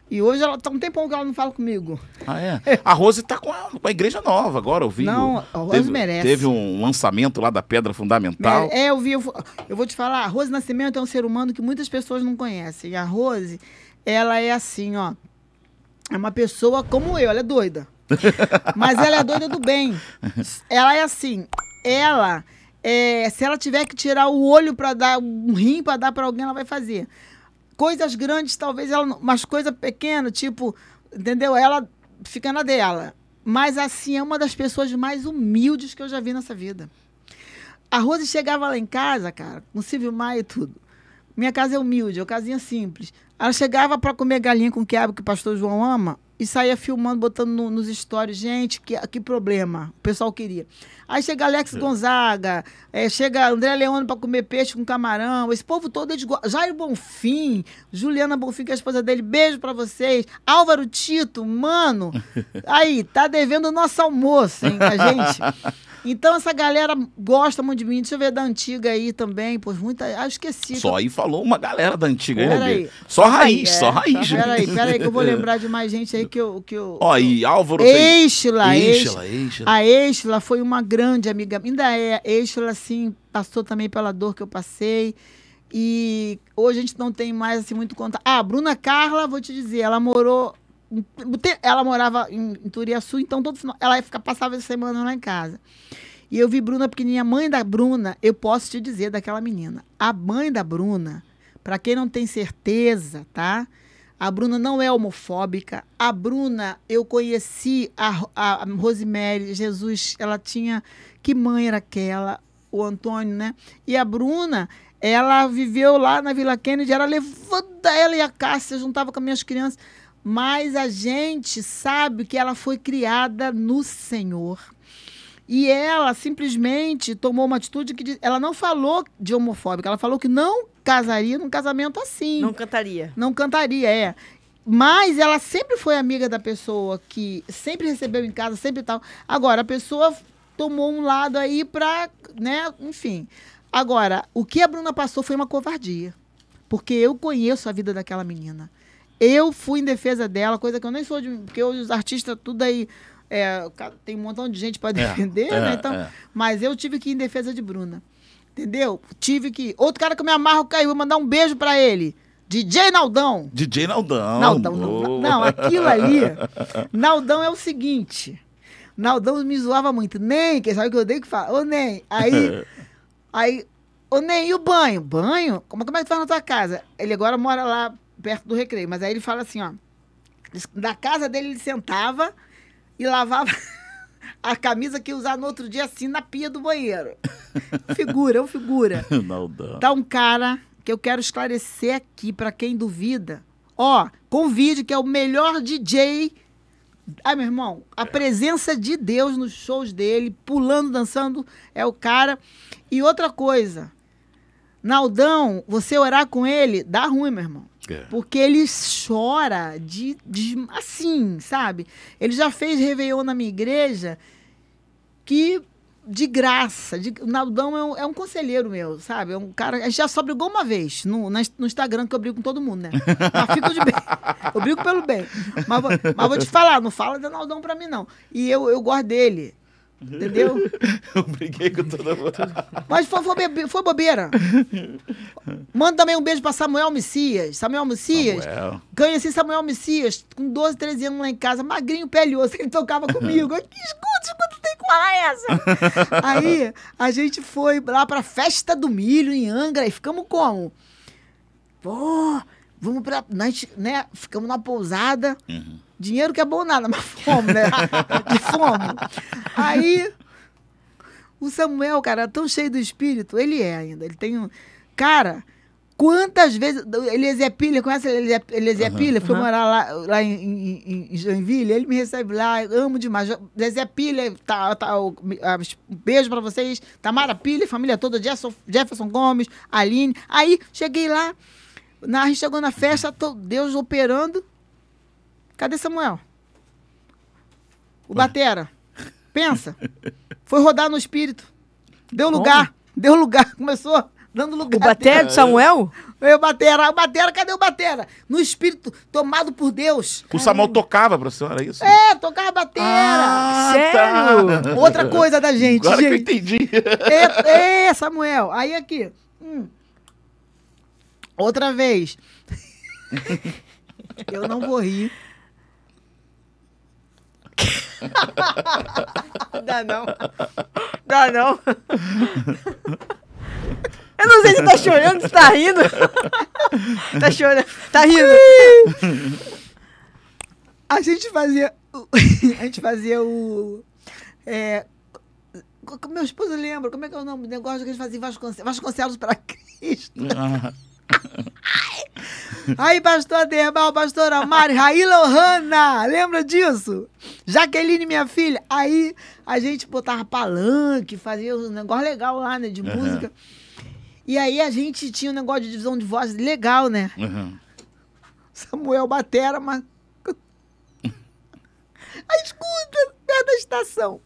E hoje ela tá um tempão que ela não fala comigo. Ah, é? A Rose tá com a, com a igreja nova agora, eu vi. Não, a Rose teve, merece. Teve um lançamento lá da Pedra Fundamental. É, eu vi, eu, vou- eu vou te falar, a Rose Nascimento é um ser humano que muitas pessoas não conhecem. A Rose, ela é assim, ó. É uma pessoa como eu, ela é doida. Mas ela é doida do bem. Ela é assim, ela, é, se ela tiver que tirar o olho para dar, um rim para dar para alguém, ela vai fazer. Coisas grandes, talvez ela, não- mas coisa pequena, tipo, entendeu? Ela fica na dela. Mas assim, é uma das pessoas mais humildes que eu já vi nessa vida. A Rose chegava lá em casa, cara, com Silvio Maia e tudo. Minha casa é humilde, é uma casinha simples. Ela chegava para comer galinha com quiabo que o pastor João ama e saía filmando, botando no- nos stories. Gente, que, que problema. O pessoal queria. Aí chega Alex Gonzaga, eh, chega André Leone para comer peixe com camarão. Esse povo todo eles go- Jair Bonfim, Juliana Bonfim, que é a esposa dele. Beijo para vocês. Álvaro Tito, mano. Aí, tá devendo o nosso almoço, hein, a gente. Então essa galera gosta muito de mim. Deixa eu ver da antiga aí também, pois muita. Ah, esqueci. Só aí falou uma galera da antiga, né, Peraí. Bia? Só raiz, É, só raiz. Peraí, peraí, que eu vou lembrar de mais gente aí que eu. Que eu Ó, e Álvaro Eixla. Eixla. A Eixla foi uma grande amiga. Ainda é. Eixla, assim, passou também pela dor que eu passei. E hoje a gente não tem mais assim muito contato. Ah, a Bruna Carla, vou te dizer, ela morou. Ela morava em, em Turiaçu, então todo ela ia ficar, passava a semana lá em casa. E eu vi Bruna pequenininha, mãe da Bruna, eu posso te dizer daquela menina. A mãe da Bruna, para quem não tem certeza, tá? A Bruna não é homofóbica. A Bruna, eu conheci a, a, a Rosemary, Jesus, ela tinha. Que mãe era aquela? O Antônio, né? E a Bruna, ela viveu lá na Vila Kennedy, era levada ela e a Cássia, juntava com as minhas crianças. Mas a gente sabe que ela foi criada no Senhor. E ela simplesmente tomou uma atitude que ela não falou de homofóbica, ela falou que não casaria num casamento assim. Não cantaria. Não cantaria, é. Mas ela sempre foi amiga da pessoa que sempre recebeu em casa, sempre tal. Agora, a pessoa tomou um lado aí pra, né, enfim. Agora, o que a Bruna passou foi uma covardia. Porque eu conheço a vida daquela menina. Eu fui em defesa dela, coisa que eu nem sou de. Porque hoje os artistas, tudo aí. é, tem um montão de gente para defender, é, né? Então, é. Mas eu tive que ir em defesa de Bruna. Entendeu? Tive que. Outro cara que eu me amarro caiu, vou mandar um beijo pra ele. DJ Naldão. DJ Naldão. Naldão, não, não, aquilo ali. Naldão é o seguinte. Naldão me zoava muito. Nem, quem sabe que eu odeio que fala. Ô, Nem, aí. aí. Ô, Nem, e o banho? Banho? Como, como é que tu faz na tua casa? Ele agora mora lá perto do recreio, mas aí ele fala assim, ó. Da casa dele ele sentava e lavava a camisa que ia usar no outro dia assim na pia do banheiro. Figura, é um figura. Naldão. Tá um cara que eu quero esclarecer aqui pra quem duvida. Ó, convide que é o melhor DJ. Ai, meu irmão, a presença de Deus nos shows dele, pulando, dançando, é o cara. E outra coisa, Naldão, você orar com ele, dá ruim, meu irmão. É. Porque ele chora de, de- assim, sabe? Ele já fez Réveillon na minha igreja que de graça. De, o Naldão é um, é um conselheiro meu, sabe? É um cara. A gente já só brigou uma vez no, no Instagram, que eu brigo com todo mundo, né? Mas fico de bem. Eu brigo pelo bem. Mas, mas vou te falar, não fala do Naldão pra mim, não. E eu, eu gosto dele. Entendeu? Eu briguei com todo mundo. Mas foi, foi, foi bobeira. Manda também um beijo pra Samuel Messias. Samuel Messias. Samuel. Conheci Samuel Messias com 12, 13 anos lá em casa, magrinho, pele osso, ele tocava comigo. Eu, escuta, escuta, tem qual é essa? Aí a gente foi lá pra festa do milho em Angra e ficamos como? Pô, vamos pra. Nós, né, ficamos na pousada. Dinheiro que é bom nada, mas fome, né? De fome. Aí o Samuel, cara, é tão cheio do espírito, ele é ainda. Ele tem um. Cara, quantas vezes. Eliezer Pilha, conhece Eliezer Eliezer Pilha? Foi morar lá, lá em, em, em Joinville, ele me recebe lá, amo demais. Eliezer Pilha, tá, tá, o- um beijo pra vocês. Tamara Pilha, família toda, Jefferson, Jefferson Gomes, Aline. Aí, cheguei lá, na, a gente chegou na festa, tô- Deus operando. Cadê Samuel? O Batera. Pensa. Foi rodar no espírito. Deu lugar. Deu lugar. Começou dando lugar. O Baté do Samuel? Eu, Batera. O Batera, cadê o Batera? No espírito, tomado por Deus. O Samuel tocava pra senhora, é isso? É, tocava Batera. Ah, Sério? tá. Outra coisa da gente, Agora que eu gente. entendi. É, é, Samuel. Aí aqui. Hum. Outra vez. Eu não vou rir. Dá não. Dá não. Eu não sei se tá chorando, se tá rindo. Tá chorando. Tá rindo. A gente fazia. o- A gente fazia o. É, meu esposo lembra, como é que é o nome do negócio que a gente fazia em Vasconcelos, Vasconcelos para Cristo. Aí, pastor Aderbal, pastor Amari, Raíla Ohana, lembra disso? Jaqueline, minha filha. Aí a gente botava palanque, fazia um negócio legal lá, né, de Aham. música. E aí a gente tinha um negócio de divisão de voz legal, né? uhum. Samuel Batera, mas. Aí escuta, perto da estação.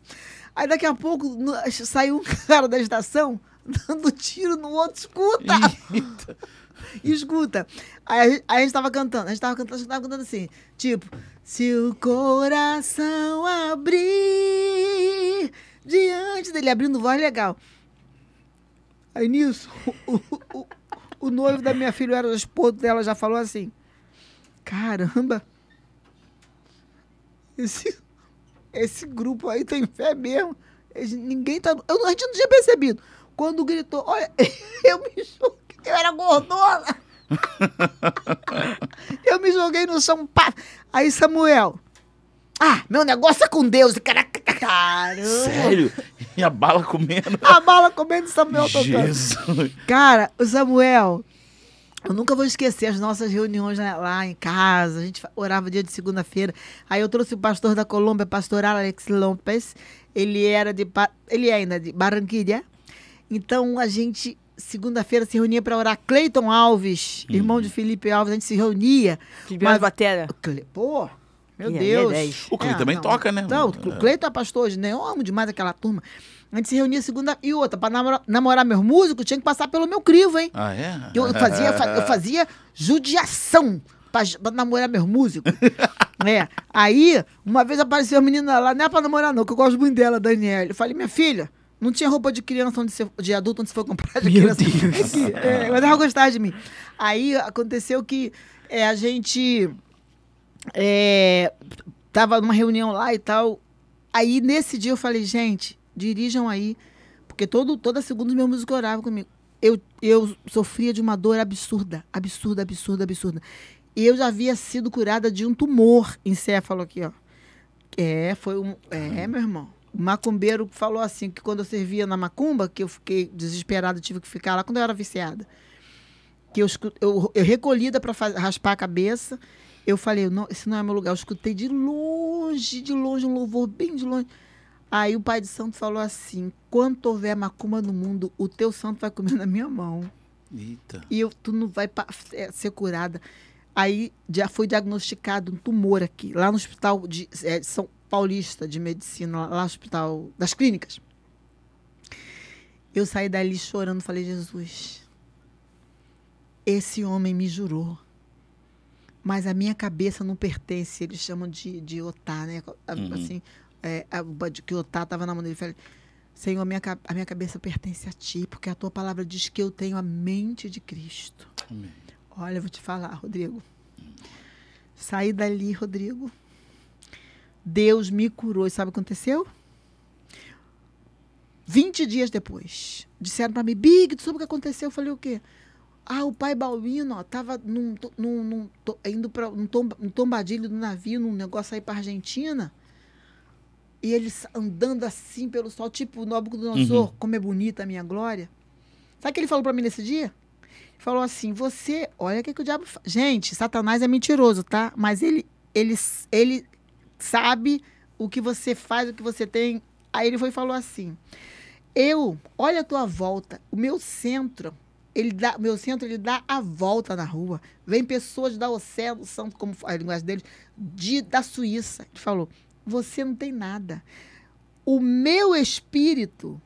Aí daqui a pouco no- saiu um cara da estação dando tiro no outro, escuta! Eita. Escuta. Aí, aí a gente tava cantando, a gente tava cantando, a gente tava cantando assim, tipo, se o coração abrir diante dele, abrindo voz legal. Aí nisso, o, o, o, noivo da minha filha, era o esposo dela, já falou assim, caramba, esse, esse grupo aí tem fé mesmo. Ninguém tá. Eu, a gente não tinha percebido. Quando gritou, olha, eu me joguei. Eu era gordona. eu me joguei no chão. Pá. Aí Samuel. Ah, meu negócio é com Deus. Caraca, Caramba. Sério? E a bala comendo? A bala comendo Samuel tocando. Jesus. Cara, o Samuel, eu nunca vou esquecer as nossas reuniões lá- lá em casa. A gente orava dia de segunda-feira. Aí eu trouxe o pastor da Colômbia, pastor Alex Lopes. Ele era de. Ele é ainda de Barranquilla. Então a gente, segunda-feira, se reunia para orar. Cleiton Alves, irmão de Felipe Alves, a gente se reunia. Felipe Alves Batera. Cle- Pô, meu é Deus. 10. O Cleiton também toca, né? Não, o Cleiton é pastor hoje, né? Eu amo demais aquela turma. A gente se reunia segunda e outra. Para namorar, namorar meus músicos, tinha que passar pelo meu crivo, hein? Ah, é? Eu, eu fazia, fa- eu fazia judiação pra, pra namorar meus músicos. é. Aí, uma vez apareceu a menina lá, não é pra namorar, não, que eu gosto muito dela, Daniela. Eu falei, minha filha, não tinha roupa de criança onde você, de adulto onde você foi comprar de Meu criança. Deus. Aqui, é, mas ela gostava de mim. Aí aconteceu que é, a gente é, tava numa reunião lá e tal. Aí nesse dia eu falei, gente, dirijam aí. Porque todo, toda segunda os meus músicos oravam comigo. Eu, eu sofria de uma dor absurda, absurda, absurda, absurda. E eu já havia sido curada de um tumor encéfalo aqui, ó. É, foi um. É, meu irmão. O macumbeiro falou assim: que quando eu servia na macumba, que eu fiquei desesperada, tive que ficar lá quando eu era viciada. Que eu, eu, eu recolhida para raspar a cabeça. Eu falei, não, esse não é meu lugar. Eu escutei de longe, de longe, um louvor bem de longe. Aí o pai de santo falou assim: quando houver macumba no mundo, o teu santo vai comer na minha mão. Eita. E eu, tu não vai é, ser curada. Aí já foi diagnosticado um tumor aqui, lá no hospital de é, São Paulista de Medicina, lá no hospital das clínicas. Eu saí dali chorando, falei, Jesus, esse homem me jurou. Mas a minha cabeça não pertence, eles chamam de, de otá, né? Uhum. Assim, é, a- de que otá estava na mão dele. Falei, Senhor, a minha, a minha cabeça pertence a ti, porque a tua palavra diz que eu tenho a mente de Cristo. Amém. Olha, eu vou te falar, Rodrigo. Saí dali, Rodrigo. Deus me curou. E sabe o que aconteceu? 20 dias depois, disseram para mim, Big, tu sabe o que aconteceu? Eu falei, o quê? Ah, o pai Balbino, ó, tava num, num, num to- indo para um, um tombadilho do navio, num negócio aí para Argentina. E eles andando assim pelo sol, tipo o Nabucodonosor, Uhum. como é bonita a minha glória. Sabe o que ele falou para mim nesse dia? falou assim: você, olha o que, que o diabo faz. Gente, Satanás é mentiroso, tá? Mas ele, ele, ele sabe o que você faz, o que você tem. Aí ele foi e falou assim: eu, olha a tua volta, o meu centro. Ele dá, meu centro ele dá a volta na rua. Vem pessoas da Oceano Santo, como a linguagem deles, de, da Suíça. Ele falou: você não tem nada. O meu espírito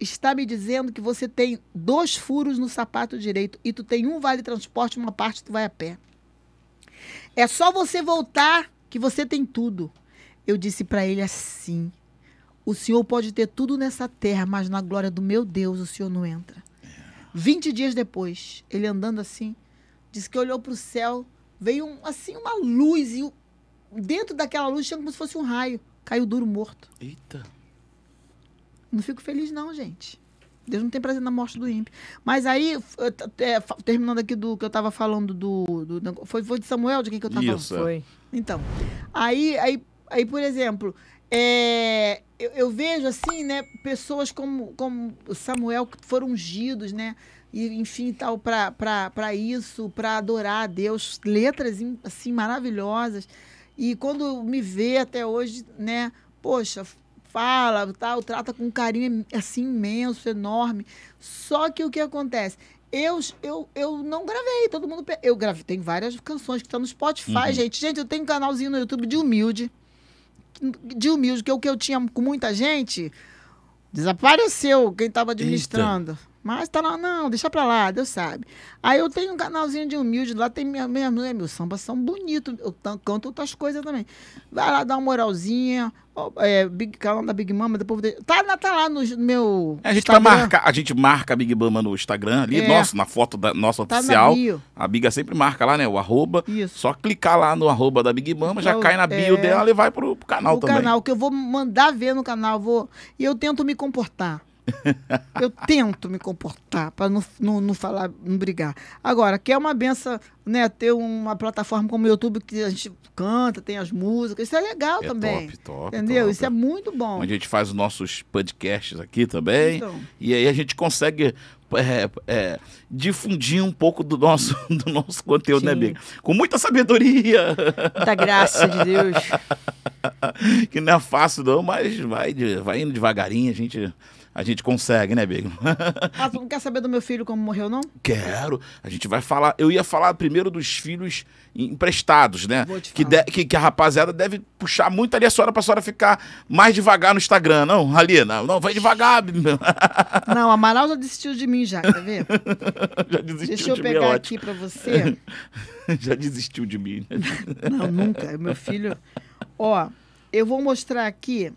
está me dizendo que você tem dois furos no sapato direito e tu tem um vale transporte, uma parte tu vai a pé. É só você voltar que você tem tudo. Eu disse para ele assim: o senhor pode ter tudo nessa terra, mas na glória do meu Deus o senhor não entra. 20 dias depois, ele andando assim, disse que olhou para o céu, veio um, assim uma luz e dentro daquela luz tinha como se fosse um raio. Caiu duro morto. Eita. Não fico feliz, não, gente. Deus não tem prazer na morte do ímpio. Mas aí, é, terminando aqui do que eu estava falando do. do foi, foi de Samuel, de quem que eu estava Isso. falando? Foi. Então. Aí, aí, aí por exemplo, é, eu, eu vejo assim, né, pessoas como, como Samuel que foram ungidos, né? E, enfim, tal, para isso, para adorar a Deus, letras im- assim maravilhosas. E quando me vê até hoje, né, poxa, fala, tal, trata com um carinho assim imenso, enorme. Só que o que acontece? Eu, eu, eu não gravei, todo mundo. Eu gravei, tem várias canções que estão no Spotify, Uhum. gente. Gente, eu tenho um canalzinho no YouTube de humilde. de humilde, que é o que eu tinha com muita gente, desapareceu quem estava administrando. Mas tá lá, não, deixa pra lá, Deus sabe. Aí eu tenho um canalzinho de humilde, lá tem minha, minha, minha meus sambas são bonitos, eu canto outras coisas também. Vai lá dar uma moralzinha, é, Big, canal da Big Mama, depois tá, tá lá no meu é, a gente Instagram. marca, a gente marca a Big Mama no Instagram ali, é. nossa, na foto da nossa tá oficial. A Biga sempre marca lá, né, o arroba. Isso. Só clicar lá no arroba da Big Mama, já cai na bio é, dela e vai pro, pro canal o também. O canal que eu vou mandar ver no canal, vou e eu tento me comportar. Eu tento me comportar para não, não, não falar, não brigar. Agora, que é uma benção, né? Ter uma plataforma como o YouTube que a gente canta, tem as músicas, isso é legal é também. Top, top. Entendeu? Top. Isso é muito bom. A gente faz os nossos podcasts aqui também. Então. E aí a gente consegue é, é, difundir um pouco do nosso, do nosso conteúdo, né, Sim. né, Biga? Com muita sabedoria. Muita graça de Deus. que não é fácil, não, mas vai, vai indo devagarinho, a gente a gente consegue, né, Bego? ah, tu não quer saber do meu filho como morreu, não? Quero. A gente vai falar. Eu ia falar primeiro dos filhos emprestados, né? Que, de, que, que, a rapaziada deve puxar muito ali a senhora pra senhora ficar mais devagar no Instagram. Não, ali, não, não vai devagar. não, a Amaral já desistiu de mim já, quer ver? já desistiu Deixa eu de pegar mim, é aqui pra você. já desistiu de mim. Né? não, nunca. Meu filho. Ó, eu vou mostrar aqui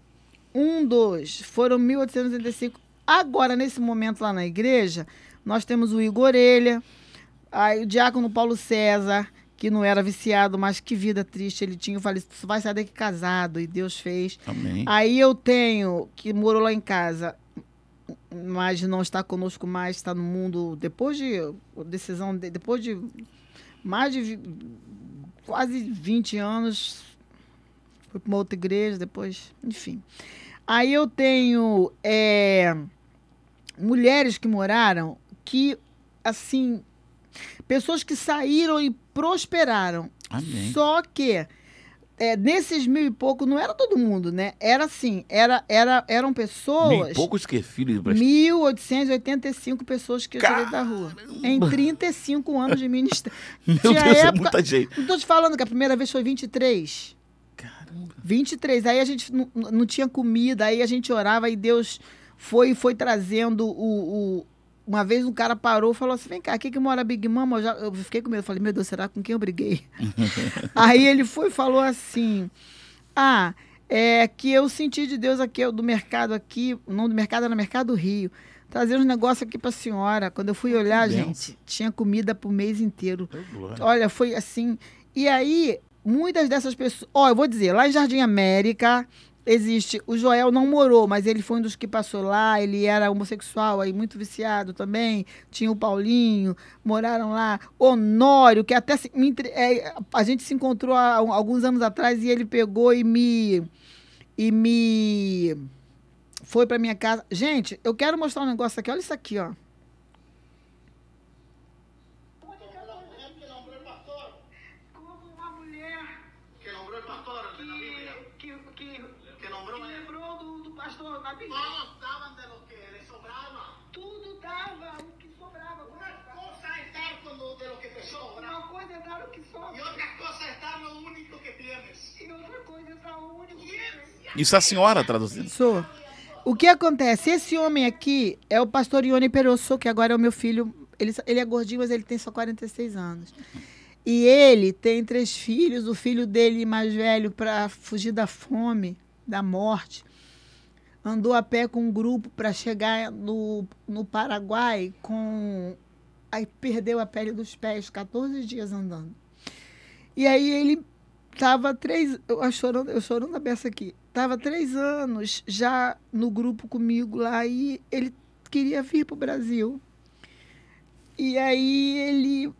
um, dois, foram 1885. Agora, nesse momento lá na igreja, nós temos o Igor Orelha, aí o diácono Paulo César, que não era viciado, mas que vida triste ele tinha. Eu falei, tu vai sair daqui casado, e Deus fez. Amém. Aí eu tenho, que morou lá em casa, mas não está conosco mais, está no mundo, depois de decisão, depois de mais de quase 20 anos, foi para uma outra igreja, depois, enfim. Aí eu tenho é, mulheres que moraram que, assim, pessoas que saíram e prosperaram. Amém. Só que é, nesses mil e pouco não era todo mundo, né? Era assim, era, era, eram pessoas. Mil e poucos que filhos? 1.885 pessoas que eu tirei da rua. Em 35 anos de ministério. Meu Tinha Deus, época, é muita gente. Não tô te falando que a primeira vez foi 23. Caramba. 23. Aí a gente não, não tinha comida, aí a gente orava e Deus foi foi trazendo o, o uma vez um cara parou e falou assim: vem cá, aqui que mora Big Mama. Eu, já, eu fiquei com medo. falei, meu Deus, será com quem eu briguei? Aí ele foi e falou assim: Ah, é que eu senti de Deus aqui, do mercado aqui, o nome do mercado era Mercado Rio. Trazer uns negócios aqui para a senhora. Quando eu fui olhar, gente, tinha comida pro mês inteiro. Olha, foi assim. E aí, muitas dessas pessoas. Ó, eu vou dizer, lá em Jardim América existe. O Joel não morou, mas ele foi um dos que passou lá. Ele era homossexual, aí muito viciado também. Tinha o Paulinho, moraram lá. Honório, que até se, me, é, a gente se encontrou há, alguns anos atrás e ele pegou e me. E me. Foi para minha casa. Gente, eu quero mostrar um negócio aqui. Olha isso aqui, ó. Isso é a senhora traduzindo? Sou. O que acontece? Esse homem aqui é o pastor Ione Perosso, que agora é o meu filho. Ele, ele é gordinho, mas ele tem só 46 anos. E ele tem três filhos. O filho dele mais velho, para fugir da fome, da morte, andou a pé com um grupo para chegar no, no Paraguai com. Aí perdeu a pele dos pés, 14 dias andando. E aí ele estava três. Eu chorando, eu chorando a beça aqui. Estava três anos já no grupo comigo lá e ele queria vir para o Brasil. E aí ele,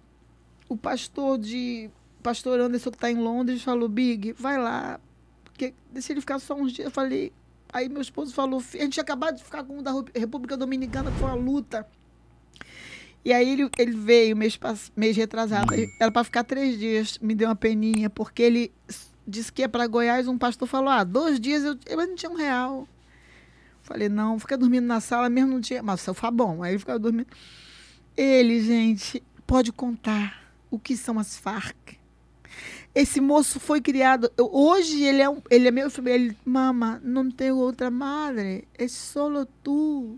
o pastor de. Pastor Anderson, que está em Londres, falou: Big, vai lá. Porque deixa ele ficar só uns dias. Eu falei. Aí meu esposo falou: a gente tinha acabado de ficar com o da República Dominicana, foi uma luta. E aí ele, ele veio mês, mês retrasado. Era para ficar três dias. Me deu uma peninha, porque ele disse que ia para Goiás. Um pastor falou: Ah, dois dias eu, eu não tinha um real. Falei: Não, fica dormindo na sala mesmo, não tinha. Mas o sofá bom. Aí ele ficava dormindo. Ele, gente, pode contar o que são as Farc. Esse moço foi criado. eu- hoje ele é, um, ele é meu filho. Ele, mama, não tenho outra madre. É solo tu.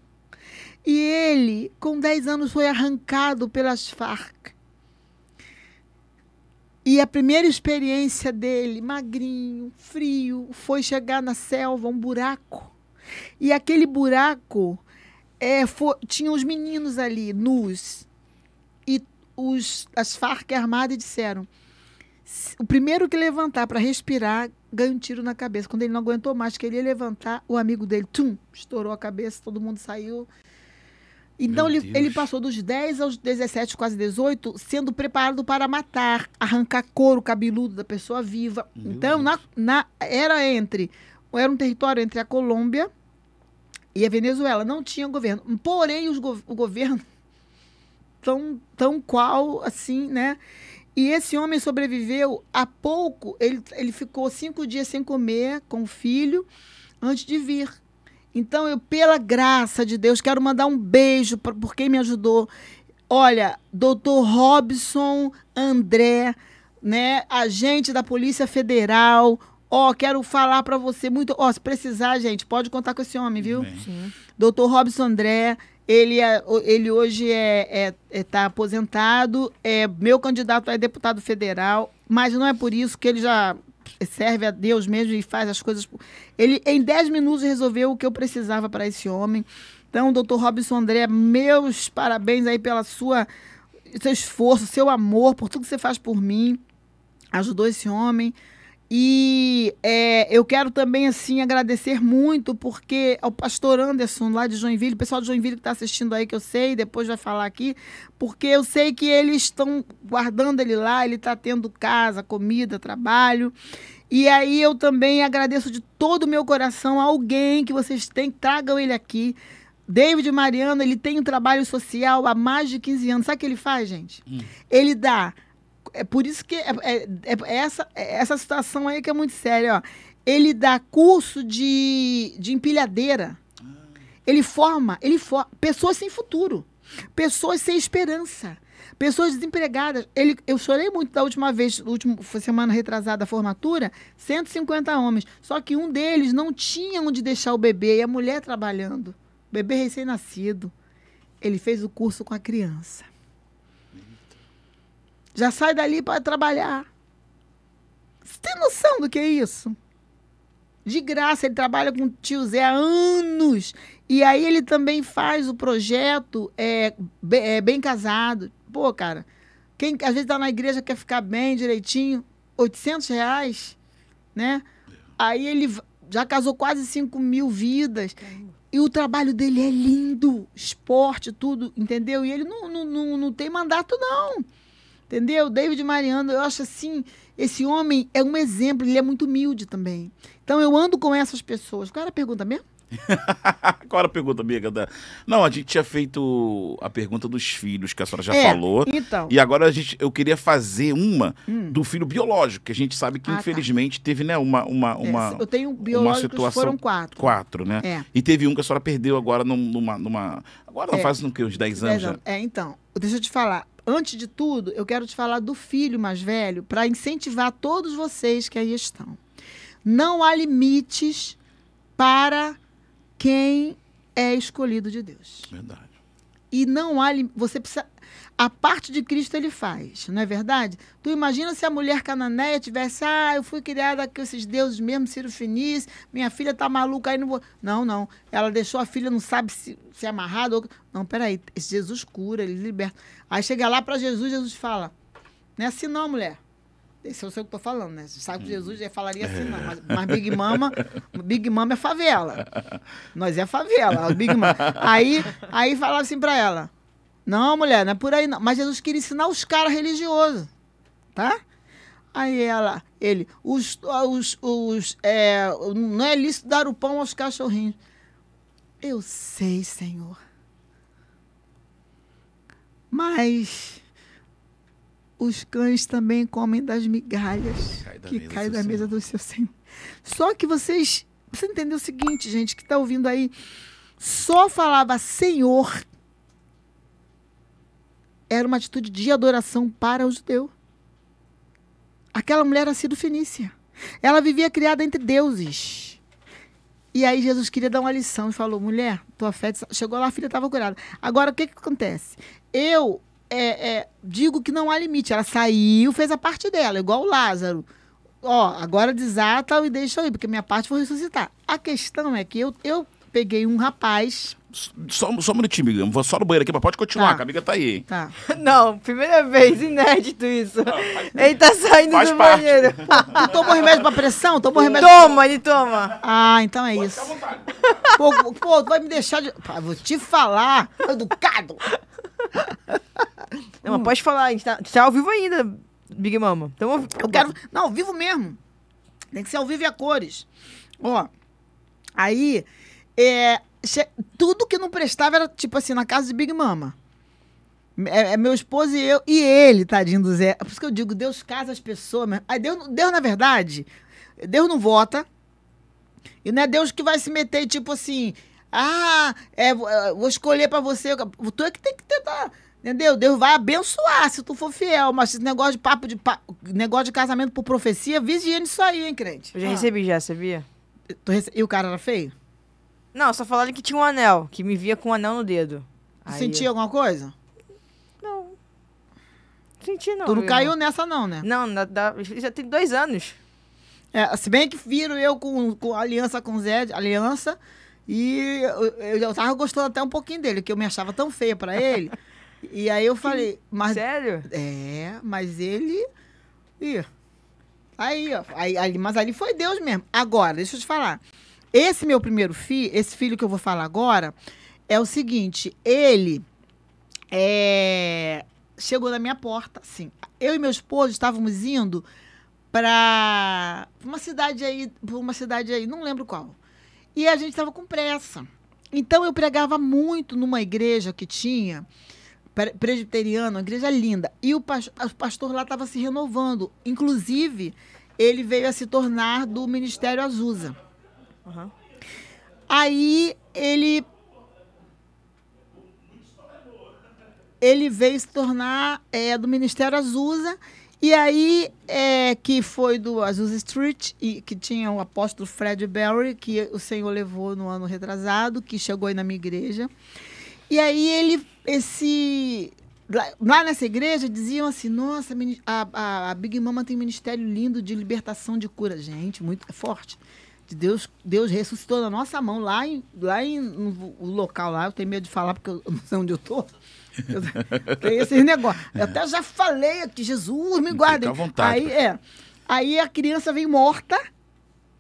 E ele, com 10 anos, foi arrancado pelas Farc. E a primeira experiência dele, magrinho, frio, foi chegar na selva, um buraco. E aquele buraco é, tinha os meninos ali, nus. E os, as Farc armadas disseram: "Se- o primeiro que levantar para respirar ganha um tiro na cabeça. Quando ele não aguentou mais, queria levantar, o amigo dele, tum, estourou a cabeça, todo mundo saiu. Então ele, ele passou dos 10 aos 17, quase 18, sendo preparado para matar, arrancar couro cabeludo da pessoa viva. Meu então, na, na- era entre. Era um território entre a Colômbia e a Venezuela. Não tinha governo. Porém, gov- o governo tão, tão qual, assim, né? E esse homem sobreviveu há pouco. Ele, ele ficou cinco dias sem comer com o filho antes de vir. Então, eu, pela graça de Deus, quero mandar um beijo pra- por quem me ajudou. Olha, doutor Robson André, né, agente da Polícia Federal. Ó, quero falar para você muito. Ó, se precisar, gente, pode contar com esse homem, viu? Bem. Sim. Doutor Robson André, ele, é, ele hoje é, é, é- tá aposentado, é meu candidato a deputado federal, mas não é por isso que ele já serve a Deus mesmo e faz as coisas. Ele, em 10 minutos, resolveu o que eu precisava para esse homem. Então, doutor Robson André, meus parabéns aí pela sua seu esforço, seu amor, por tudo que você faz por mim. Ajudou esse homem. E é, eu quero também, assim, agradecer muito, porque ao pastor Anderson, lá de Joinville, o pessoal de Joinville que está assistindo aí, que eu sei, depois vai falar aqui, porque eu sei que eles estão guardando ele lá, ele está tendo casa, comida, trabalho. E aí eu também agradeço de todo o meu coração a alguém que vocês têm, tragam ele aqui. David Mariano, ele tem um trabalho social há mais de 15 anos. Sabe o que ele faz, gente? Ele dá é por isso que é, é- é essa, é essa situação aí que é muito séria. Ó. Ele dá curso de, de empilhadeira. Ele forma, ele forma pessoas sem futuro, pessoas sem esperança, pessoas desempregadas. Ele, eu chorei muito da última vez, última semana retrasada a formatura, 150 homens. Só que um deles não tinha onde deixar o bebê e a mulher trabalhando. Bebê recém-nascido. Ele fez o curso com a criança. Já sai dali para trabalhar. Você tem noção do que é isso? De graça, ele trabalha com o tio Zé há anos. E aí ele também faz o projeto é, Be- é, Bem Casado. Pô, cara, quem às vezes está na igreja quer ficar bem, direitinho, 800 reais, né? Aí ele já casou quase 5 mil vidas. E o trabalho dele é lindo, esporte, tudo, entendeu? E ele não, não, não, não tem mandato, não. Entendeu? David Mariano, eu acho assim, esse homem é um exemplo, ele é muito humilde também. Então eu ando com essas pessoas. Qual era a pergunta mesmo? Qual era a pergunta, amiga? Da... Não, a gente tinha feito a pergunta dos filhos, que a senhora já É, falou. Então. E agora a gente, eu queria fazer uma Hum. do filho biológico, que a gente sabe que Ah, tá. infelizmente teve, né, uma, uma, é, uma eu tenho biológicos, situação- foram quatro. quatro, né? É. E teve um que a senhora perdeu agora num- numa. numa... Agora não É. faz no que, uns 10 anos Dez já. anos. É, então, deixa eu te falar. Antes de tudo, eu quero te falar do filho mais velho para incentivar todos vocês que aí estão. Não há limites para quem é escolhido de Deus. Verdade. E não há. Você precisa. A parte de Cristo ele faz, não é verdade? Tu imagina se a mulher cananeia tivesse, ah, eu fui criada com esses deuses mesmo, Ciro Finis, minha filha tá maluca aí, não vou. Não, não. Ela deixou a filha, não sabe se, se é amarrada ou. Não, peraí. Jesus cura, ele liberta. Aí chega lá para Jesus, Jesus fala: Não é assim não, mulher. Esse sei o que eu tô falando, né? Sabe que Jesus já falaria assim, não. Mas, mas Big Mama, Big Mama é favela. Nós é favela, Big Mama. Aí, aí falava assim pra ela: Não, mulher, não é por aí não. Mas Jesus queria ensinar os caras religiosos, tá? Aí ela, ele, os, os, os, é, não é lícito dar o pão aos cachorrinhos. Eu sei, Senhor. Mas os cães também comem das migalhas Cai da que caem da mesa do seu Senhor. Só que vocês, você entendeu o seguinte, gente, que está ouvindo aí, só falava Senhor era uma atitude de adoração para o judeu. Aquela mulher era Ciro Fenícia. Ela vivia criada entre deuses. E aí Jesus queria dar uma lição e falou: mulher, tua fé. Chegou lá, a filha estava curada. Agora, o que, que acontece? Eu é, é, digo que não há limite. Ela saiu, fez a parte dela, igual o Lázaro. Ó, agora desata e deixa eu ir, porque minha parte foi ressuscitar. A questão é que eu, eu peguei um rapaz. Só, só um minutinho, amiga. Vou só no banheiro aqui, mas pode continuar, Tá. que a amiga tá aí. hein? Tá. Não, primeira vez, inédito isso. Ele tá saindo Faz do parte. banheiro. Tu tomou remédio pra pressão? Tomou remédio. Toma, ele toma. Ah, então é isso. Pô, pô, tu vai me deixar de. Pá, vou te falar, educado. Não, mas pode falar, a gente tá, tá ao vivo ainda, Big Mama. Vivo. Eu quero. Não, ao vivo mesmo. Tem que ser ao vivo e a cores. Ó. Aí, é, tudo que não prestava era tipo assim, na casa de Big Mama. É, é meu esposo e eu. E ele, tadinho do Zé. É por isso que eu digo, Deus casa as pessoas. mesmo. Aí Deus, Deus, na verdade, Deus não vota. E não é Deus que vai se meter, tipo assim, ah, é, vou- é, escolher pra você. Tu é que tem que tentar. Entendeu? Deus vai abençoar se tu for fiel. Mas esse negócio de papo de pa- negócio de casamento por profecia, vigia nisso aí, hein, crente? Eu já Ah. recebi já, sabia? E o cara era feio? Não, só falaram que tinha um anel, que me via com um anel no dedo. Aí- sentia alguma coisa? Não. Senti não. tu não caiu nessa, não, né? Não, na- da- já tem dois anos. É, se bem que viram eu com, com aliança com o Zé, aliança, e eu, eu, tava gostando até um pouquinho dele, que eu me achava tão feia pra ele. e aí eu falei, mas. Sério? É, mas ele. Ih. Aí, ó. Aí, ali, mas ali foi Deus mesmo. Agora, deixa eu te falar. Esse meu primeiro filho, esse filho que eu vou falar agora, é o seguinte: ele é, chegou na minha porta, assim. Eu e meu esposo estávamos indo para uma cidade aí, uma cidade aí, não lembro qual. E a gente estava com pressa. Então eu pregava muito numa igreja que tinha pre- presbiteriano, uma igreja linda. E o pastor lá estava se renovando. Inclusive, ele veio a se tornar do Ministério Azusa. Aham. Aí ele. Ele veio se tornar é, do Ministério Azusa. E aí, é, que foi do Azusa Street, e que tinha o apóstolo Fred Berry, que o Senhor levou no ano retrasado, que chegou aí na minha igreja. E aí ele, esse. Lá, nessa igreja diziam assim: nossa, a, a, a Big Mama tem um ministério lindo de libertação de cura. Gente, muito forte. De Deus, Deus ressuscitou na nossa mão lá em, lá em no, o local lá. Eu tenho medo de falar porque eu não sei onde eu tô. Eu, tem esses negócios. Eu até já falei aqui, Jesus, me guarde. Fica à vontade. Aí, é. Aí a criança veio morta.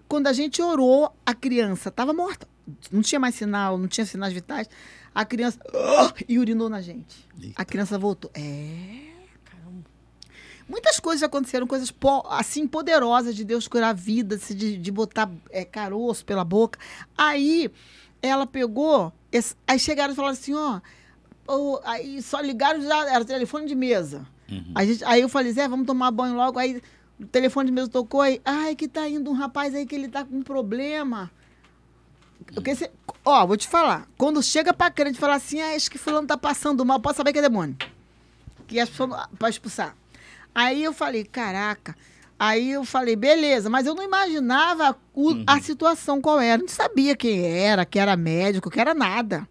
Quando a gente orou, a criança estava morta. Não tinha mais sinal, não tinha sinais vitais. A criança ah, e urinou na gente. Eita. A criança voltou. É. Muitas coisas aconteceram, coisas po- assim poderosas de Deus curar vidas, de, de botar é, caroço pela boca. Aí ela pegou, esse- aí chegaram e falaram assim, ó, ô, aí só ligaram já era telefone de mesa. Uhum. Gente, aí eu falei, Zé, vamos tomar banho logo. Aí o telefone de mesa tocou aí. Ai, que tá indo um rapaz aí que ele tá com um problema. Porque cê- ó, vou te falar. Quando chega pra crente e fala assim, ah, acho que fulano tá passando mal, pode saber que é demônio. Que as pessoas pra expulsar. Aí eu falei, caraca. Aí eu falei, beleza, mas eu não imaginava o- a situação qual era. Não sabia quem era, que era médico, que era nada.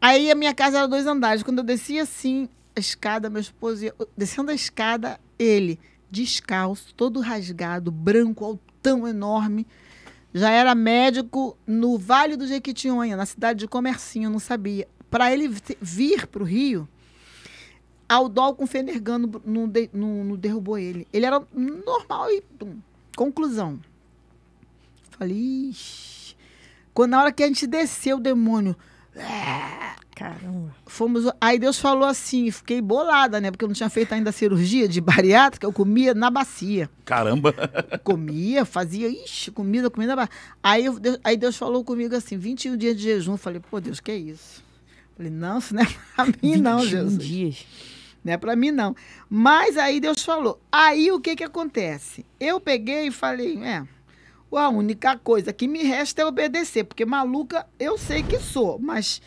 Aí a minha casa era dois andares. Quando eu descia assim, a escada, meu esposo ia, descendo a escada, ele, descalço, todo rasgado, branco, altão, enorme. Já era médico no Vale do Jequitinhonha, na cidade de Comercinho, não sabia. Para ele vi- vir para o Rio, Aldol com Fenergano não, de- não- não derrubou ele. Ele era normal e. pum. Conclusão. Falei, ixi. Quando na hora que a gente desceu, o demônio. Caramba. Fomos. Aí Deus falou assim, fiquei bolada, né? Porque eu não tinha feito ainda a cirurgia de bariátrica, eu comia na bacia. Caramba. Comia, fazia, ixi, comida, comida. Aí, eu- Deus, aí Deus falou comigo assim: 21 dias de jejum. Eu Falei, pô, Deus, que é isso? Falei, não, isso não é pra mim, não, 21 Jesus. dias. Não é pra mim, não. Mas aí Deus falou. Aí o que que acontece? Eu peguei e falei, é, a única coisa que me resta é obedecer, porque maluca eu sei que sou, mas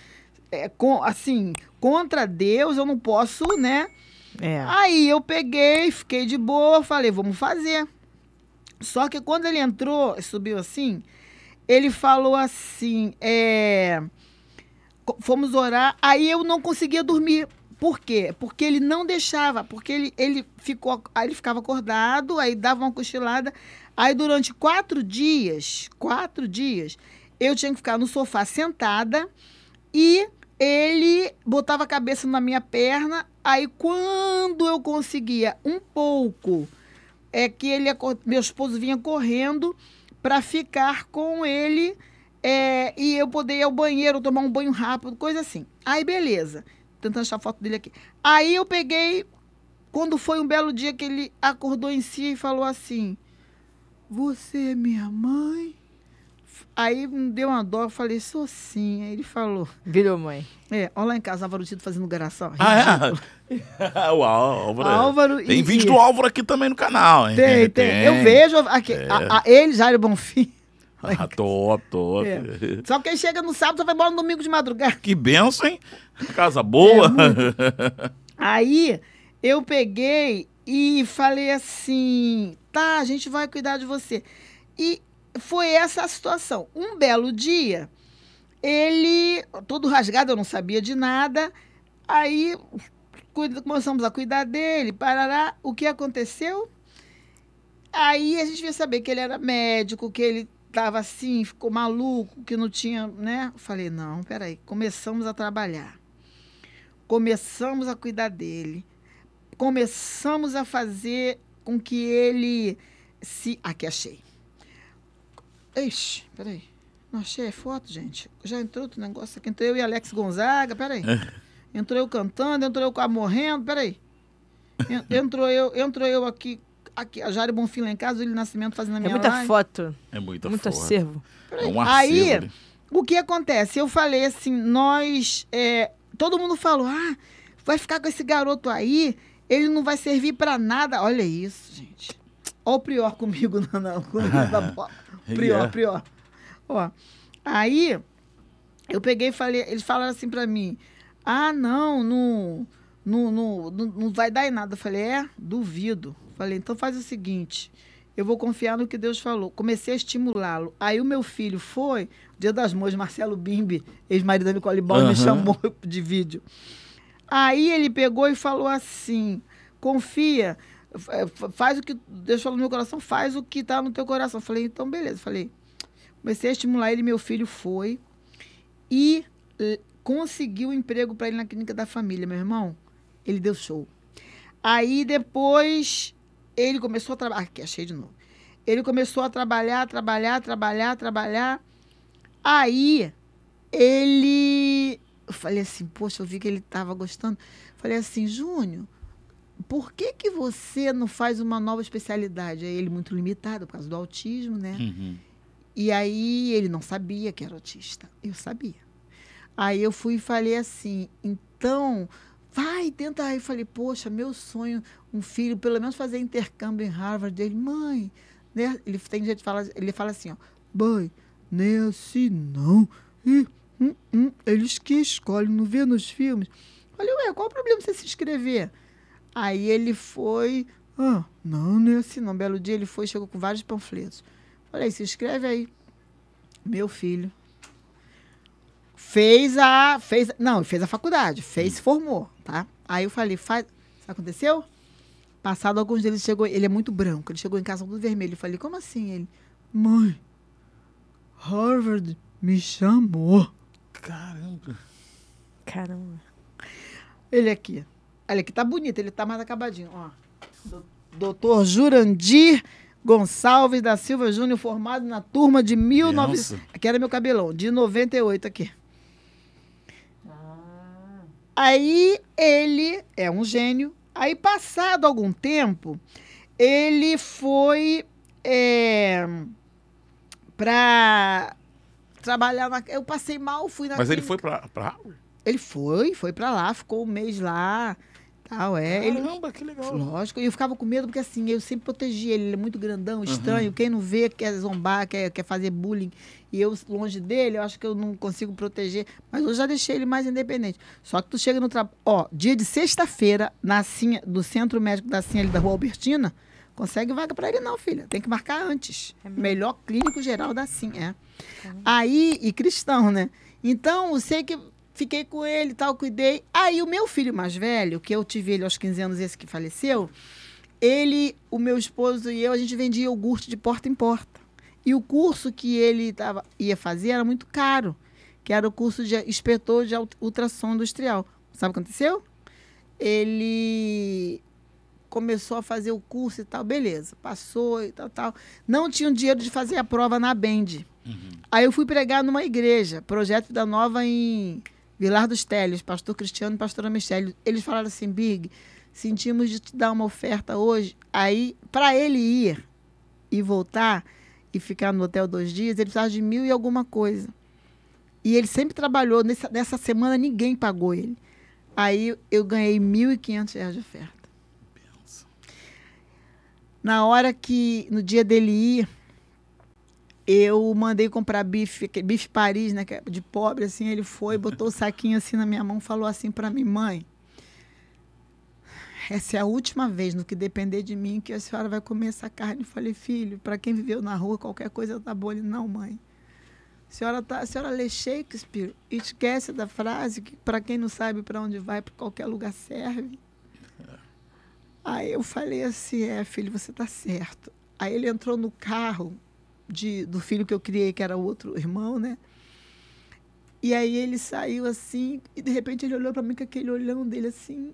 é, com, assim, contra Deus eu não posso, né? É. Aí eu peguei, fiquei de boa, falei, vamos fazer. Só que quando ele entrou, subiu assim, ele falou assim, é, fomos orar, aí eu não conseguia dormir. Por quê? Porque ele não deixava, porque ele, ele ficou, aí ele ficava acordado, aí dava uma cochilada. Aí durante quatro dias, quatro dias, eu tinha que ficar no sofá sentada e ele botava a cabeça na minha perna. Aí quando eu conseguia um pouco, é que ele meu esposo vinha correndo para ficar com ele é, e eu poder ir ao banheiro, tomar um banho rápido, coisa assim. Aí beleza, tentando achar a foto dele aqui. Aí eu peguei, quando foi um belo dia que ele acordou em si e falou assim: Você é minha mãe? Aí me deu uma dó, eu falei, sou sim. Aí ele falou, Virou mãe. é, olha lá em casa, Álvaro Tito fazendo garação. Ah, é? o Álvaro. Álvaro Tem e- vídeo do Álvaro aqui também no canal, hein? Tem, tem. Eu vejo aqui, a, a, ele, Jair Bonfim. Ah, top, top. É. Só que ele chega no sábado, só vai embora no domingo de madrugada. Que benção, hein? Casa boa. É, Aí eu peguei e falei assim: tá, a gente vai cuidar de você. E foi essa a situação. Um belo dia, ele, todo rasgado, eu não sabia de nada. Aí começamos a cuidar dele, parará. O que aconteceu? Aí a gente veio saber que ele era médico, que ele estava assim, ficou maluco, que não tinha, né? Falei, não, peraí, começamos a trabalhar. Começamos a cuidar dele. Começamos a fazer com que ele se. Aqui achei. Ixi, peraí. Não achei a foto, gente. Já entrou outro negócio aqui. Entrou eu e Alex Gonzaga, peraí. Entrou eu cantando, entrou eu quase morrendo, peraí. En- Entrou eu, entrou eu aqui, aqui a Jário Bonfim lá em casa, o Nascimento fazendo a É minha muita live. foto, É muita muito foto. acervo. É um Aí, acervo o que acontece? Eu falei assim, nós. é, todo mundo falou, ah, vai ficar com esse garoto aí, ele não vai servir pra nada. Olha isso, gente. Olha o Prior comigo na, na, na bola. Prior, É. Prior. Ó, aí, eu peguei e falei, eles falaram assim pra mim, ah, não, não, não, não, não, não vai dar em nada. Eu falei, é, duvido. Falei, então faz o seguinte, eu vou confiar no que Deus falou. Comecei a estimulá-lo. Aí o meu filho foi, Dia das Mães, Marcelo Bimbi, ex-marido da Nicole Ball, Aham. me chamou de vídeo. Aí ele pegou e falou assim: confia, fa- faz o que Deus falou no meu coração, faz o que está no teu coração. Falei, então beleza. Falei, comecei a estimular ele, meu filho foi e eh, conseguiu um emprego para ele na clínica da família, meu irmão. Ele deu show. Aí depois ele começou a trabalhar. Aqui, achei de novo. Ele começou a trabalhar, trabalhar, trabalhar, trabalhar. Aí ele. Eu falei assim, poxa, eu vi que ele estava gostando. Falei assim, Júnior, por que, que você não faz uma nova especialidade? Aí ele muito limitado por causa do autismo, né? Uhum. E aí ele não sabia que era autista. Eu sabia. Aí eu fui e falei assim, então, vai, tenta. Aí falei, poxa, meu sonho, um filho, pelo menos fazer intercâmbio em Harvard. Ele, mãe, né? Ele tem jeito de falar, ele fala assim, ó, mãe, nem assim não. Ih, hum, hum, eles que escolhem, não vê nos filmes. Falei, ué, qual o problema você se inscrever? Aí ele foi, ah, não, não é assim não. Belo dia ele foi, chegou com vários panfletos. Falei, se inscreve aí. Meu filho. Fez a. Fez, não, fez a faculdade, fez, formou, tá? Aí eu falei, faz. Sabe aconteceu? Passado alguns dias ele chegou, ele é muito branco, ele chegou em casa todo vermelho. Eu falei, como assim? Ele, mãe, Harvard me chamou. Caramba. Caramba. Ele aqui. Olha aqui, tá bonito, ele tá mais acabadinho, ó. Do- Doutor Jurandir Gonçalves da Silva Júnior, formado na turma de 1900. Nossa. Aqui era meu cabelão, de 98 aqui. Aí ele é um gênio. Aí, passado algum tempo, ele foi é, pra trabalhar na. Eu passei mal, fui na Mas ele clínica. foi pra, pra Harvard? Ele foi, foi pra lá, ficou um mês lá. Tal, é. Ele, Caramba, que legal. lógico, e eu ficava com medo porque assim, eu sempre protegia ele, ele é muito grandão, estranho, quem não vê quer zombar, quer, quer fazer bullying, e eu longe dele, eu acho que eu não consigo proteger, mas eu já deixei ele mais independente. Só que tu chega no trabalho, ó, dia de sexta-feira, na Cinha, do Centro Médico da Cinha ali da Rua Albertina, consegue vaga pra ele não, filha, tem que marcar antes. É? Melhor clínico geral da Cinha, é. Aí, e cristão, né? Então, eu sei que fiquei com ele e tal, cuidei. Aí, o meu filho mais velho, que eu tive ele aos 15 anos, esse que faleceu, ele, o meu esposo e eu, a gente vendia iogurte de porta em porta. E o curso que ele tava, ia fazer era muito caro, que era o curso de inspetor de ult- ultrassom industrial. Sabe o que aconteceu? Ele começou a fazer o curso e tal, beleza, passou e tal, tal. Não tinha o dinheiro de fazer a prova na Bend. Aí eu fui pregar numa igreja, Projeto da Nova em Vilar dos Télios, pastor Cristiano e pastora Michele. Eles falaram assim, Big, sentimos de te dar uma oferta hoje. Aí, para ele ir e voltar e ficar no hotel dois dias, ele precisava de mil e alguma coisa. E ele sempre trabalhou, nessa, nessa semana ninguém pagou ele. Aí eu ganhei 1.500 reais de oferta. Na hora que, no dia dele ir, eu mandei comprar bife, bife Paris, né, é de pobre, assim, ele foi, botou o saquinho assim na minha mão, falou assim para mim, mãe, essa é a última vez, no que depender de mim, que a senhora vai comer essa carne. Eu falei, filho, para quem viveu na rua, qualquer coisa tá boa. Ele, não, mãe. A senhora, tá, a senhora lê Shakespeare esquece da frase que para quem não sabe para onde vai, para qualquer lugar serve. Aí eu falei assim, é, filho, você tá certo. Aí ele entrou no carro de, do filho que eu criei, que era outro irmão, né? E aí ele saiu assim, e de repente ele olhou para mim com aquele olhão dele assim.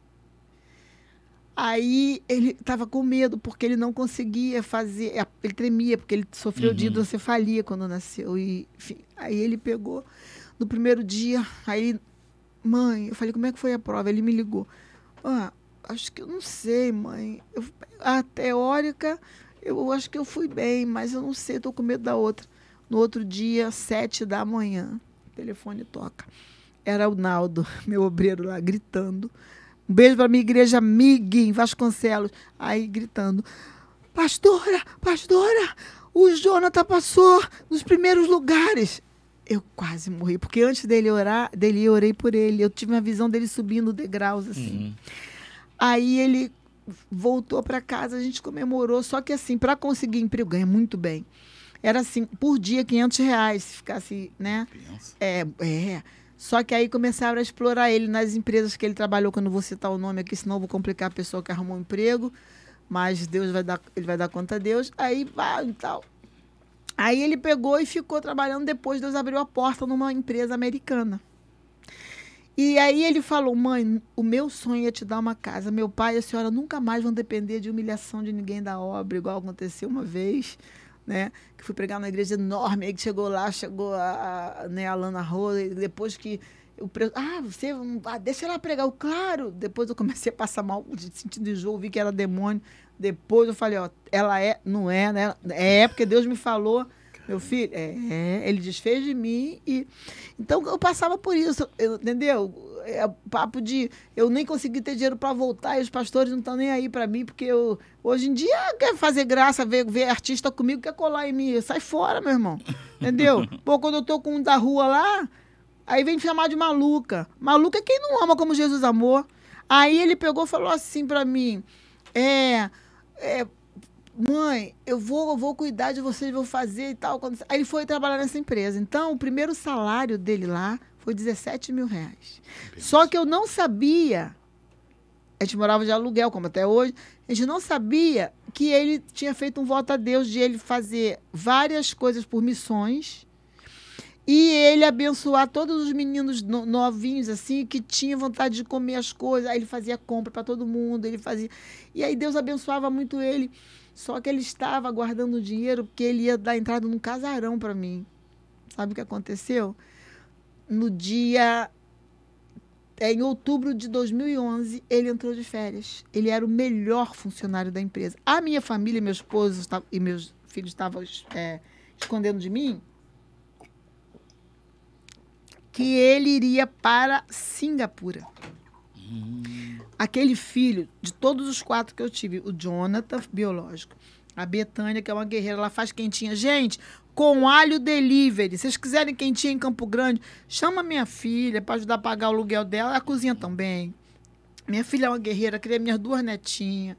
Aí ele estava com medo, porque ele não conseguia fazer. Ele tremia, porque ele sofreu de Uhum. hidrocefalia quando nasceu. E, enfim, aí ele pegou no primeiro dia, aí, mãe, eu falei, como é que foi a prova? Ele me ligou. Ah, acho que eu não sei, mãe. Eu- a teórica, eu acho que eu fui bem, mas eu não sei, estou com medo da outra. No outro dia, sete da manhã, o telefone toca. Era o Naldo, meu obreiro lá, gritando. Um beijo para minha igreja amiga em Vasconcelos. Aí gritando: Pastora, pastora, o Jonathan passou nos primeiros lugares. Eu quase morri, porque antes dele orar, dele eu orei por ele. Eu tive uma visão dele subindo degraus assim. Uhum. Aí ele voltou para casa, a gente comemorou. Só que assim, para conseguir emprego, ganha muito bem. Era assim, por dia, 500 reais, se ficasse, né? É, é. Só que aí começaram a explorar ele nas empresas que ele trabalhou, que eu não vou citar o nome aqui, senão eu vou complicar a pessoa que arrumou um emprego. Mas Deus vai dar, ele vai dar conta a Deus. Aí vai e tal. Aí ele pegou e ficou trabalhando. Depois Deus abriu a porta numa empresa americana. E aí ele falou: Mãe, o meu sonho é te dar uma casa. Meu pai e a senhora nunca mais vão depender de humilhação de ninguém da obra, igual aconteceu uma vez, né? Que fui pregar numa igreja enorme, aí que chegou lá, chegou a, a, né, a Lana Rosa, depois que o pre... Ah, você. Ah, deixa ela pregar. Eu, claro. Depois eu comecei a passar mal, de sentindo enjoo, vi que era demônio. Depois eu falei, ó, ela é, não é, né? É, porque Deus me falou. Meu filho, é, ele desfez de mim e. Então eu passava por isso, eu- entendeu? É o papo de eu nem consegui ter dinheiro para voltar e os pastores não estão nem aí para mim, porque eu, hoje em dia quer fazer graça, ver, ver artista comigo, quer colar em mim. Sai fora, meu irmão. Entendeu? Pô, quando eu tô com um da rua lá, aí vem me chamar de maluca. Maluca é quem não ama como Jesus amou. Aí ele pegou e falou assim para mim: é, é, mãe, eu vou, eu vou cuidar de vocês, vou fazer e tal. Aí ele foi trabalhar nessa empresa. Então, o primeiro salário dele lá foi 17 mil reais. Só que eu não sabia, a gente morava de aluguel, como até hoje, a gente não sabia que ele tinha feito um voto a Deus de ele fazer várias coisas por missões e ele abençoar todos os meninos no- novinhos, assim, que tinham vontade de comer as coisas. Aí ele fazia compra para todo mundo, ele fazia. E aí Deus abençoava muito ele. Só que ele estava guardando dinheiro porque ele ia dar entrada num casarão para mim. Sabe o que aconteceu? No dia. é, em outubro de 2011, ele entrou de férias. Ele era o melhor funcionário da empresa. A minha família, meu esposo e meus filhos estavam é, escondendo de mim que ele iria para Singapura. Aquele filho, de todos os quatro que eu tive, o Jonathan, biológico, a Betânia, que é uma guerreira, ela faz quentinha. Gente, com alho delivery. Se vocês quiserem quentinha em Campo Grande, chama minha filha para ajudar a pagar o aluguel dela. A cozinha também. Minha filha é uma guerreira, criei minhas duas netinhas.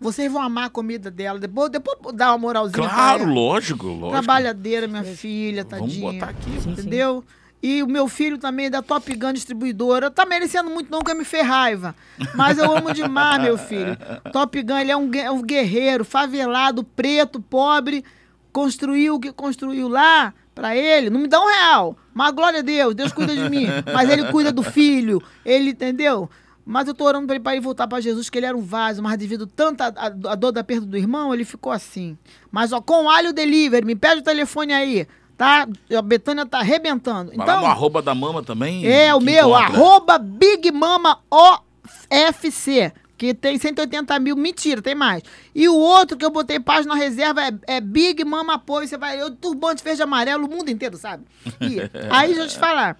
Vocês vão amar a comida dela. Depois, depois dá uma moralzinha. pra Claro, ela. lógico, lógico. Trabalhadeira, minha filha, Vamos tadinha. botar aqui. Entendeu? E o meu filho também é da Top Gun Distribuidora. Tá merecendo muito não, que me fez raiva. Mas eu amo demais, meu filho. Top Gun, ele é um, é um guerreiro, favelado, preto, pobre. Construiu o que construiu lá pra ele. Não me dá um real. Mas glória a Deus, Deus cuida de mim. Mas ele cuida do filho. Ele, entendeu? Mas eu tô orando pra ele, pra ele voltar pra Jesus, que ele era um vaso, mas devido tanta a, a dor da perda do irmão, ele ficou assim. Mas, ó, com alho delivery, me pede o telefone aí, tá? A Betânia tá arrebentando. Vai lá Então, arroba da mama também. é o meu, encontra. arroba Big Mama OFC, que tem 180 mil. Mentira, tem mais. E o outro que eu botei página reserva é, é Big Mama Apoio. Você vai, eu turbante verde amarelo, o mundo inteiro, sabe? E aí, deixa eu te falar.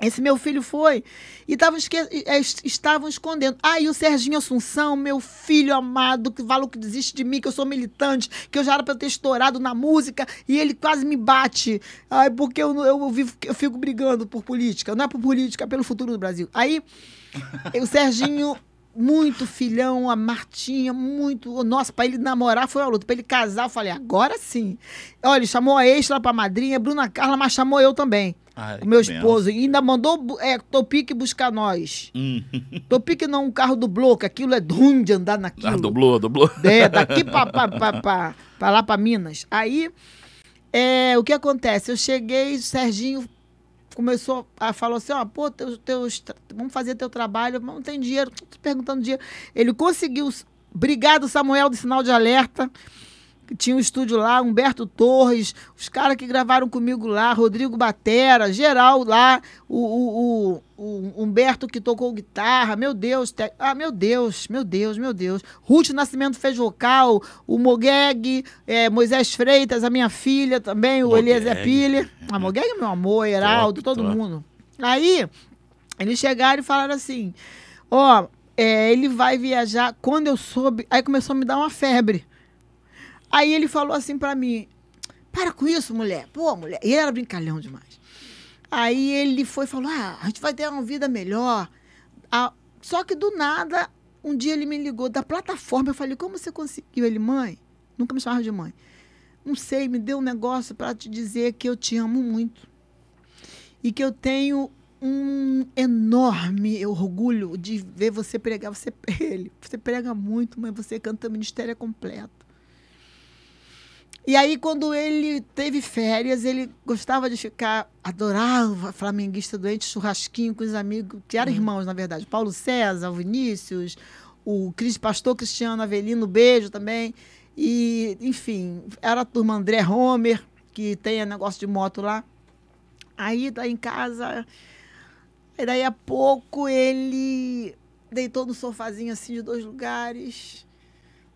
Esse meu filho foi e tavam esque- es- estavam escondendo. Aí o Serginho Assunção, meu filho amado, que fala que desiste de mim, que eu sou militante, que eu já era pra eu ter estourado na música, e ele quase me bate. Ai, porque eu, eu, vivo, eu fico brigando por política. Não é por política, é pelo futuro do Brasil. Aí o Serginho, muito filhão, a Martinha, muito. Nossa, pra ele namorar foi uma luta. Pra ele casar, eu falei, agora sim. Olha, ele chamou a extra pra madrinha, Bruna Carla, mas chamou eu também. Ai, O meu esposo. E ainda mandou é, Topic buscar nós. Hum. Topic não um carro do bloco, aquilo é ruim de andar naquilo. Ah, dublou, dublou. É, daqui pra, pra, pra, pra- pra lá pra Minas. Aí, é, o que acontece? Eu cheguei, o Serginho começou a falar assim, ó, pô, teus, teus, vamos fazer teu trabalho, não tem dinheiro, tô te perguntando dinheiro. Ele conseguiu, obrigado Samuel do Sinal de Alerta, tinha um estúdio lá, Humberto Torres, os caras que gravaram comigo lá, Rodrigo Batera, geral lá, o, o, o- o Humberto que tocou guitarra, meu Deus, te- ah, meu Deus, meu Deus, meu Deus. Ruth Nascimento fez vocal, o Mogueg, eh, Moisés Freitas, a minha filha também, o. Eliezer Piller, a Mogueg é meu amor, Heraldo, Top, todo top. mundo. Aí, eles chegaram e falaram assim, ó, é, ele vai viajar, quando eu soube, aí começou a me dar uma febre. Aí ele falou assim pra mim: para com isso, mulher. Pô, mulher. E ele era brincalhão demais. Aí ele foi e falou: ah, a gente vai ter uma vida melhor. Ah, só que do nada, um dia ele me ligou da plataforma. Eu falei: como você conseguiu? Ele, mãe, nunca me chamava de mãe. Não sei, me deu um negócio para te dizer que eu te amo muito. E que eu tenho um enorme orgulho de ver você pregar. Você, ele, você prega muito, mas você canta ministério completo. E aí, quando ele teve férias, ele gostava de ficar, adorava flamenguista doente, churrasquinho com os amigos, que eram irmãos, na verdade. Paulo César, o Vinícius, o Cris, pastor Cristiano Avelino, beijo também. E, enfim, era a turma André Homer, que tem negócio de moto lá. Aí, tá em casa. Aí, daí a pouco, ele deitou no sofazinho assim de dois lugares.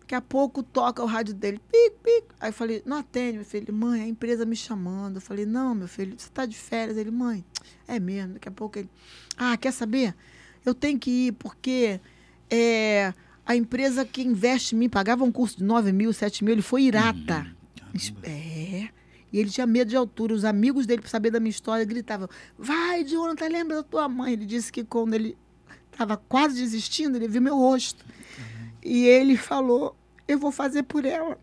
Daqui a pouco toca o rádio dele, pic, pic. Aí eu falei, não atende, meu filho. Mãe, a empresa me chamando. Eu falei, não, meu filho, você tá de férias. Ele, mãe, é mesmo. Daqui a pouco ele, ah, quer saber? Eu tenho que ir, porque é, a empresa que investe em mim pagava um curso de 9 mil, 7 mil, ele foi irata. É. E ele tinha medo de altura. Os amigos dele, para saber da minha história, gritavam: Vai, Jonathan, lembra da tua mãe? Ele disse que quando ele estava quase desistindo, ele viu meu rosto. E ele falou: Eu vou fazer por ela.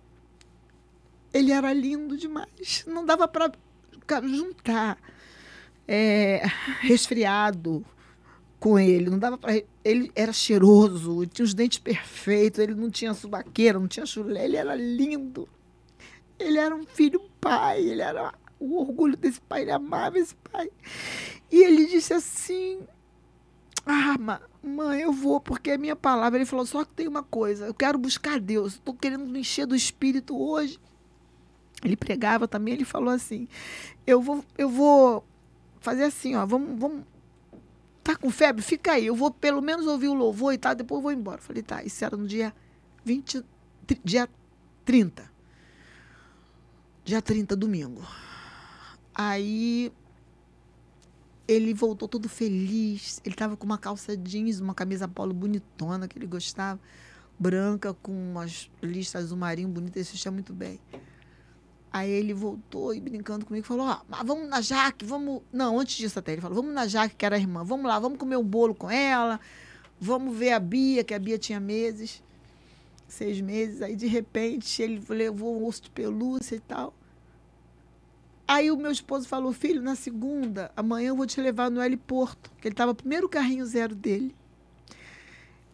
Ele era lindo demais. Não dava para juntar é, resfriado com ele. Não dava para. Ele era cheiroso, tinha os dentes perfeitos, ele não tinha subaqueira, não tinha chulé, ele era lindo. Ele era um filho pai, ele era o orgulho desse pai, ele amava esse pai. E ele disse assim: Ah, ma- mãe, eu vou, porque é minha palavra. Ele falou: só que tem uma coisa, eu quero buscar Deus, estou querendo me encher do espírito hoje. Ele pregava também, ele falou assim: eu vou, eu vou fazer assim, ó, vamos, vamos. Tá com febre? Fica aí, eu vou pelo menos ouvir o louvor e tal, depois eu vou embora. Eu falei, tá, isso era no dia 20, tri- dia 30. Dia 30, domingo. Aí ele voltou todo feliz. Ele estava com uma calça jeans, uma camisa polo bonitona que ele gostava, branca, com umas listas azul marinho bonita, ele se vestia muito bem. Aí ele voltou e brincando comigo, falou: Ó, mas vamos na Jaque, vamos. Não, antes disso até, ele falou: Vamos na Jaque, que era a irmã, vamos lá, vamos comer um bolo com ela, vamos ver a Bia, que a Bia tinha meses, seis meses. Aí de repente ele levou um osso de pelúcia e tal. Aí o meu esposo falou, filho, na segunda, amanhã eu vou te levar no heliporto, que ele estava no primeiro carrinho zero dele.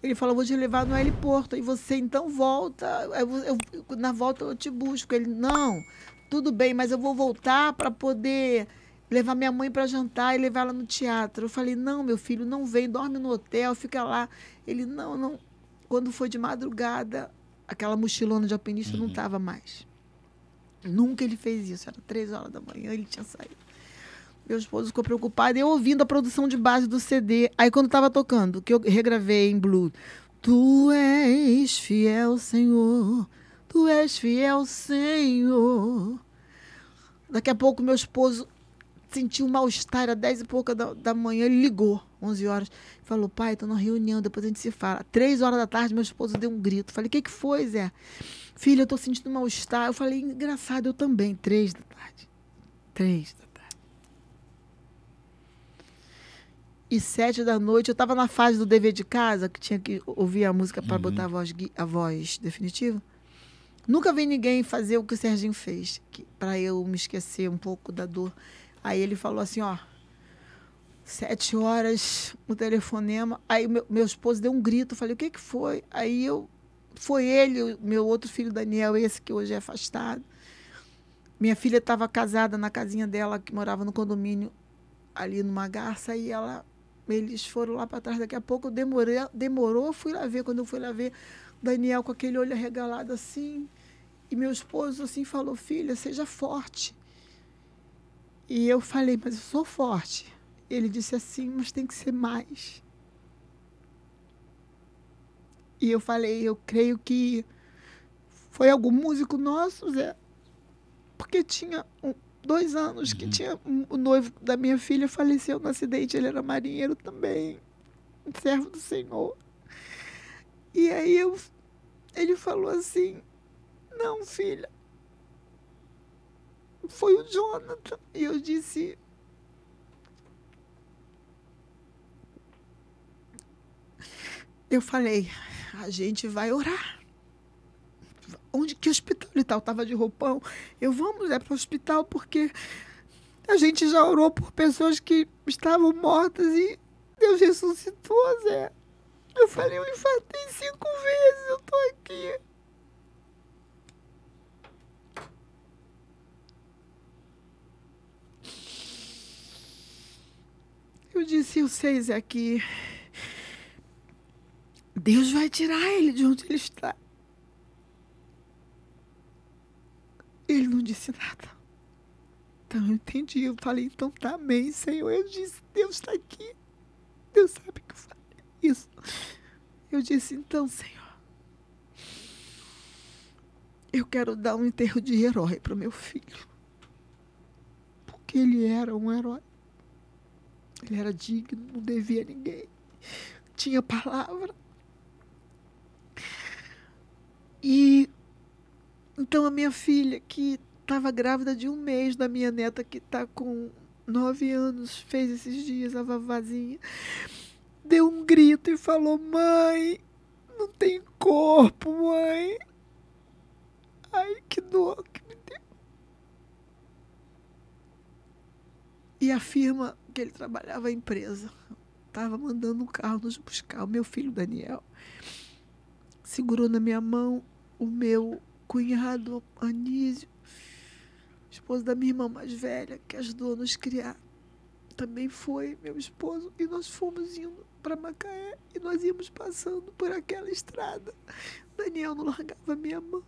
Ele falou, vou te levar no heliporto, e você então volta, eu, eu, na volta eu te busco. Ele, não, tudo bem, mas eu vou voltar para poder levar minha mãe para jantar e levar ela no teatro. Eu falei, não, meu filho, não vem, dorme no hotel, fica lá. Ele, não, não. Quando foi de madrugada, aquela mochilona de alpinista uhum. não estava mais. Nunca ele fez isso. Era três horas da manhã, ele tinha saído. Meu esposo ficou preocupado. Eu ouvindo a produção de base do CD. Aí quando estava tocando, que eu regravei em blue. Tu és fiel, Senhor. Tu és fiel, Senhor. Daqui a pouco meu esposo sentiu um mal-estar, era dez e pouca da, da manhã, ele ligou, 11 horas, falou, pai, estou numa reunião, depois a gente se fala. Três horas da tarde, meu esposo deu um grito. Falei, o que, que foi, Zé? Filha, eu estou sentindo mal-estar. Eu falei, engraçado, eu também. Três da tarde. Três da tarde. E sete da noite, eu estava na fase do dever de casa, que tinha que ouvir a música para uhum. botar a voz, a voz definitiva. Nunca vi ninguém fazer o que o Serginho fez, para eu me esquecer um pouco da dor. Aí ele falou assim, ó, sete horas, o telefonema. Aí meu, meu esposo deu um grito, falei, o que que foi? Aí eu foi ele, meu outro filho Daniel, esse que hoje é afastado. Minha filha estava casada na casinha dela, que morava no condomínio ali numa garça, e ela, eles foram lá para trás. Daqui a pouco demorei, demorou, fui lá ver. Quando eu fui lá ver, Daniel com aquele olho arregalado assim, e meu esposo assim falou: Filha, seja forte. E eu falei: Mas eu sou forte. Ele disse assim: Mas tem que ser mais. E eu falei, eu creio que foi algum músico nosso, Zé. Porque tinha um, dois anos que uhum. tinha um, o noivo da minha filha faleceu no acidente, ele era marinheiro também, um servo do Senhor. E aí eu, ele falou assim, não, filha, foi o Jonathan. E eu disse, eu falei, a gente vai orar. Onde que hospital e tal? Estava de roupão. Eu vamos é para o hospital porque a gente já orou por pessoas que estavam mortas e Deus ressuscitou, Zé. Eu falei, eu infartei cinco vezes, eu tô aqui. Eu disse, eu sei, Zé, que Deus vai tirar ele de onde ele está. Ele não disse nada. Então eu entendi. Eu falei, então tá, amém, Senhor. Eu disse, Deus está aqui. Deus sabe que eu falei isso. Eu disse, então, Senhor. Eu quero dar um enterro de herói para o meu filho. Porque ele era um herói. Ele era digno, não devia a ninguém. Tinha palavra. E então a minha filha, que estava grávida de um mês da minha neta, que está com nove anos, fez esses dias a vavazinha, deu um grito e falou: Mãe, não tem corpo, mãe. Ai, que dor que me deu. E a firma que ele trabalhava, a empresa, estava mandando um carro nos buscar, o meu filho Daniel segurou na minha mão o meu cunhado Anísio, esposo da minha irmã mais velha, que ajudou a nos criar. Também foi meu esposo e nós fomos indo para Macaé e nós íamos passando por aquela estrada. Daniel não largava minha mão.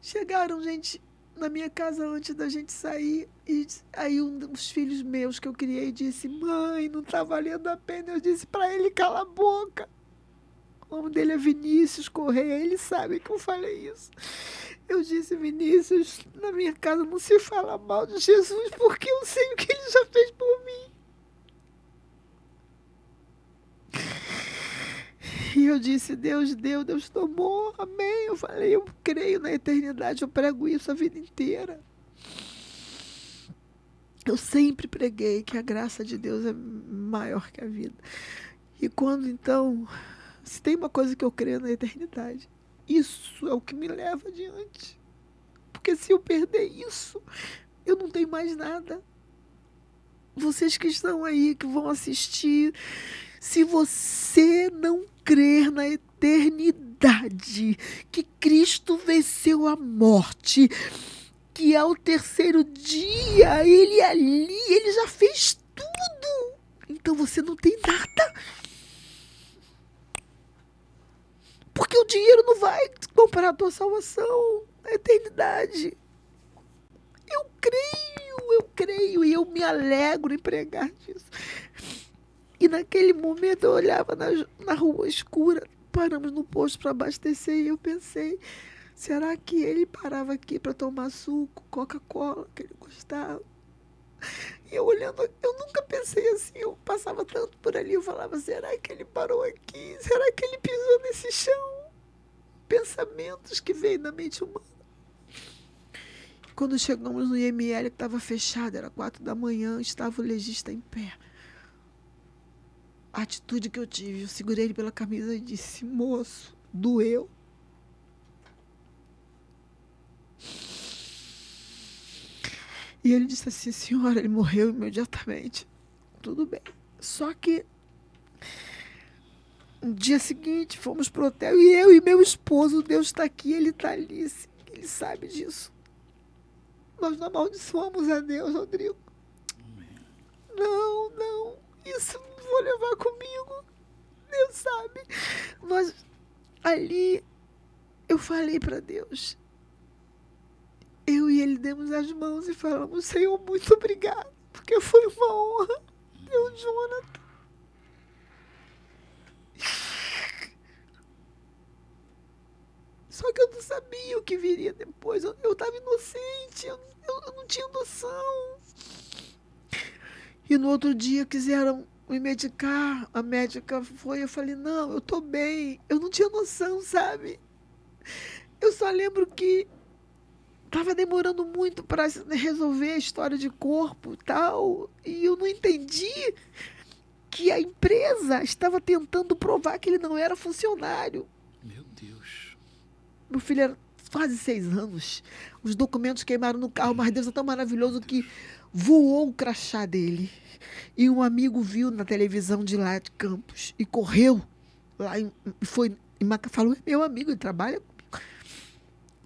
Chegaram gente na minha casa antes da gente sair e aí um dos filhos meus que eu criei disse: "Mãe, não tá valendo a pena". Eu disse para ele: "Cala a boca". O nome dele é Vinícius Correia, ele sabe que eu falei isso. Eu disse, Vinícius, na minha casa não se fala mal de Jesus, porque eu sei o que ele já fez por mim. E eu disse, Deus deu, Deus tomou, amém. Eu falei, eu creio na eternidade, eu prego isso a vida inteira. Eu sempre preguei que a graça de Deus é maior que a vida. E quando então se tem uma coisa que eu creio na eternidade, isso é o que me leva adiante. Porque se eu perder isso, eu não tenho mais nada. Vocês que estão aí, que vão assistir, se você não crer na eternidade, que Cristo venceu a morte, que ao terceiro dia ele ali, ele já fez tudo. Então você não tem nada. Porque o dinheiro não vai comprar a tua salvação, a eternidade. Eu creio, eu creio e eu me alegro em pregar disso. E naquele momento eu olhava na, na rua escura, paramos no posto para abastecer e eu pensei, será que ele parava aqui para tomar suco, Coca-Cola, que ele gostava? Eu olhando, eu nunca pensei assim, eu passava tanto por ali, eu falava, será que ele parou aqui? Será que ele pisou nesse chão? Pensamentos que veio na mente humana. Quando chegamos no IML, que estava fechado, era quatro da manhã, estava o legista em pé a atitude que eu tive. Eu segurei ele pela camisa e disse: Moço, doeu. E ele disse assim: Senhora, ele morreu imediatamente. Tudo bem. Só que no dia seguinte fomos pro hotel e eu e meu esposo, Deus está aqui, ele está ali, ele sabe disso. Nós não amaldiçoamos a Deus, Rodrigo. Não, não. Isso vou levar comigo. Deus sabe. Nós ali eu falei para Deus. Eu e ele demos as mãos e falamos, Senhor, muito obrigado, porque foi uma honra. Meu Jonathan. Só que eu não sabia o que viria depois. Eu estava inocente, eu, eu, eu não tinha noção. E no outro dia quiseram me medicar, a médica foi, eu falei, não, eu tô bem. Eu não tinha noção, sabe? Eu só lembro que tava demorando muito para resolver a história de corpo e tal, e eu não entendi que a empresa estava tentando provar que ele não era funcionário. Meu Deus. Meu filho era quase seis anos. Os documentos queimaram no carro, mas Deus é tão maravilhoso que voou o crachá dele. E um amigo viu na televisão de lá de Campos e correu lá e foi e falou: é meu amigo, ele trabalha.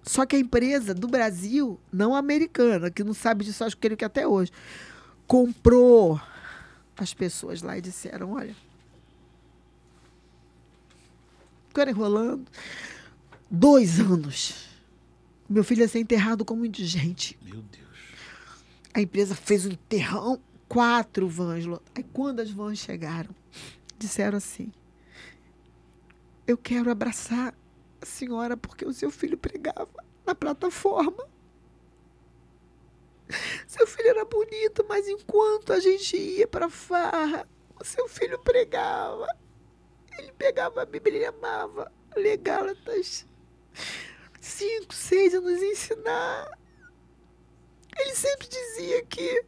Só que a empresa do Brasil, não americana, que não sabe disso, acho que ele que até hoje, comprou as pessoas lá e disseram: olha, ficaram enrolando. Dois anos. Meu filho ia ser enterrado como indigente. Meu Deus. A empresa fez um enterrão, quatro vans. Aí quando as vans chegaram, disseram assim: Eu quero abraçar senhora porque o seu filho pregava na plataforma. Seu filho era bonito, mas enquanto a gente ia para farra, o seu filho pregava. Ele pegava a Bíblia e amava ler Gálatas. Cinco, seis a nos ensinar ele sempre dizia que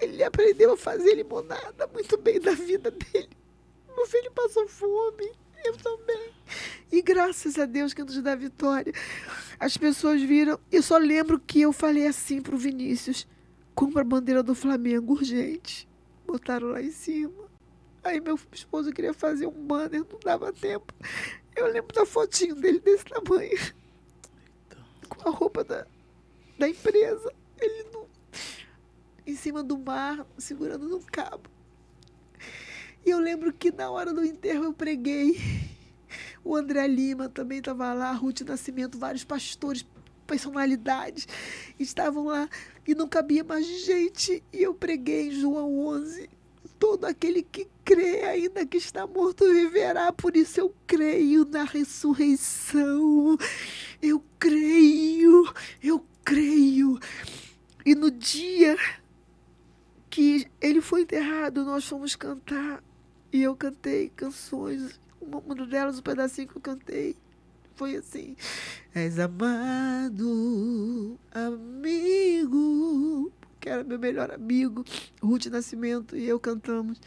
ele aprendeu a fazer limonada muito bem da vida dele. Meu filho passou fome, eu também. E graças a Deus que nos dá vitória. As pessoas viram. Eu só lembro que eu falei assim pro Vinícius: compra a bandeira do Flamengo urgente. Botaram lá em cima. Aí meu esposo queria fazer um banner, não dava tempo. Eu lembro da fotinho dele desse tamanho. Com a roupa da, da empresa. Ele no, em cima do mar, segurando no cabo. E eu lembro que na hora do enterro eu preguei. O André Lima também estava lá, Ruth Nascimento, vários pastores, personalidades estavam lá e não cabia mais gente. E eu preguei em João 11. Todo aquele que crê, ainda que está morto, viverá. Por isso eu creio na ressurreição. Eu creio, eu creio. E no dia que ele foi enterrado, nós fomos cantar. E eu cantei canções uma delas, um pedacinho que eu cantei. Foi assim. És amado, amigo. Que era meu melhor amigo, Ruth Nascimento, e eu cantamos.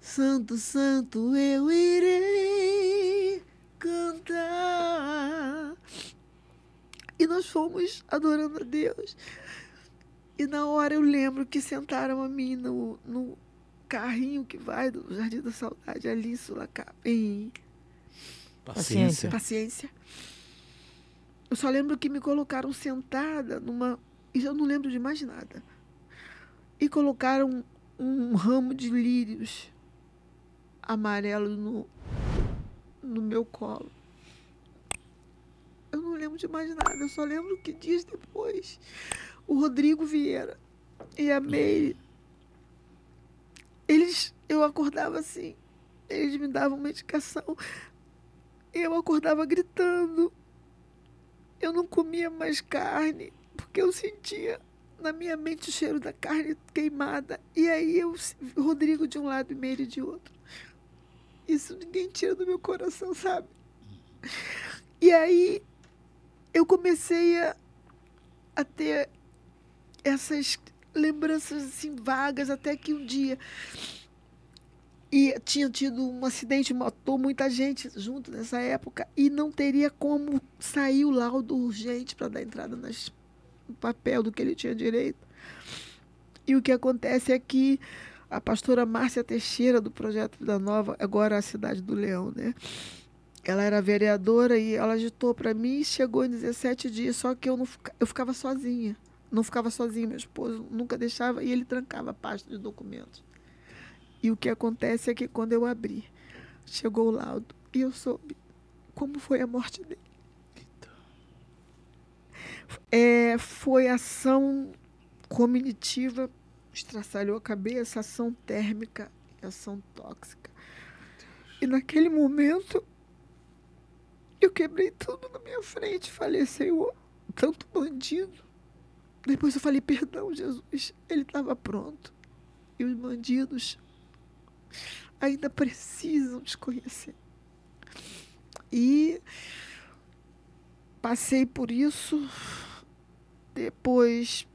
Santo, santo, eu irei cantar. E nós fomos adorando a Deus. E na hora eu lembro que sentaram a mim no, no carrinho que vai do Jardim da Saudade, ali, Sulacá, em Paciência. paciência. Eu só lembro que me colocaram sentada numa. E eu não lembro de mais nada. E colocaram um ramo de lírios amarelo no, no meu colo. Eu não lembro de mais nada. Eu só lembro que dias depois o Rodrigo Vieira e a Meire, eles, eu acordava assim, eles me davam medicação, eu acordava gritando. Eu não comia mais carne, porque eu sentia na minha mente o cheiro da carne queimada. E aí eu, Rodrigo de um lado e Meire de outro. Isso ninguém tira do meu coração, sabe? E aí eu comecei a, a ter essas lembranças assim vagas até que um dia e tinha tido um acidente, matou muita gente junto nessa época e não teria como sair o laudo urgente para dar entrada nas, no papel do que ele tinha direito. E o que acontece é que a pastora Márcia Teixeira, do Projeto Vida Nova, agora a Cidade do Leão, né? Ela era vereadora e ela agitou para mim e chegou em 17 dias, só que eu, não, eu ficava sozinha não ficava sozinho, meu esposo nunca deixava e ele trancava a pasta de documentos. E o que acontece é que quando eu abri, chegou o laudo e eu soube como foi a morte dele. É, foi ação cognitiva, estraçalhou a cabeça, ação térmica e ação tóxica. E naquele momento, eu quebrei tudo na minha frente. Falei, Senhor, tanto bandido depois eu falei, perdão, Jesus, ele estava pronto. E os bandidos ainda precisam te conhecer. E passei por isso. Depois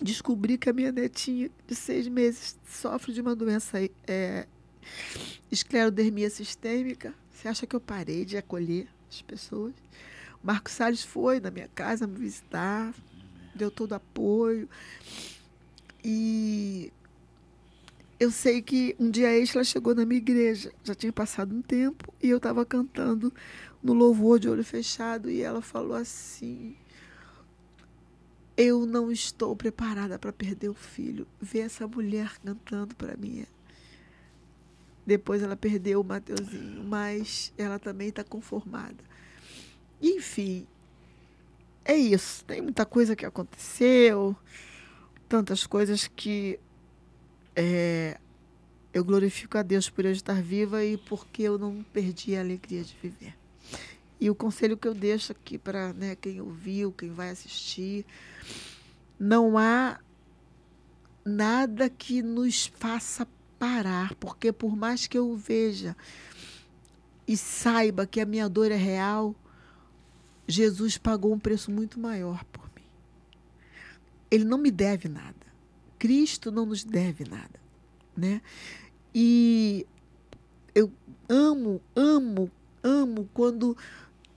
descobri que a minha netinha de seis meses sofre de uma doença é, esclerodermia sistêmica. Você acha que eu parei de acolher as pessoas? Marcos Salles foi na minha casa me visitar, deu todo apoio. E eu sei que um dia ela chegou na minha igreja, já tinha passado um tempo, e eu estava cantando no louvor de olho fechado, e ela falou assim: Eu não estou preparada para perder o filho. Ver essa mulher cantando para mim. Depois ela perdeu o Mateuzinho, mas ela também está conformada. Enfim, é isso. Tem muita coisa que aconteceu, tantas coisas que é, eu glorifico a Deus por eu estar viva e porque eu não perdi a alegria de viver. E o conselho que eu deixo aqui para né, quem ouviu, quem vai assistir, não há nada que nos faça parar, porque por mais que eu veja e saiba que a minha dor é real, Jesus pagou um preço muito maior por mim. Ele não me deve nada. Cristo não nos deve nada, né? E eu amo, amo, amo quando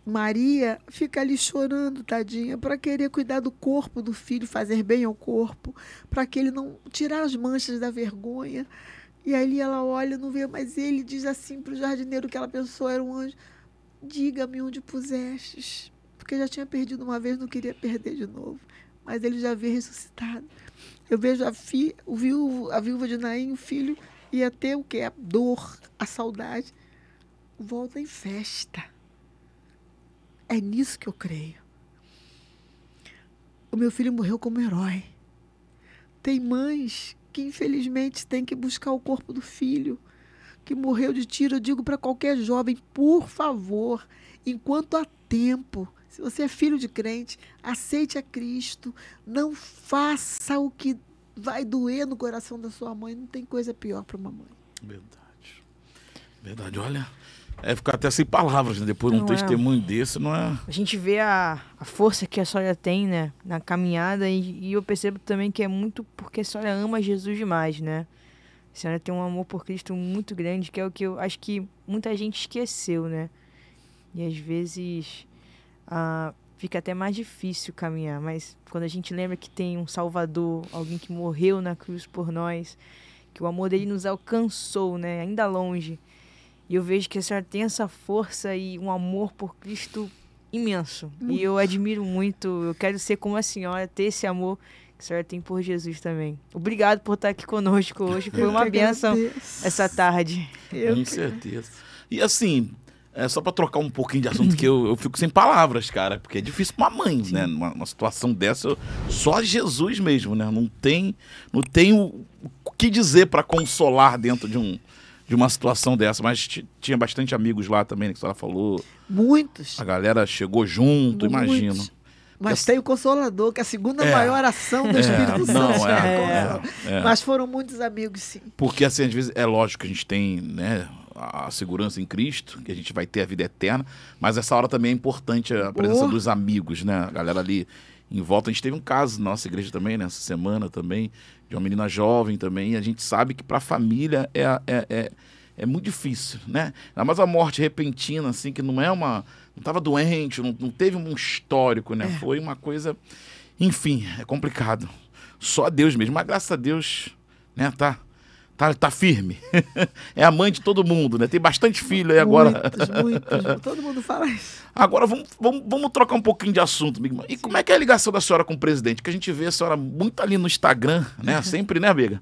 Maria fica ali chorando, tadinha, para querer cuidar do corpo do filho, fazer bem ao corpo, para que ele não tirar as manchas da vergonha. E aí ela olha, não vê, mas ele diz assim para o jardineiro que ela pensou era um anjo: Diga-me onde pusestes porque já tinha perdido uma vez, não queria perder de novo. Mas ele já havia ressuscitado. Eu vejo a, fi, o viúvo, a viúva de Naim, o filho, ia ter o quê? A dor, a saudade. Volta em festa. É nisso que eu creio. O meu filho morreu como herói. Tem mães que, infelizmente, têm que buscar o corpo do filho que morreu de tiro. Eu digo para qualquer jovem, por favor, enquanto há tempo, se você é filho de crente, aceite a Cristo. Não faça o que vai doer no coração da sua mãe. Não tem coisa pior para uma mãe. Verdade. Verdade, olha. É ficar até sem palavras, né? Depois de um é. testemunho desse, não é. A gente vê a, a força que a Sória tem, né? Na caminhada e, e eu percebo também que é muito porque a Sória ama Jesus demais, né? A senhora tem um amor por Cristo muito grande, que é o que eu acho que muita gente esqueceu, né? E às vezes ah, fica até mais difícil caminhar, mas quando a gente lembra que tem um Salvador, alguém que morreu na cruz por nós, que o amor dele nos alcançou, né? Ainda longe. E eu vejo que a senhora tem essa força e um amor por Cristo imenso. E eu admiro muito, eu quero ser como a senhora, ter esse amor que a senhora tem por Jesus também. Obrigado por estar aqui conosco hoje. Foi uma benção essa tarde. Eu Com certeza. E assim, é só pra trocar um pouquinho de assunto, que eu, eu fico sem palavras, cara. Porque é difícil pra mãe, né? Numa, numa situação dessa, eu- só Jesus mesmo, né? Não tem, não tem o, o que dizer pra consolar dentro de, um, de uma situação dessa. Mas ti- tinha bastante amigos lá também, né, que a senhora falou. Muitos. A galera chegou junto, imagino. Muitos. Mas tem o Consolador, que é a segunda É. maior ação do Espírito É, não, Santo. é, é, é. Mas foram muitos amigos, sim. Porque, assim, às vezes, é lógico que a gente tem, né, a segurança em Cristo, que a gente vai ter a vida eterna, mas essa hora também é importante a presença Oh. dos amigos, né? A galera ali em volta. A gente teve um caso na nossa igreja também, nessa semana também, de uma menina jovem também, a gente sabe que para a família é, é, é, é muito difícil, né? Ainda mais a morte repentina, assim, que não é uma... Não estava doente, não, não teve um histórico, né? Foi uma coisa... Enfim, é complicado. Só Deus mesmo. Mas graças a Deus, né, tá... Tá, tá firme. é a mãe de todo mundo, né? Tem bastante filho aí agora. Muitos, muitos. Todo mundo fala isso. Agora vamos, vamos, vamos trocar um pouquinho de assunto. E como é que é a ligação da senhora com o presidente? Que a gente vê a senhora muito ali no Instagram, né? Sempre, né, Biga?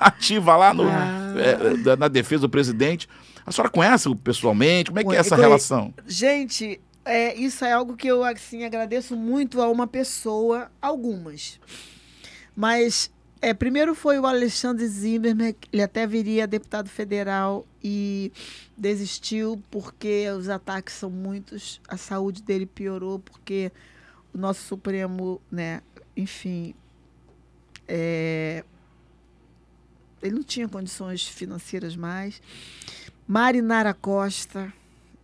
Ativa lá no, Ah. é, na defesa do presidente. A senhora conhece o pessoalmente? Como é que é essa relação? Gente, é, isso é algo que eu assim agradeço muito a uma pessoa, algumas. Mas é, primeiro foi o Alexandre Zimmermann, ele até viria deputado federal e desistiu porque os ataques são muitos, a saúde dele piorou porque o nosso Supremo, né, enfim, é, ele não tinha condições financeiras mais. Marinara Costa,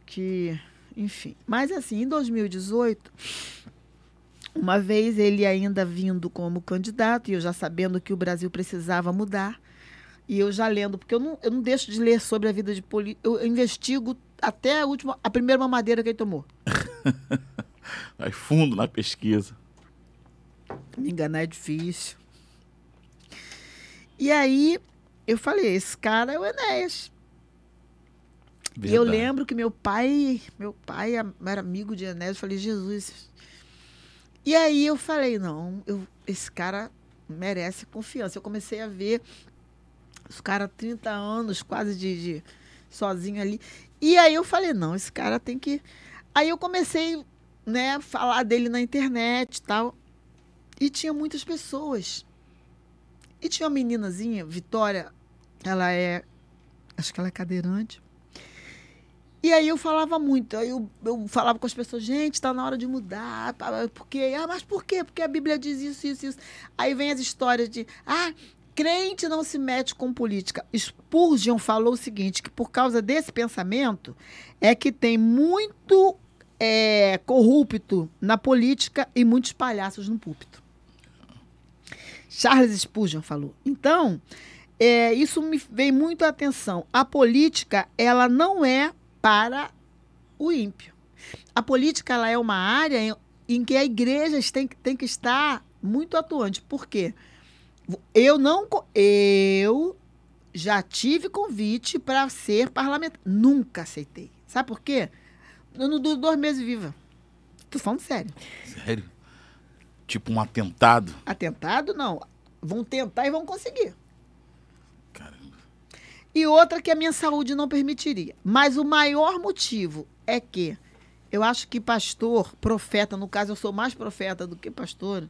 que, enfim. Mas assim, em 2018, uma vez ele ainda vindo como candidato, e eu já sabendo que o Brasil precisava mudar, e eu já lendo, porque eu não, eu não deixo de ler sobre a vida de política, eu investigo até a última, a primeira mamadeira que ele tomou. Vai fundo na pesquisa. Me enganar é difícil. E aí eu falei, esse cara é o Enéas. E eu Verdade. lembro que meu pai, meu pai era amigo de Enéas, eu falei, Jesus. E aí eu falei, não, eu, esse cara merece confiança. Eu comecei a ver os caras 30 anos quase de, de sozinho ali. E aí eu falei, não, esse cara tem que. Aí eu comecei, né, a falar dele na internet e tal. E tinha muitas pessoas. E tinha uma meninazinha, Vitória, ela é. Acho que ela é cadeirante. E aí eu falava muito, aí eu, eu falava com as pessoas, gente, está na hora de mudar, pá, por quê? Ah, mas por quê? Porque a Bíblia diz isso, isso, isso. Aí vem as histórias de, ah, crente não se mete com política. Spurgeon falou o seguinte, que por causa desse pensamento é que tem muito é, corrupto na política e muitos palhaços no púlpito. Charles Spurgeon falou. Então, é, isso me veio muito à atenção. A política, ela não é para o ímpio. A política ela é uma área em, em que a igreja tem, que- tem que estar muito atuante. Por quê? Eu não. Eu já tive convite para ser parlamentar. Nunca aceitei. Sabe por quê? Eu não duro dois meses viva. Tô falando sério. Sério? Tipo um atentado. Atentado, não. Vão tentar e vão conseguir. E outra que a minha saúde não permitiria. Mas o maior motivo é que eu acho que pastor, profeta, no caso eu sou mais profeta do que pastor,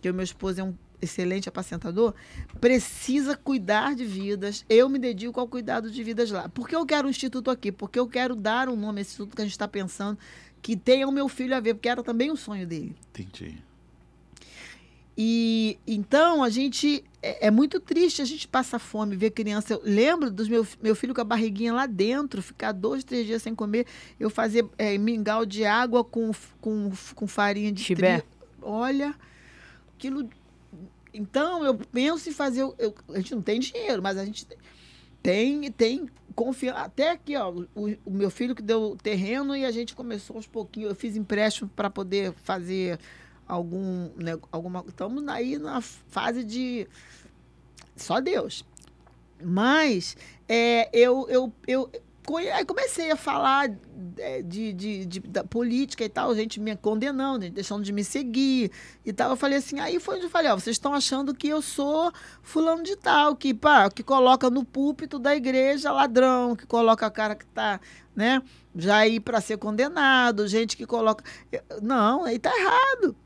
que o meu esposo é um excelente apacentador, precisa cuidar de vidas. Eu me dedico ao cuidado de vidas lá. Por que eu quero um instituto aqui? Porque eu quero dar um nome a esse instituto que a gente está pensando, que tenha o meu filho a ver, porque era também um sonho dele. Entendi. E então a gente é, é muito triste a gente passar fome, ver criança. Eu lembro dos meu, meu filho com a barriguinha lá dentro, ficar dois, três dias sem comer. Eu fazer é, mingau de água com, com, com farinha de Chibé. trigo. Olha, aquilo. Então eu penso em fazer. eu- a gente não tem dinheiro, mas a gente tem tem confiança. Até aqui, ó, o, o meu filho que deu o terreno e a gente começou aos pouquinhos. Eu fiz empréstimo para poder fazer algum, né, alguma. Estamos aí na fase de só Deus. Mas é, eu, eu, eu comecei a falar é, de, de, de- da política e tal, gente me condenando, deixando de me seguir e tal. Eu falei assim, aí foi onde eu falei, ó, vocês estão achando que eu sou fulano de tal, que, pá, que coloca no púlpito da igreja ladrão, que coloca a cara que tá, né, já aí para ser condenado, gente que coloca... Não, aí tá errado.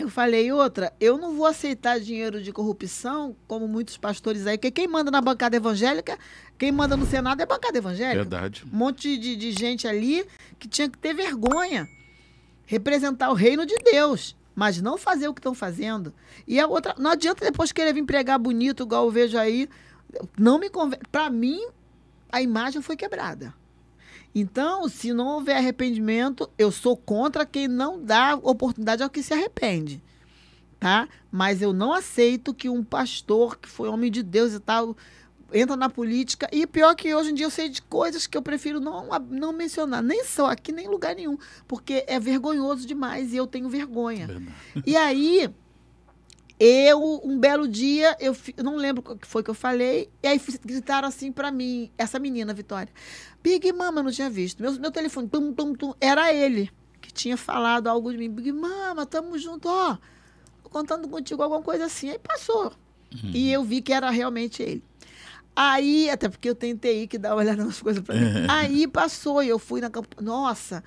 Eu falei outra, eu não vou aceitar dinheiro de corrupção, como muitos pastores aí, porque quem manda na bancada evangélica, quem manda no Senado é a bancada evangélica. Verdade. Um monte de, de gente ali que tinha que ter vergonha, representar o reino de Deus, mas não fazer o que estão fazendo. E a outra, não adianta depois querer vir pregar bonito, igual eu vejo aí. Não me convence. Para mim, a imagem foi quebrada. Então, se não houver arrependimento, eu sou contra quem não dá oportunidade ao que se arrepende. Tá? Mas eu não aceito que um pastor que foi homem de Deus e tal entra na política. E pior que hoje em dia eu sei de coisas que eu prefiro não, não mencionar, nem só aqui, nem em lugar nenhum, porque é vergonhoso demais e eu tenho vergonha. Verdade. E aí, eu, um belo dia, eu, eu não lembro o que foi que eu falei, e aí gritaram assim pra mim, essa menina, Vitória. Big Mama, eu não tinha visto. Meu, meu telefone, tum, tum, tum, era ele que tinha falado algo de mim. Big Mama, tamo junto, ó. Tô contando contigo alguma coisa assim. Aí passou. E eu vi que era realmente ele. Aí, até porque eu tentei que dar uma olhada nas coisas pra mim. Aí passou e eu fui na campanha. Nossa!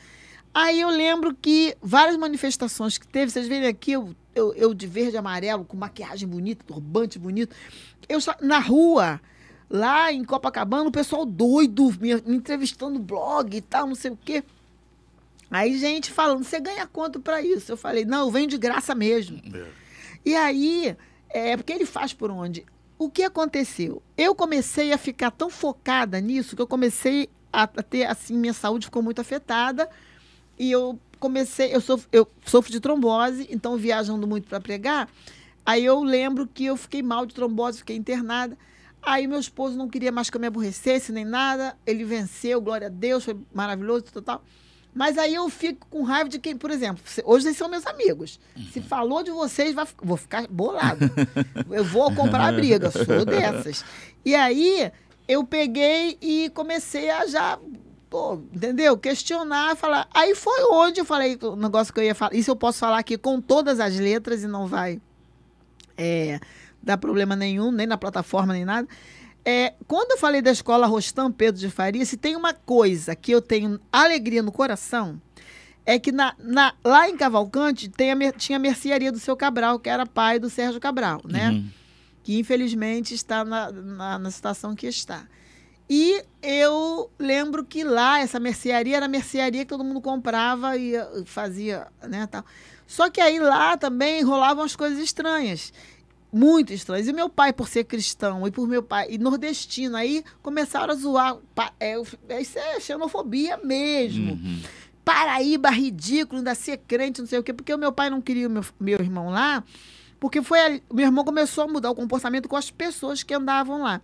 Aí eu lembro que várias manifestações que teve, vocês veem aqui, eu, eu, eu de verde e amarelo, com maquiagem bonita, turbante bonito. Eu na rua, lá em Copacabana, o pessoal doido, me, me entrevistando no blog e tal, não sei o quê. Aí, gente falando, você ganha quanto pra isso? Eu falei, não, eu venho de graça mesmo. É. E aí, é porque ele faz por onde? O que aconteceu? Eu comecei a ficar tão focada nisso que eu comecei a ter, assim, minha saúde ficou muito afetada. E eu comecei, eu sofro, eu sofro de trombose, então viajando muito para pregar. Aí eu lembro que eu fiquei mal de trombose, fiquei internada. Aí meu esposo não queria mais que eu me aborrecesse nem nada. Ele venceu, glória a Deus, foi maravilhoso, total. Mas aí eu fico com raiva de quem, por exemplo, hoje eles são meus amigos. Se falou de vocês, vai, vou ficar bolado. Eu vou comprar a briga, sou dessas. E aí eu peguei e comecei a já, pô, entendeu? Questionar, falar. Aí foi onde eu falei o negócio que eu ia falar. Isso eu posso falar aqui com todas as letras e não vai é, dar problema nenhum, nem na plataforma, nem nada. É, quando eu falei da escola Rostam Pedro de Faria, se tem uma coisa que eu tenho alegria no coração, é que na, na- lá em Cavalcante tem a tinha a mercearia do seu Cabral, que era pai do Sérgio Cabral, né? Uhum. que infelizmente está na, na, na situação que está. E eu lembro que lá, essa mercearia era a mercearia que todo mundo comprava e eh, fazia, né, tal. Só que aí lá também rolavam as coisas estranhas, muito estranhas. E meu pai, por ser cristão, e por meu pai, e nordestino, aí começaram a zoar. É, é, isso é xenofobia mesmo. Uhum. Paraíba ridículo, ainda ser crente, não sei o quê, porque o meu pai não queria o meu, meu irmão lá, porque foi o meu irmão começou a mudar o comportamento com as pessoas que andavam lá.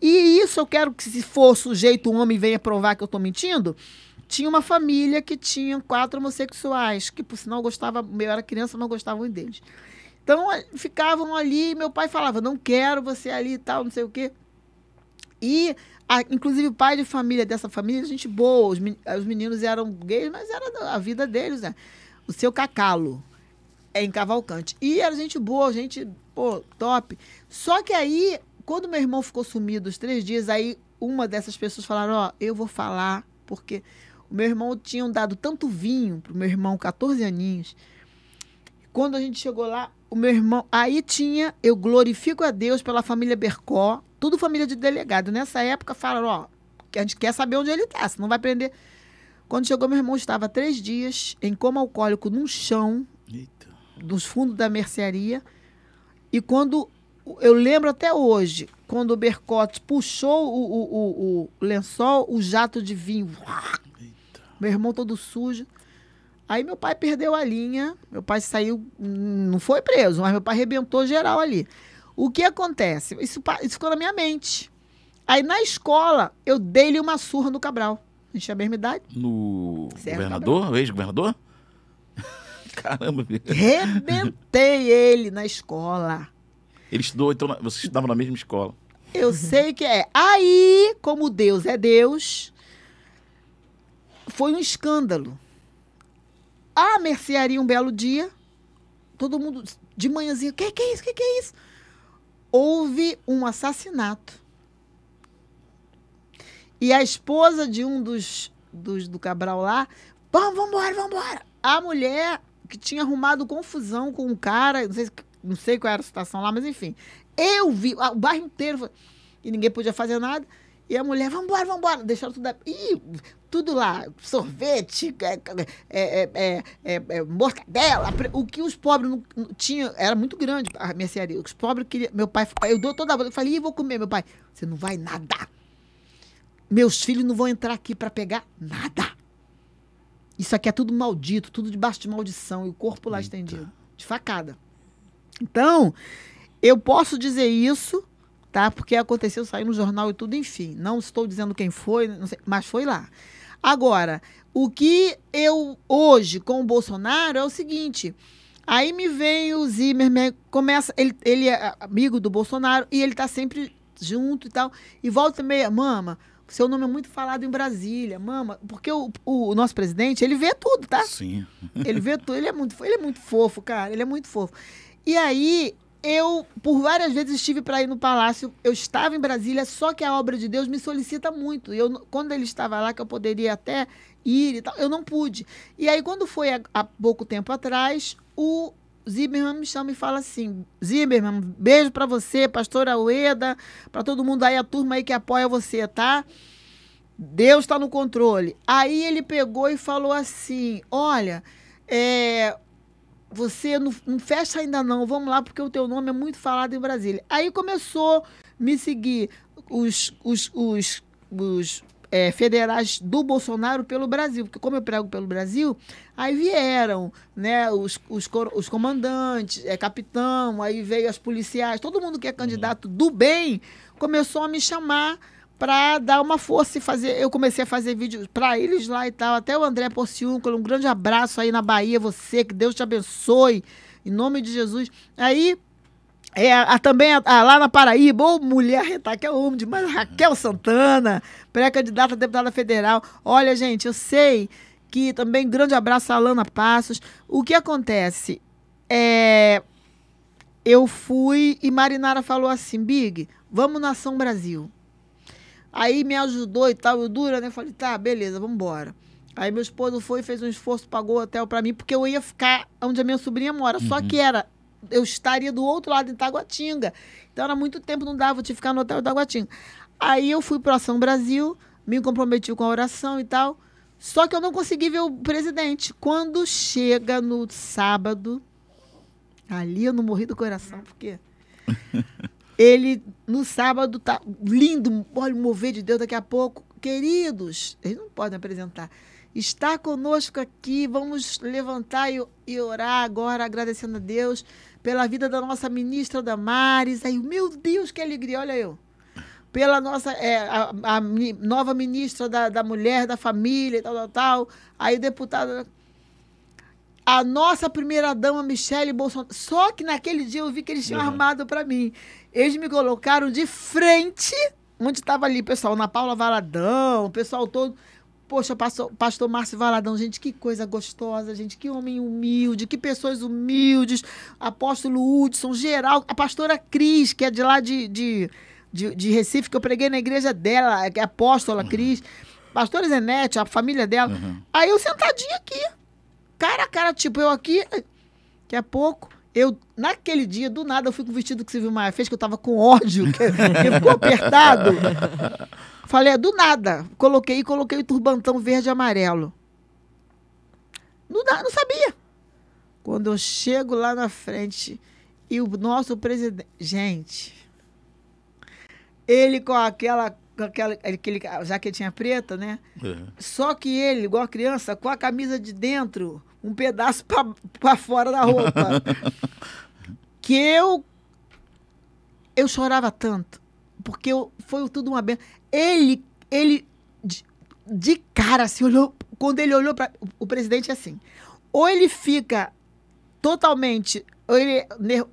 E isso eu quero que, se for sujeito, um homem venha provar que eu estou mentindo. Tinha uma família que tinha quatro homossexuais, que por sinal gostava, eu era criança, não gostavam deles. Então ficavam ali, meu pai falava, não quero você ali e tal, não sei o quê. E, a- inclusive, o pai de família dessa família, gente boa. Os, men- os meninos eram gays, mas era a vida deles, né? O seu Cacalo é em Cavalcante. E era gente boa, gente, pô, top. Só que aí, quando meu irmão ficou sumido os três dias, aí uma dessas pessoas falaram, ó, eu vou falar, porque o meu irmão tinham dado tanto vinho pro meu irmão, 14 aninhos. Quando a gente chegou lá, o meu irmão. Aí tinha, eu glorifico a Deus pela família Bercó, tudo família de delegado. Nessa época falaram, ó, que a gente quer saber onde ele tá, senão vai prender. Quando chegou, meu irmão estava três dias em coma alcoólico num chão, Eita. dos fundos da mercearia. E quando. Eu lembro até hoje, quando o Bercote puxou o, o, o, o lençol, o jato de vinho. Meu irmão todo sujo. Aí meu pai perdeu a linha, meu pai saiu, não foi preso, mas meu pai arrebentou geral ali. O que acontece? Isso, isso ficou na minha mente. Aí na escola, eu dei-lhe uma surra no Cabral. A gente tinha a mesma idade. No Certo, governador? Ex-governador? Caramba. Rebentei ele na escola. Ele estudou, então na- você estudava na mesma escola. Eu sei que é. Aí, como Deus é Deus, foi um escândalo. A mercearia, um belo dia, todo mundo de manhãzinha, o que, que é isso? O que, que é isso? Houve um assassinato. E a esposa de um dos, dos do Cabral lá, vamos, vamos embora, vamos embora. A mulher que tinha arrumado confusão com um cara, não sei, se- não sei qual era a situação lá, mas enfim. Eu vi, o bairro inteiro, e ninguém podia fazer nada. E a mulher, vamos embora, vamos embora. Deixaram tudo. Ih, tudo lá, sorvete, é, é, é, é, é, é, mortadela. O que os pobres não, não tinham, era muito grande a mercearia. Os pobres queriam. Meu pai, eu dou toda a volta. Eu falei, Ih, vou comer. Meu pai, você não vai nada. Meus filhos não vão entrar aqui para pegar nada. Isso aqui é tudo maldito, tudo debaixo de maldição. E o corpo lá estendido, de facada. Então, eu posso dizer isso, tá? Porque aconteceu, saiu no jornal e tudo, enfim. Não estou dizendo quem foi, sei, mas foi lá. Agora, o que eu hoje com o Bolsonaro é o seguinte. Aí me vem o Zimmermann, começa, ele, ele é amigo do Bolsonaro e ele tá sempre junto e tal. E volta e meia, mama, seu nome é muito falado em Brasília, mama, porque o, o nosso presidente, ele vê tudo, tá? Sim. Ele vê tudo, ele é muito, ele é muito fofo, cara, ele é muito fofo. E aí, eu, por várias vezes, estive para ir no palácio, eu estava em Brasília, só que a obra de Deus me solicita muito. Eu, quando ele estava lá, que eu poderia até ir e tal, eu não pude. E aí, quando foi há, pouco tempo atrás, o Zimmermann me chama e fala assim: Zimmermann, beijo para você, pastora Ueda, para todo mundo aí, a turma aí que apoia você, tá? Deus está no controle. Aí ele pegou e falou assim: Olha, é, você não, não fecha ainda não, vamos lá, porque o teu nome é muito falado em Brasília. Aí começou a me seguir os, os, os, os é, federais do Bolsonaro pelo Brasil, porque como eu prego pelo Brasil, aí vieram né, os, os, os comandantes, é, capitão, aí veio as policiais, todo mundo que é candidato do bem começou a me chamar para dar uma força e fazer. Eu comecei a fazer vídeos para eles lá e tal. Até o André Porciúncula, um grande abraço aí na Bahia, você, que Deus te abençoe, em nome de Jesus. Aí, é, a- também a- a- lá na Paraíba, ô mulher reta, que eu amo demais, Raquel Santana, pré-candidata a deputada federal. Olha, gente, eu sei que também grande abraço a Alana Passos. O que acontece? É, eu fui e Marinara falou assim, Big, vamos na Ação Brasil. Aí me ajudou e tal, eu dura, né? Falei, tá, beleza, vamos embora. Aí meu esposo foi, fez um esforço, pagou o hotel pra mim, porque eu ia ficar onde a minha sobrinha mora. Só que era, eu estaria do outro lado, em Taguatinga. Então era muito tempo, não dava, eu tinha que ficar no hotel de Taguatinga. Aí eu fui pro Ação Brasil, me comprometi com a oração e tal. Só que eu não consegui ver o presidente. Quando chega no sábado, ali eu não morri do coração, porque ele no sábado tá lindo, olha o mover de Deus daqui a pouco. Queridos, eles não podem apresentar. Está conosco aqui, vamos levantar e, e orar agora, agradecendo a Deus pela vida da nossa ministra Damares. Aí, meu Deus, que alegria, olha eu. Pela nossa é, a, a nova ministra da, da Mulher, da Família e tal, tal, tal. Aí, deputada a nossa primeira-dama, Michele Bolsonaro. Só que naquele dia eu vi que eles tinham Uhum. armado para mim. Eles me colocaram de frente, onde estava ali pessoal, na Paula Valadão, o pessoal todo. Poxa, pastor, pastor Márcio Valadão, gente, que coisa gostosa, gente, que homem humilde, que pessoas humildes. Apóstolo Hudson, geral, a pastora Cris, que é de lá de, de, de, de Recife, que eu preguei na igreja dela, que é apóstola Cris. Pastora Zenete, a família dela. Uhum. Aí eu sentadinha aqui, cara a cara, tipo, eu aqui, daqui a pouco, eu, naquele dia, do nada, eu fui com o vestido que Silvio Maia fez, que eu tava com ódio, que, que ficou apertado. Falei, é, do nada, coloquei, coloquei o turbantão verde e amarelo. Não, não sabia. Quando eu chego lá na frente e o nosso presidente. Gente, ele com aquela. Aquela aquele jaquetinha preta, né? Uhum. Só que ele, igual a criança, com a camisa de dentro, um pedaço para fora da roupa. que eu. Eu chorava tanto. Porque eu, foi tudo uma benção. Ele, ele de, de cara, assim, olhou. Quando ele olhou para. O presidente é assim. Ou ele fica totalmente ele,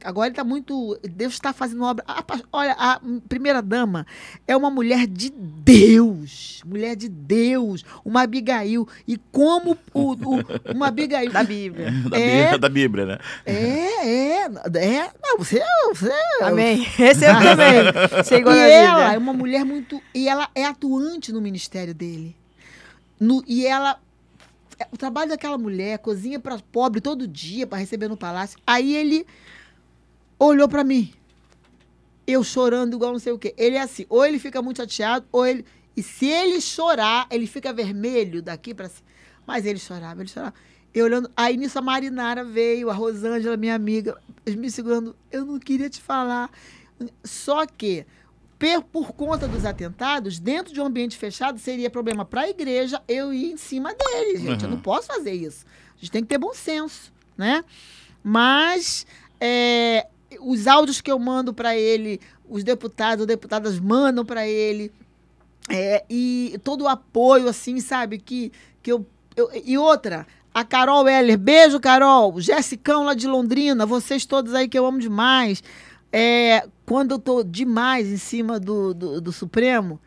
agora ele está muito. Deus está fazendo obra. A, olha, a primeira dama é uma mulher de Deus. Mulher de Deus. Uma Abigail. E como o, o uma Abigail. Da Bíblia. Da, é, Bíblia, da Bíblia, né? É, é. é não, você. você Amém. Esse eu também. Igual e ela é uma mulher muito. E ela é atuante no ministério dele. No, e ela é, o trabalho daquela mulher, cozinha para pobre todo dia para receber no palácio. Aí ele olhou para mim. Eu chorando igual não sei o quê. Ele é assim, ou ele fica muito chateado, ou ele e se ele chorar, ele fica vermelho daqui para cima. Mas ele chorava, ele chorava. Eu olhando, aí nisso a Marinara veio, a Rosângela, minha amiga, me segurando. Eu não queria te falar. Só que por conta dos atentados, dentro de um ambiente fechado, seria problema para a igreja eu ir em cima dele, gente. Uhum. Eu não posso fazer isso. A gente tem que ter bom senso, né? Mas é, os áudios que eu mando para ele, os deputados ou deputadas mandam para ele, é, e todo o apoio, assim, sabe? Que, que eu, eu. E outra, a Carol Heller, beijo, Carol. Jessicão lá de Londrina, vocês todos aí que eu amo demais. É, quando eu tô demais em cima do, do, do Supremo,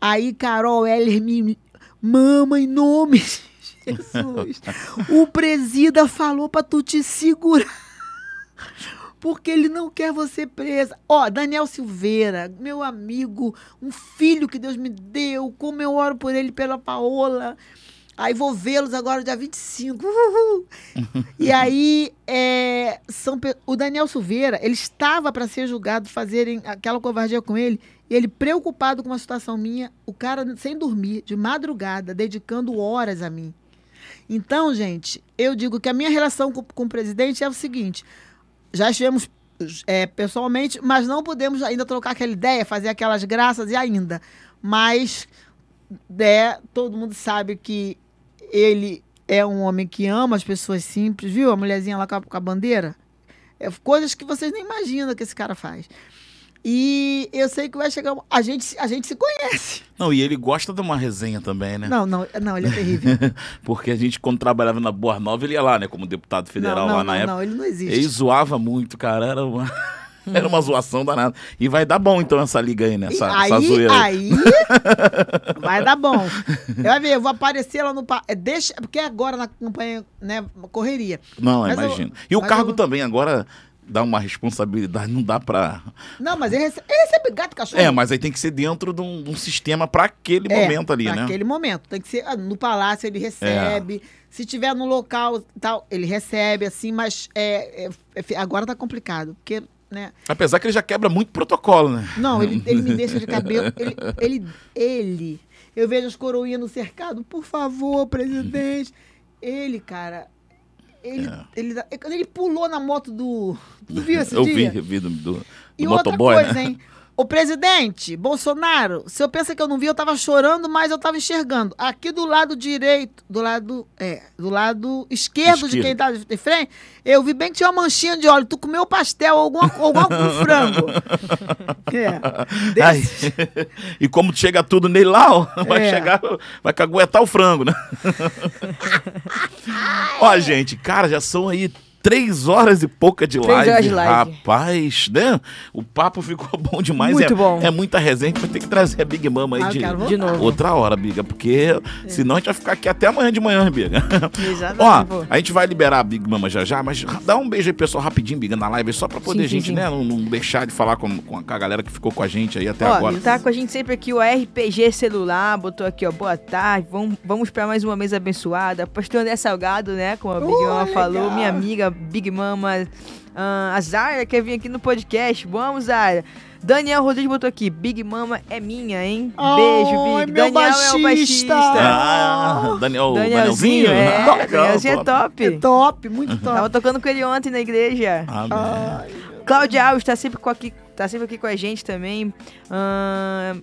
aí Carol Heller me mama em nome de Jesus. o presida falou para tu te segurar. Porque ele não quer você presa. Ó, Daniel Silveira, meu amigo, um filho que Deus me deu, como eu oro por ele pela Paola. Aí vou vê-los agora dia 25. Uhul. e aí, é, são, o Daniel Silveira, ele estava para ser julgado, fazerem aquela covardia com ele, e ele preocupado com uma situação minha, o cara sem dormir, de madrugada, dedicando horas a mim. Então, gente, eu digo que a minha relação com, com o presidente é o seguinte: já estivemos é, pessoalmente, mas não podemos ainda trocar aquela ideia, fazer aquelas graças e ainda. Mas é, todo mundo sabe que ele é um homem que ama as pessoas simples, viu? A mulherzinha lá com a, com a bandeira. É, coisas que vocês nem imaginam que esse cara faz. E eu sei que vai chegar. A gente, a gente se conhece. Não, e ele gosta de uma resenha também, né? Não, não, não, ele é terrível. Porque a gente, quando trabalhava na Boa Nova, ele ia lá, né? Como deputado federal não, não, lá na não, época. Não, ele não existe. Ele zoava muito, cara. Era uma. Era uma zoação danada. E vai dar bom, então, essa liga aí, né? Essa, aí, essa zoeira. Aí, vai dar bom. Eu vai ver, eu vou aparecer lá no... É, deixa, porque agora na campanha, né, correria. Não, imagino. E o cargo eu... também agora dá uma responsabilidade, não dá pra... Não, mas ele recebe, ele recebe gato cachorro. É, mas aí tem que ser dentro de um, de um sistema para aquele é, momento ali, né? naquele momento. Tem que ser ah, no palácio, ele recebe... É. Se tiver no local tal, ele recebe, assim, mas é, é, é agora tá complicado, porque né? Apesar que ele já quebra muito protocolo, né? Não, ele, ele me deixa de cabelo. Ele, ele, ele, eu vejo as coroinhas no cercado, por favor, presidente. Ele, cara, ele, é. ele, quando ele pulou na moto do. Tu viu esse eu dia? Vi, eu vi do, do, do e motoboy, outra coisa, né? hein? O presidente Bolsonaro, se eu pensa que eu não vi, eu tava chorando, mas eu tava enxergando. Aqui do lado direito, do lado, é, do lado esquerdo, esquerdo. de quem tá de frente, eu vi bem que tinha uma manchinha de óleo. Tu comeu pastel, alguma, alguma com frango. É. Ai, e como chega tudo nele lá, ó, vai é. chegar, vai caguetar o frango, né? Ó, gente, cara, já são aí três horas e pouca de live. Horas de live. Rapaz, né? O papo ficou bom demais. Muito é, bom. É muita resenha. Vai ter que trazer a Big Mama aí ah, de, de novo. outra hora, Biga. Porque é. senão a gente vai ficar aqui até amanhã de manhã, Biga. Ó, a gente vai liberar a Big Mama já já, mas dá um beijo aí, pessoal, rapidinho, Biga, na live, só pra poder sim, a gente, sim, né, não, não, deixar de falar com, com, a galera que ficou com a gente aí até ó, agora. Tá com a gente sempre aqui o RPG Celular, botou aqui, ó, boa tarde, vamos, vamos pra mais uma mesa abençoada. Pastor André Salgado, né, como a Big Mama falou, minha amiga Big Mama, ah, a Zara quer vir aqui no podcast. Vamos, Zara. Daniel Rodrigues botou aqui, Big Mama é minha, hein? Oh, Beijo, Big. meu Daniel é o baixista. baixista. Ah, Daniel, Danielzinho, é. Ah, legal, Danielzinho é top. É top, muito top. Tava tocando com ele ontem na igreja. Amém. Ai, Cláudia Alves tá sempre, com aqui, tá sempre aqui com a gente também. Ahn,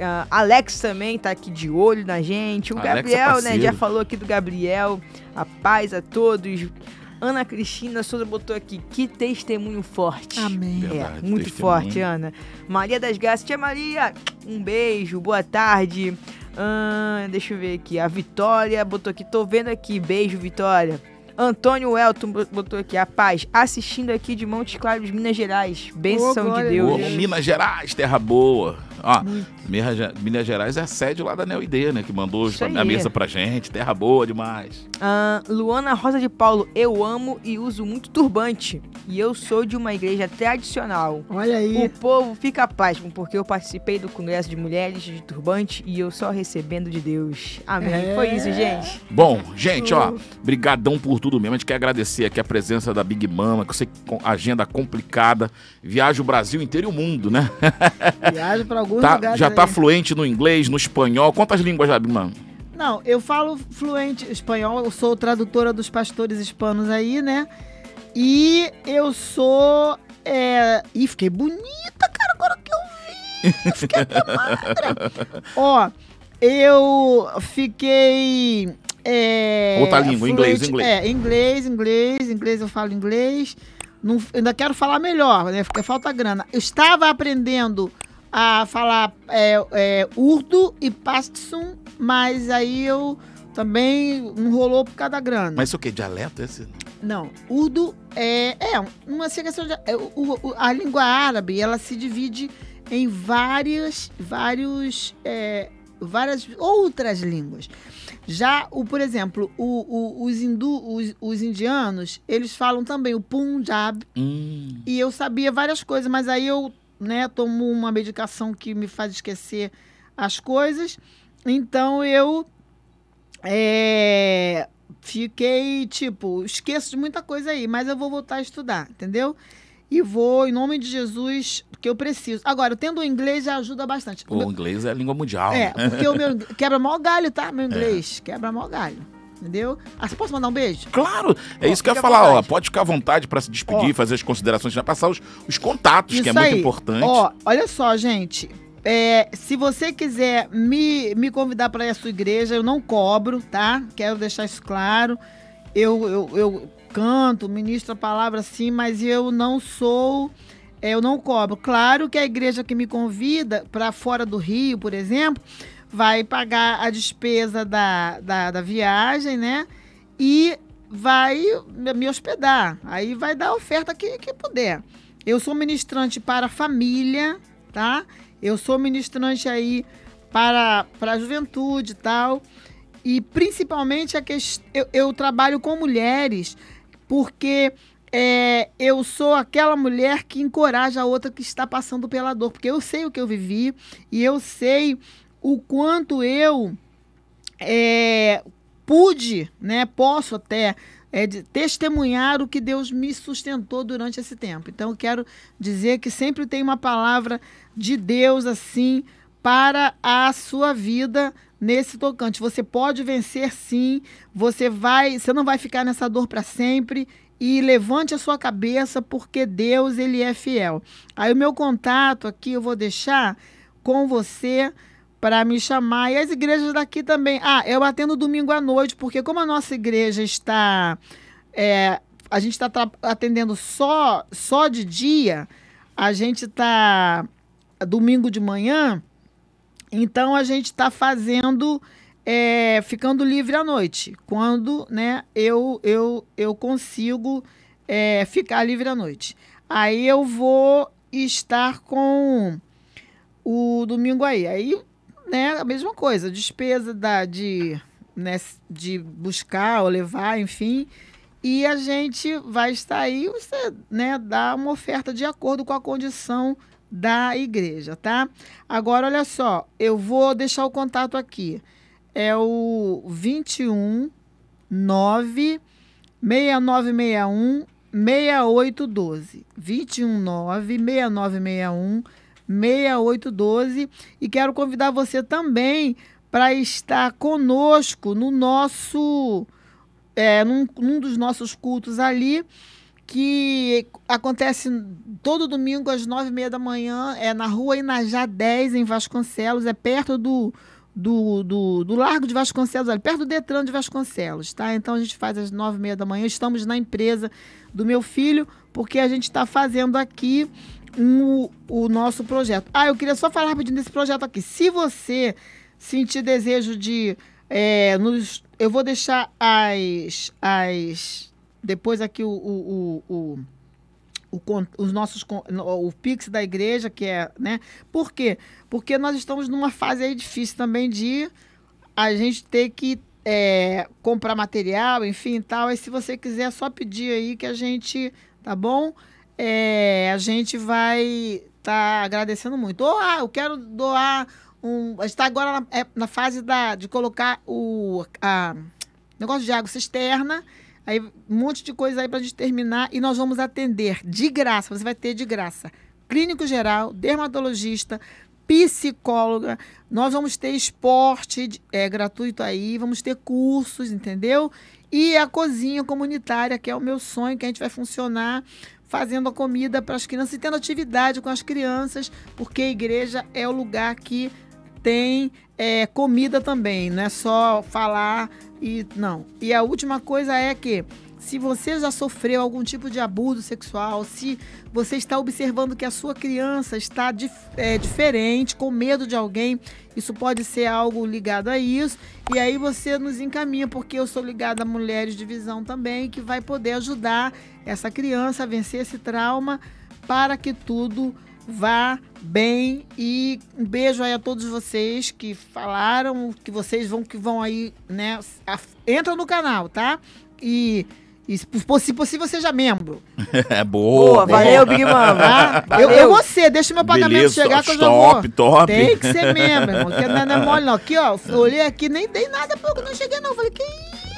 ah, Alex também tá aqui de olho na gente. O Alex é Gabriel, né? parceiro. Já falou aqui do Gabriel. A paz a todos. Ana Cristina Souza botou aqui. Que testemunho forte. Amém. Verdade, É, muito testemunho. forte, Ana. Maria das Graças. Tia Maria, um beijo, boa tarde. Ahn, deixa eu ver aqui. A Vitória botou aqui. Tô vendo aqui. Beijo, Vitória. Antônio Elton botou aqui. A paz. Assistindo aqui de Montes Claros, Minas Gerais. Benção de glória a Deus. Ô, Minas Gerais, terra boa. Ó. Minas Ge- Minas Gerais é a sede lá da NeoID, né? Que mandou Isso a aí. mesa pra gente. Terra boa demais. Ah, Luana Rosa de Paulo, eu amo e uso muito turbante. E eu sou de uma igreja tradicional. Olha aí. O povo fica pasmo, porque eu participei do Congresso de Mulheres de Turbante e eu só recebendo de Deus. Amém. É. Foi isso, gente. Bom, gente, ó, brigadão por tudo mesmo. A gente quer agradecer aqui a presença da Big Mama, que eu sei que com agenda complicada, viaja o Brasil inteiro e o mundo, né? Viagem para Tá- já tá fluente no inglês, no espanhol. Quantas línguas já, Mama? Não, eu falo fluente espanhol, eu sou tradutora dos pastores hispanos aí, né? E eu sou. É... Ih, fiquei bonita, cara, agora que eu vi. Fiquei até magra. Ó, eu fiquei. É, Outra língua, inglês, inglês. É, inglês, inglês, inglês eu falo inglês. Não, ainda quero falar melhor, né? Porque falta grana. Eu estava aprendendo a falar é, é, urdu e pashtun, mas aí eu também não rolou por causa da grana. Mas isso o quê? Dialeto esse? Não, urdu é, é uma questão de, é, o- o- a língua árabe, ela se divide em várias, vários, é, várias outras línguas. Já, o, por exemplo, o- o- os, hindu, os, os indianos, eles falam também o Punjab, Hum. e eu sabia várias coisas, mas aí eu, né, tomo uma medicação que me faz esquecer as coisas. Então eu é, fiquei, tipo, esqueço de muita coisa aí, mas eu vou voltar a estudar, entendeu? E vou, em nome de Jesus, que eu preciso. Agora, tendo o inglês já ajuda bastante. O inglês é a língua mundial. É, né? porque o meu quebra mó galho, tá? Meu inglês quebra mó galho. Entendeu? Ah, você posso mandar um beijo? Claro, é Ó, isso que eu ia falar, ó. Pode ficar à vontade pra se despedir, Ó. fazer as considerações, já passar os, os contatos, que é muito aí. importante. Ó, olha só, gente. É, se você quiser me, me convidar para ir à sua igreja, eu não cobro, tá? Quero deixar isso claro. Eu, eu, eu canto, ministro a palavra sim, mas eu não sou. é, Eu não cobro. Claro que a igreja que me convida para fora do Rio, por exemplo, vai pagar a despesa da, da, da viagem, né? E vai me hospedar. Aí vai dar a oferta que, que puder. Eu sou ministrante para família, tá? Eu sou ministrante aí para, para a juventude e tal. E principalmente a quest... eu, eu trabalho com mulheres, porque é, eu sou aquela mulher que encoraja a outra que está passando pela dor. Porque eu sei o que eu vivi e eu sei o quanto eu é, pude, né? Posso até é, de testemunhar o que Deus me sustentou durante esse tempo. Então, eu quero dizer que sempre tem uma palavra de Deus assim para a sua vida nesse tocante. Você pode vencer sim, você vai, você não vai ficar nessa dor para sempre e levante a sua cabeça porque Deus ele é fiel. Aí o meu contato aqui eu vou deixar com você para me chamar e as igrejas daqui também. Ah, eu atendo domingo à noite porque como a nossa igreja está é, a gente está atendendo só só de dia, a gente está domingo de manhã, então a gente está fazendo, é, ficando livre à noite, quando né, eu, eu, eu consigo é, ficar livre à noite. Aí eu vou estar com o domingo aí. Aí, né, a mesma coisa, despesa da, de, né, de buscar ou levar, enfim. E a gente vai estar aí, você né, dá uma oferta de acordo com a condição da igreja, tá? Agora, olha só, eu vou deixar o contato aqui. É o 21 9 6961 6812. 219 6961 6812 e quero convidar você também para estar conosco no nosso é, num, num dos nossos cultos ali que acontece todo domingo às nove e meia da manhã, é na rua Inajá 10, em Vasconcelos, é perto do, do, do, do Largo de Vasconcelos, ali, perto do Detran de Vasconcelos, tá? Então a gente faz às nove e meia da manhã, estamos na empresa do meu filho, porque a gente está fazendo aqui um, o nosso projeto. Ah, eu queria só falar rapidinho desse projeto aqui. Se você sentir desejo de... É, nos, eu vou deixar as, as depois aqui o, o, o, o, os nossos o Pix da igreja, que é, né? Por quê? Porque nós estamos numa fase aí difícil também de a gente ter que é, comprar material, enfim, tal. E se você quiser, é só pedir aí que a gente, tá bom? É, a gente vai estar tá agradecendo muito. Ou, ah, eu quero doar um. A gente está agora na, é, na, fase da, de colocar o a, negócio de água cisterna Aí um monte de coisa aí para a gente terminar e nós vamos atender de graça. Você vai ter de graça clínico geral, dermatologista, psicóloga. Nós vamos ter esporte é, gratuito aí, vamos ter cursos, entendeu? E a cozinha comunitária, que é o meu sonho, que a gente vai funcionar fazendo a comida para as crianças e tendo atividade com as crianças, porque a igreja é o lugar que tem é, comida também, não é só falar e não. E a última coisa é que se você já sofreu algum tipo de abuso sexual, se você está observando que a sua criança está dif é, diferente, com medo de alguém, isso pode ser algo ligado a isso. E aí você nos encaminha, porque eu sou ligada a mulheres de visão também, que vai poder ajudar essa criança a vencer esse trauma para que tudo vá bem e um beijo aí a todos vocês que falaram que vocês vão que vão aí, né? Entra no canal, tá? E e, se possível, seja membro. É boa. boa valeu, Big Mama. Ah, eu, eu vou ser, deixa o meu pagamento Beleza, chegar que eu já vou. Top, top. Tem que ser membro, irmão. Porque não é, não é mole, não. Aqui, ó, olhei aqui, nem dei nada porque eu não cheguei, não. Falei, que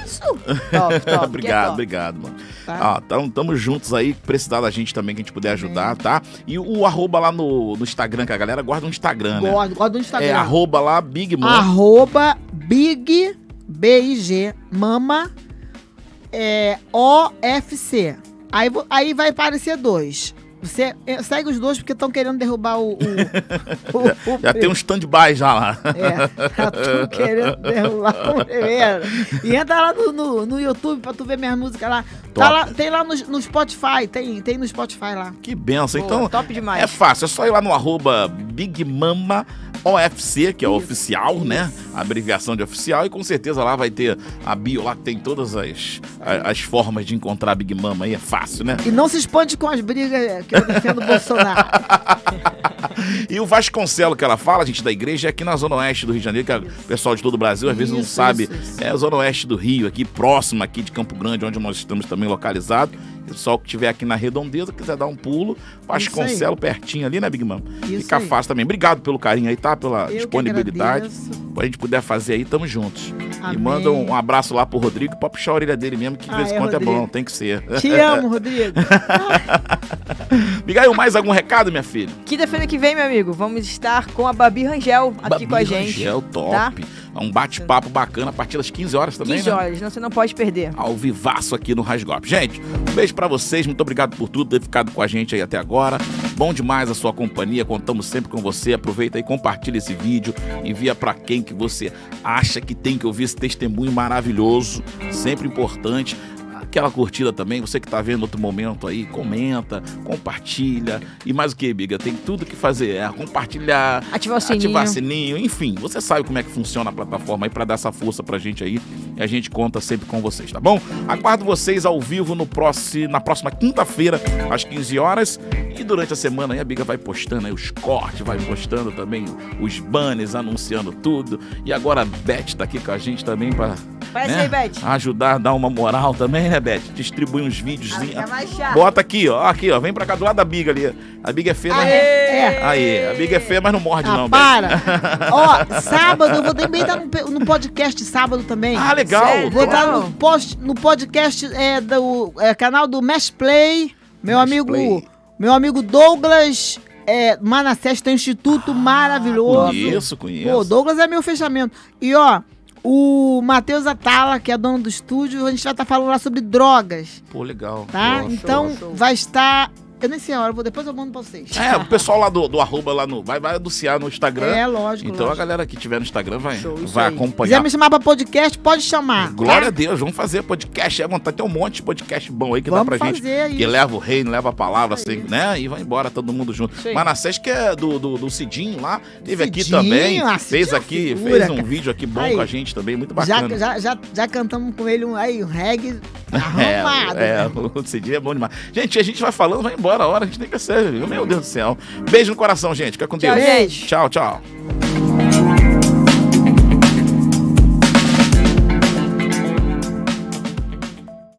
isso? Top, top. obrigado, top. obrigado, mano. Tá. Ah, tamo, tamo juntos aí. Precisar da gente também, que a gente puder ajudar, tá? E o, arroba lá no, no Instagram, que a galera guarda no Instagram, né? Guarda, guarda no Instagram. É arroba lá, Big Mama. Arroba Big, B-I-G, Mama, é, OFC. Aí, aí vai aparecer dois. Você é, segue os dois porque estão querendo derrubar o. o, o, o já tem um stand-by já lá. É, já estão querendo derrubar o primeiro. E entra lá no, no, no YouTube pra tu ver minhas músicas lá. Tá lá tem lá no, no, Spotify, tem, tem no Spotify lá. Que benção. então, top demais. É fácil, é só ir lá no arroba Big Mama OFC, que é Isso. oficial, né? A abreviação de oficial, e com certeza lá vai ter a bio lá que tem todas as, as, as formas de encontrar a Big Mama aí, é fácil, né? E não se expande com as brigas que eu defendo o Bolsonaro. e o Vasconcelo que ela fala, gente, da igreja, é aqui na Zona Oeste do Rio de Janeiro, que é o pessoal de todo o Brasil às vezes isso, não sabe. Isso, isso. É a Zona Oeste do Rio, aqui próximo aqui de Campo Grande, onde nós estamos também localizados. O pessoal que estiver aqui na redondeza, quiser dar um pulo, Vasconcelo pertinho ali, né, Big Mama? Fica aí. fácil também. Obrigado pelo carinho aí, tá? Pela Eu disponibilidade. Pra gente puder fazer aí, tamo juntos. Amém. E manda um, abraço lá pro Rodrigo, pode puxar a orelha dele mesmo, que de ah, vez em quando é bom, tem que ser. Te amo, Rodrigo. Migael, mais algum recado, minha filha? Quinta-feira que vem, meu amigo, vamos estar com a Babi Rangel aqui Babi com a gente. Rangel, top. Tá? É um bate-papo bacana a partir das 15 horas também, 15 né? horas, não, você não pode perder. Ao vivaço aqui no Rasgop. Gente, um beijo para vocês, muito obrigado por tudo, ter ficado com a gente aí até agora. Bom demais a sua companhia, contamos sempre com você. Aproveita e compartilha esse vídeo, envia para quem que você acha que tem que ouvir esse testemunho maravilhoso, sempre importante aquela curtida também. Você que está vendo outro momento aí, comenta, compartilha. E mais o que, Biga? Tem tudo que fazer. É compartilhar, ativar o sininho. ativar sininho, enfim. Você sabe como é que funciona a plataforma aí para dar essa força pra gente aí. E a gente conta sempre com vocês, tá bom? Aguardo vocês ao vivo no próximo, na próxima quinta-feira, às 15 horas. E durante a semana aí a Biga vai postando aí os cortes, vai postando também os banners, anunciando tudo. E agora a Beth tá aqui com a gente também para né? Ajudar, dar uma moral também, né, Beth? Distribui uns vídeos. Chato. Bota aqui, ó. Aqui, ó. Vem pra cá do lado da Biga ali. A Biga é feia, mas. É. Aí, a Biga é feia, mas não morde, Ah, não, para! Beth. Ó, sábado, eu vou também estar no, podcast sábado também. Ah, legal. Sério? Vou estar Legal. no, post, no podcast é, do é, canal do Mesh Play. Meu Mesh amigo, Play. meu amigo Douglas é, Manassés tem um instituto maravilhoso. Conheço, conheço. Pô, Douglas é meu fechamento. E ó, o Matheus Atala, que é dono do estúdio, a gente vai estar falando lá sobre drogas, Pô, legal. tá? Pô, então show. vai estar. Eu nem sei a hora, vou, depois eu mando pra vocês. É, o pessoal lá do, do arroba lá no. Vai, vai anunciar no Instagram. É, lógico. Então a lógico. galera que tiver no Instagram vai, Show, isso vai aí. Quiser acompanhar. me chamar pra podcast, pode chamar. Glória tá? a Deus, vamos fazer podcast. É vontade. Tem um monte de podcast bom aí que Vamos dá pra gente. fazer Que isso. leva o reino, leva a palavra, assim, né? E vai embora todo mundo junto. Isso. Manassés, que é do, do, do Cidinho lá, teve aqui Cidinho, também. ah, Fez aqui, figura, fez um cara. vídeo aqui bom Aí. com a gente também, muito Já, bacana. já, já, já cantamos com ele um, aí, um reggae arrumado. é, né? o é bom demais. Gente, a gente vai falando, vai embora a hora, a gente tem que ser. Meu Deus do céu. Beijo no coração, gente. Fica com Tchau, Deus. gente. Tchau, tchau.